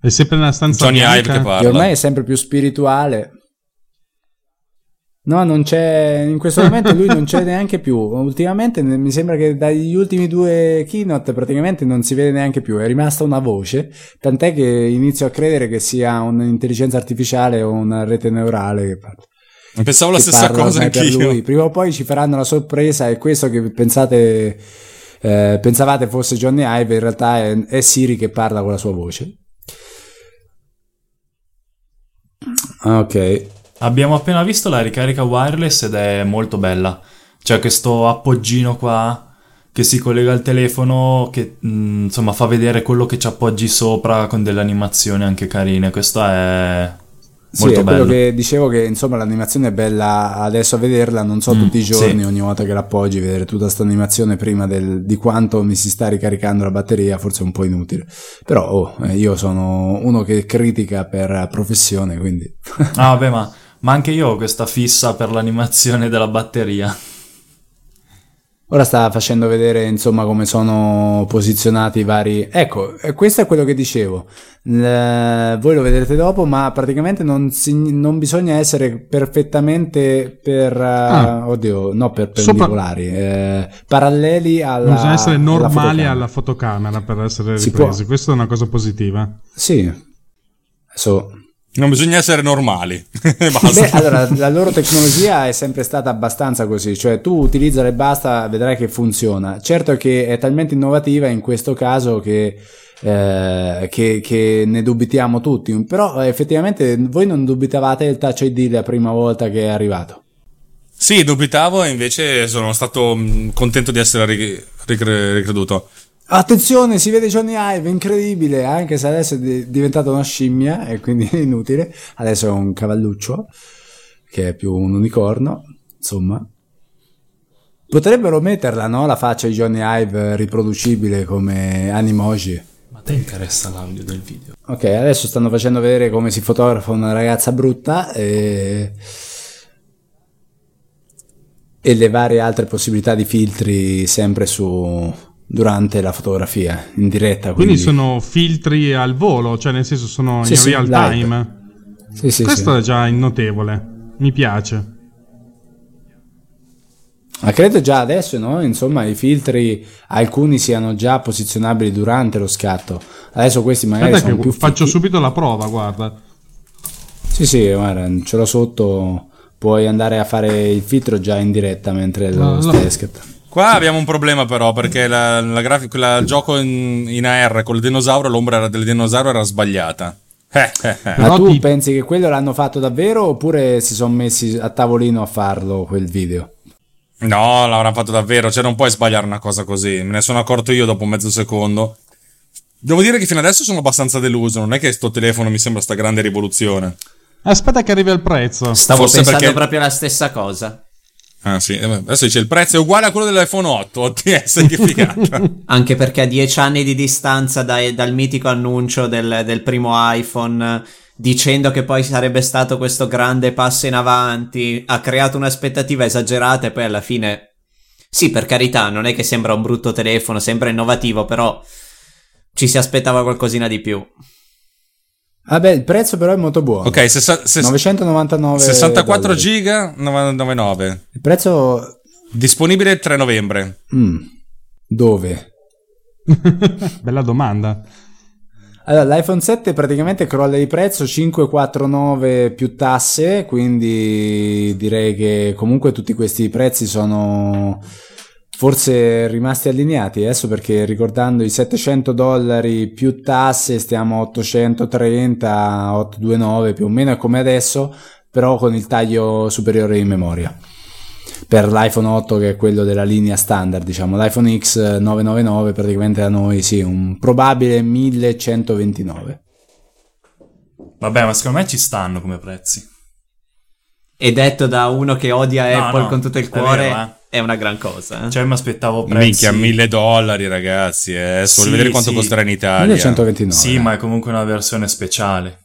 C: È sempre nella stanza
B: Johnny
C: bianca.
B: Ive che
F: Che
B: parla.
F: ormai è sempre più spirituale. No, non c'è. In questo momento lui non c'è neanche più. Ultimamente mi sembra che dagli ultimi due keynote praticamente non si vede neanche più. È rimasta una voce. Tant'è che inizio a credere che sia un'intelligenza artificiale o una rete neurale che parla.
B: Pensavo la stessa cosa anch'io.
F: lui. Prima o poi ci faranno la sorpresa e questo che pensate. eh, pensavate fosse Johnny Ive, in realtà è, è Siri che parla con la sua voce. Ok,
E: Abbiamo appena visto la ricarica wireless ed è molto bella. C'è questo appoggino qua che si collega al telefono che mm, insomma fa vedere quello che ci appoggi sopra con delle animazioni anche carine. Questo è
F: Sì,
E: molto
F: è quello
E: bello.
F: che dicevo che insomma l'animazione è bella adesso a vederla, non so
E: Mm,
F: tutti i giorni,
E: sì.
F: ogni volta che l'appoggi, vedere tutta questa animazione prima del- di quanto mi si sta ricaricando la batteria, forse è un po' inutile. Però oh, eh, io sono uno che critica per professione, quindi
E: Ah, vabbè, ma, ma anche io ho questa fissa per l'animazione della batteria.
F: ora sta facendo vedere insomma come sono posizionati i vari... Ecco, eh, questo è quello che dicevo. L- voi lo vedrete dopo, ma praticamente non, si- non bisogna essere perfettamente per... eh,
C: Ah.
F: Oddio, no per
C: Sopra-
F: perpendicolari, eh, paralleli alla...
C: Non bisogna essere
F: alla
C: normali
F: fotocamera.
C: alla fotocamera per essere
F: Si
C: ripresi.
F: può.
C: Questa è una cosa positiva.
F: Sì. Adesso...
B: Non bisogna essere normali.
F: Beh, allora, la loro tecnologia è sempre stata abbastanza così, cioè tu utilizzala e basta, vedrai che funziona. Certo che è talmente innovativa in questo caso che, eh, che, che ne dubitiamo tutti, però effettivamente voi non dubitavate del Touch ID la prima volta che è arrivato.
B: Sì, dubitavo e invece sono stato mh, contento di essere ri- ricre- ricreduto.
F: Attenzione, si vede Johnny Ive, incredibile, anche se adesso è di- diventato una scimmia e quindi è inutile. Adesso è un cavalluccio, che è più un unicorno, insomma. Potrebbero metterla, no? La faccia di Johnny Ive riproducibile come animoji.
E: Ma te interessa l'audio del video?
F: Ok, adesso stanno facendo vedere come si fotografa una ragazza brutta e... e le varie altre possibilità di filtri sempre su durante la fotografia in diretta.
C: Quindi,
F: Quindi,
C: sono filtri al volo, cioè nel senso sono
F: Sì,
C: in
F: sì,
C: real
F: live.
C: time.
F: Sì, sì,
C: Questo
F: sì.
C: è già notevole. Mi piace.
F: Ma credo già adesso, no? Insomma, i filtri alcuni siano già posizionabili durante lo scatto. Adesso questi magari
C: Aspetta
F: sono più
C: faccio
F: fichi.
C: subito la prova, guarda.
F: Sì, sì, guarda, ce l'ho sotto. Puoi andare a fare il filtro già in diretta mentre lo
C: No, no.
F: stai scattando.
B: Qua abbiamo un problema però perché la, la grafica, la- il gioco in, in AR col dinosauro, l'ombra del dinosauro era sbagliata. Eh, eh, eh.
F: Ma tu
C: ti-
F: pensi che quello l'hanno fatto davvero oppure si sono messi a tavolino a farlo quel video?
B: No, l'avranno fatto davvero, cioè non puoi sbagliare una cosa così, me ne sono accorto io dopo mezzo secondo. Devo dire che fino adesso sono abbastanza deluso, non è che sto telefono mi sembra sta grande rivoluzione.
C: Aspetta che arrivi al prezzo.
D: Stavo
B: Forse
D: pensando
B: perché-
D: proprio la stessa cosa.
B: Ah sì, eh, adesso dice il prezzo è uguale a quello dell'iPhone 8, OTS, che figata.
D: Anche perché a dieci anni di distanza dai- dal mitico annuncio del, del primo iPhone, dicendo che poi sarebbe stato questo grande passo in avanti, ha creato un'aspettativa esagerata e poi alla fine... Sì, per carità, non è che sembra un brutto telefono, sembra innovativo, però ci si aspettava qualcosina di più.
F: Vabbè, il prezzo però è molto buono.
B: ok, sessa- ses-
F: 999
B: 64
F: dollari.
B: giga 999.
F: Il prezzo
B: Disponibile il 3 novembre.
F: mm, dove?
C: Bella domanda.
F: Allora, l'iPhone 7 praticamente crolla di prezzo 549 più tasse, quindi direi che comunque tutti questi prezzi sono forse rimasti allineati adesso perché ricordando i 700 dollari più tasse stiamo a 830, 829 più o meno è come adesso, però con il taglio superiore in memoria. Per l'iPhone 8 che è quello della linea standard, diciamo, l'iPhone X 999 praticamente da noi sì, un probabile 1129.
E: Vabbè, ma secondo me ci stanno come prezzi.
D: E detto da uno che odia
E: No,
D: Apple
E: no,
D: con tutto il cuore,
E: vero, eh.
D: È una gran cosa. eh.
E: Cioè, mi aspettavo prezzi...
B: Minchia, 1000 dollari ragazzi, eh. voglio
E: Sì,
B: vedere quanto
E: sì.
B: costerà in Italia.
F: 1129.
E: Sì, ma è comunque una versione speciale.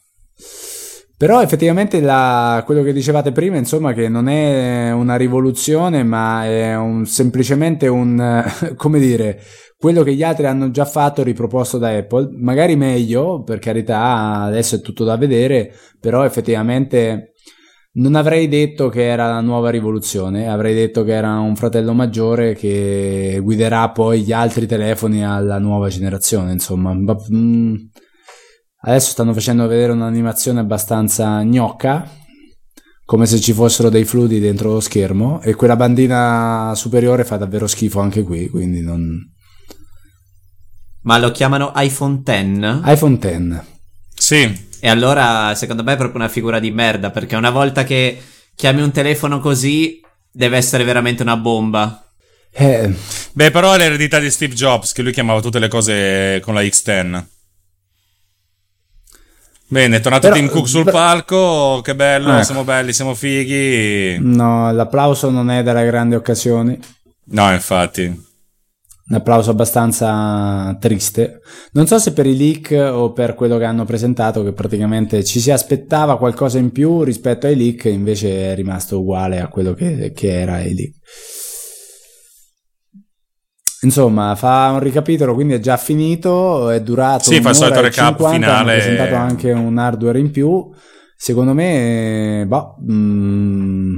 F: Però effettivamente la- quello che dicevate prima, insomma, che non è una rivoluzione, ma è un- semplicemente un, come dire, quello che gli altri hanno già fatto riproposto da Apple, magari meglio, per carità, adesso è tutto da vedere, però effettivamente non avrei detto che era la nuova rivoluzione, avrei detto che era un fratello maggiore che guiderà poi gli altri telefoni alla nuova generazione, insomma. Ma, mm, Adesso stanno facendo vedere un'animazione abbastanza gnocca, come se ci fossero dei fluidi dentro lo schermo, e quella bandina superiore fa davvero schifo anche qui, quindi non...
D: Ma lo chiamano iPhone X?
F: iPhone X.
B: Sì,
D: E allora, secondo me, è proprio una figura di merda. Perché una volta che chiami un telefono così, deve essere veramente una bomba.
F: Eh,
B: beh però è l'eredità di Steve Jobs, che lui chiamava tutte le cose con la X10. Bene, è tornato
F: Però-
B: Tim Cook sul palco, che bello,
F: Ecco.
B: siamo belli, siamo fighi.
F: no, l'applauso non è della grande occasione,
B: No, infatti.
F: Un applauso abbastanza triste. Non so se per i leak o per quello che hanno presentato, che praticamente ci si aspettava qualcosa in più rispetto ai leak, invece è rimasto uguale a quello che, che era ai leak. Insomma, fa un ricapitolo, quindi è già finito, è durato
B: Sì, fa il solito recap
F: 50,
B: finale.
F: hanno presentato anche un hardware in più. Secondo me, boh, mm,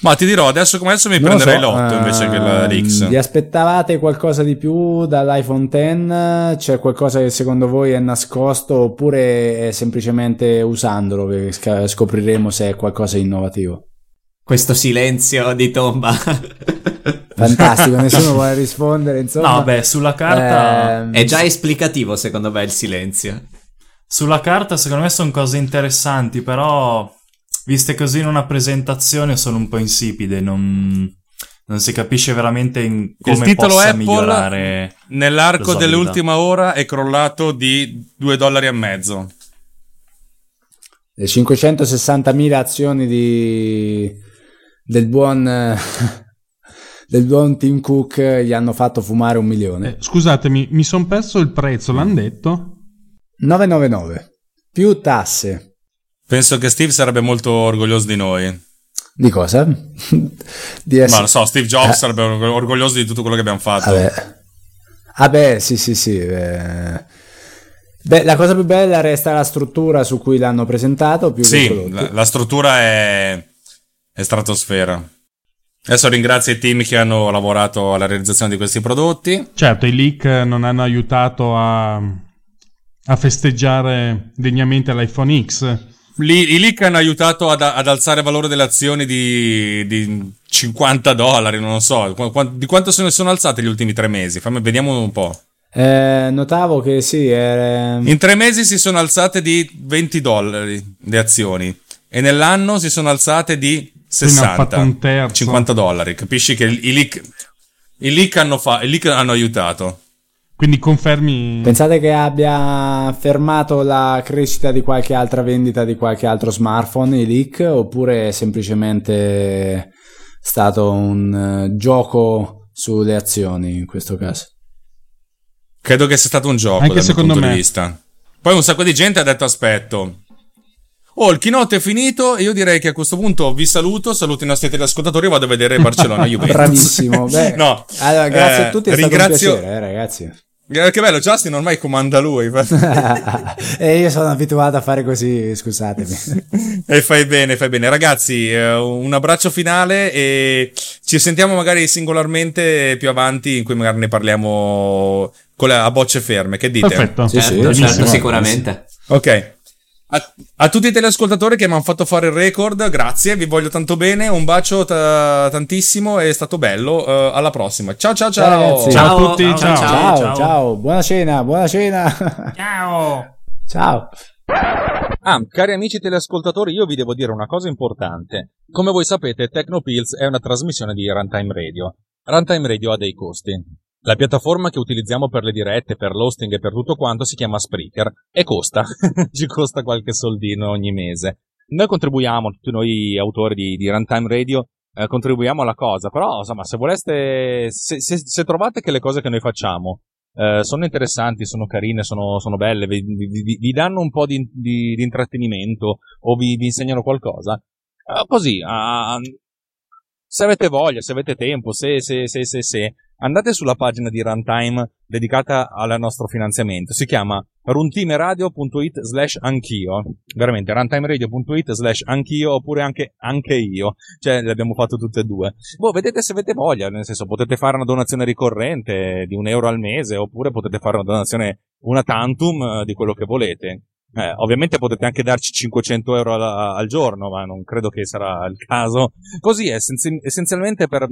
B: Ma ti dirò, adesso come adesso mi
F: non
B: prenderei
F: so,
B: l'otto invece che la
F: ehm,
B: l'X.
F: Vi aspettavate qualcosa di più dall'iPhone X? C'è qualcosa che secondo voi è nascosto oppure è semplicemente usandolo che scopriremo se è qualcosa di innovativo?
D: Questo silenzio di tomba.
F: Fantastico, nessuno vuole rispondere, insomma.
E: No, beh, sulla carta...
F: Ehm,
D: è già esplicativo, secondo me, il silenzio.
E: Sulla carta secondo me sono cose interessanti, però viste così in una presentazione sono un po' insipide, non, non si capisce veramente in come
B: titolo
E: possa
B: Apple
E: migliorare.
B: Nell'arco dell'ultima ora è crollato di 2 dollari e mezzo.
F: Le 560.000 azioni di, del buon del buon Tim Cook gli hanno fatto fumare un milione.
C: Eh, scusatemi, mi sono perso il prezzo, l'hanno detto?
F: 999 più tasse.
B: Penso che Steve sarebbe molto orgoglioso di noi.
F: Di cosa? di essere...
G: Ma non so, Steve Jobs
F: Eh.
G: sarebbe orgoglioso di tutto quello che abbiamo fatto.
F: Vabbè. Ah beh, sì, sì, sì. eh. Beh, la cosa più bella resta la struttura su cui l'hanno presentato, più
G: Sì, la, la struttura è, è stratosfera. Adesso ringrazio i team che hanno lavorato alla realizzazione di questi prodotti.
C: Certo, i leak non hanno aiutato a, a festeggiare degnamente l'iPhone X.
G: Lì- I leak hanno aiutato ad, ad alzare il valore delle azioni di, di 50 dollari, non lo so. Di quanto se ne sono alzate gli ultimi tre mesi? Fammi, vediamo un po'.
F: Eh, notavo che sì, era...
G: In tre mesi si sono alzate di 20 dollari le azioni e nell'anno si sono alzate di
C: Quindi hanno fatto
G: 60,
C: un terzo.
G: 50 dollari. Capisci che i leak, i leak, hanno, fa- i leak hanno aiutato.
C: Quindi confermi...
F: Pensate che abbia fermato la crescita di qualche altra vendita di qualche altro smartphone, i leak, oppure è semplicemente stato un eh, gioco sulle azioni in questo caso?
G: Credo che sia stato un gioco
C: Anche
G: dal mio
C: secondo
G: punto
C: me.
G: di vista. Poi un sacco di gente ha detto aspetto. Oh, il keynote è finito e io direi che a questo punto vi saluto, saluto i nostri teleascoltatori e vado a vedere Barcellona Juventus.
F: Bravissimo. Beh,
G: no.
F: allora, grazie
G: eh,
F: a tutti, è
G: ringrazio...
F: stato un piacere, eh, ragazzi.
G: Eh, Che bello, Justin ormai comanda lui.
F: e io sono abituato a fare così, scusatemi.
G: e fai bene, fai bene. Ragazzi, eh, un abbraccio finale e ci sentiamo magari singolarmente più avanti in cui magari ne parliamo con la, a bocce ferme. Che dite?
C: Perfetto.
F: Sì, sì,
D: Certo,
F: benissimo.
D: certo, sicuramente.
G: Ok. A, a tutti i teleascoltatori che mi hanno fatto fare il record, grazie, vi voglio tanto bene, un bacio ta- tantissimo, è stato bello, eh, alla prossima. Ciao ciao ciao!
F: Ciao.
C: Ciao a
D: Ciao,
C: tutti,
D: ciao,
C: ciao.
F: Ciao, ciao,
E: ciao.
F: buona cena, buona cena.
E: Ciao!
F: ciao.
B: Ah, cari amici teleascoltatori, io vi devo dire una cosa importante. Come voi sapete, Tecnopills è una trasmissione di Runtime Radio. Runtime Radio ha dei costi. La piattaforma che utilizziamo per le dirette, per l'hosting e per tutto quanto si chiama Spreaker e costa, ci costa qualche soldino ogni mese. Noi contribuiamo, tutti noi autori di, di Runtime Radio, eh, contribuiamo alla cosa, però insomma se voleste, se, se- se trovate che le cose che noi facciamo eh, sono interessanti, sono carine, sono, sono belle, vi, vi- vi- danno un po' di, di- di intrattenimento o vi, vi insegnano qualcosa, eh, così, ah, se avete voglia, se avete tempo, se, se, se, se, se, andate sulla pagina di Runtime dedicata al nostro finanziamento. Si chiama runtimeradio.it slash anch'io. Veramente, runtimeradio.it slash anch'io oppure anche anche io. Cioè, le abbiamo fatto tutte e due. Boh, vedete se avete voglia, nel senso, potete fare una donazione ricorrente di un euro al mese oppure potete fare una donazione una tantum eh, di quello che volete. Eh, ovviamente potete anche darci 500 euro al, al giorno, ma non credo che sarà il caso. Così, essenzi- essenzialmente per,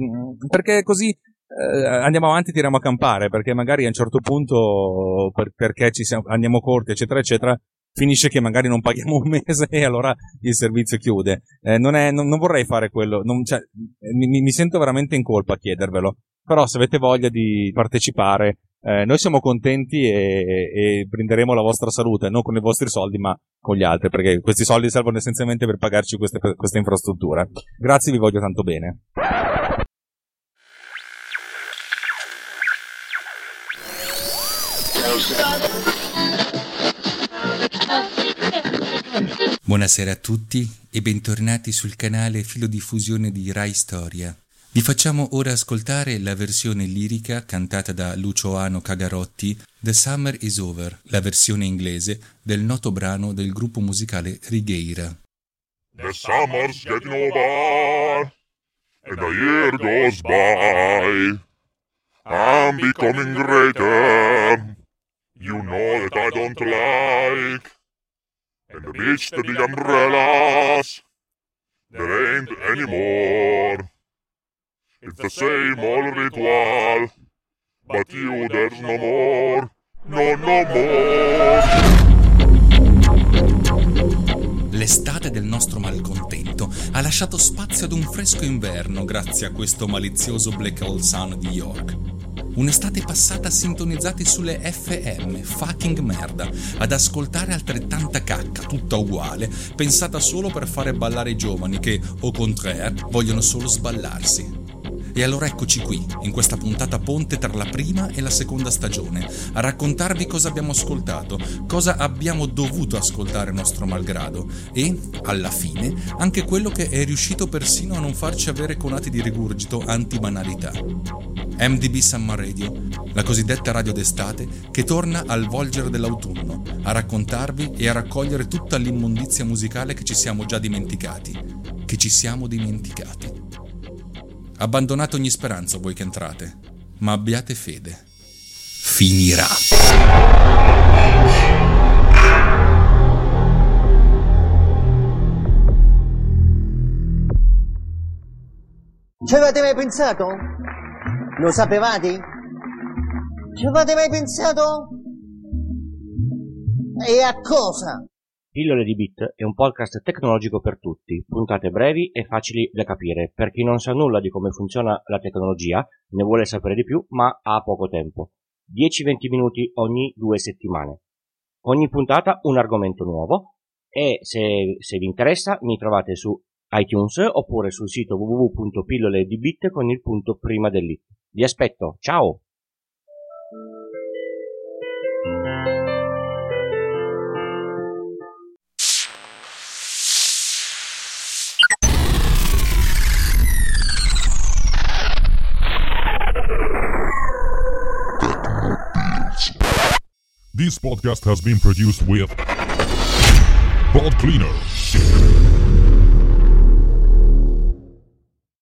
B: perché così eh, andiamo avanti, tiriamo a campare, perché magari a un certo punto, per- perché ci siamo, andiamo corti, eccetera, eccetera, finisce che magari non paghiamo un mese e allora il servizio chiude. Eh, non, è, non, non vorrei fare quello, non- cioè, mi, mi- sento veramente in colpa a chiedervelo. Però se avete voglia di partecipare, eh, noi siamo contenti e, e brinderemo la vostra salute, non con i vostri soldi, ma con gli altri, perché questi soldi servono essenzialmente per pagarci queste, queste infrastrutture. Grazie, vi voglio tanto bene.
A: Buonasera a tutti e bentornati sul canale Filodiffusione di Rai Storia. Vi facciamo ora ascoltare la versione lirica cantata da Luciano Cagarotti, The Summer is Over, la versione inglese del noto brano del gruppo musicale Righeira.
H: The summer's getting over, and the year goes by. I'm becoming greater. You know that I don't like. And the beach, the big umbrellas, there ain't any more. It's the same old ritual, but you, there's no more. No, no more.
A: L'estate del nostro malcontento ha lasciato spazio ad un fresco inverno grazie a questo malizioso Black Hole Sun di York. Un'estate passata sintonizzati sulle FM, fucking merda, ad ascoltare altrettanta cacca, tutta uguale, pensata solo per fare ballare i giovani che, au contraire, vogliono solo sballarsi.
B: E allora eccoci qui, in questa puntata ponte tra la prima e la seconda stagione, a raccontarvi cosa abbiamo ascoltato, cosa abbiamo dovuto ascoltare nostro malgrado e, alla fine, anche quello che è riuscito persino a non farci avere conati di rigurgito anti-banalità. MDB Summer Radio, la cosiddetta radio d'estate che torna al volgere dell'autunno, a raccontarvi e a raccogliere tutta l'immondizia musicale che ci siamo già dimenticati, che ci siamo dimenticati. Abbandonate ogni speranza voi che entrate, ma abbiate fede. Finirà.
I: Ci avete mai pensato? Lo sapevate? Ci avete mai pensato? E a cosa?
J: Pillole di Bit è un podcast tecnologico per tutti, puntate brevi e facili da capire per chi non sa nulla di come funziona la tecnologia, ne vuole sapere di più, ma ha poco tempo. 10-20 minuti ogni due settimane. Ogni puntata un argomento nuovo e se, se vi interessa mi trovate su iTunes oppure sul sito www.pilloledibit con il punto prima dell'it. Vi aspetto, ciao!
K: This podcast has been produced with Pod Cleaner.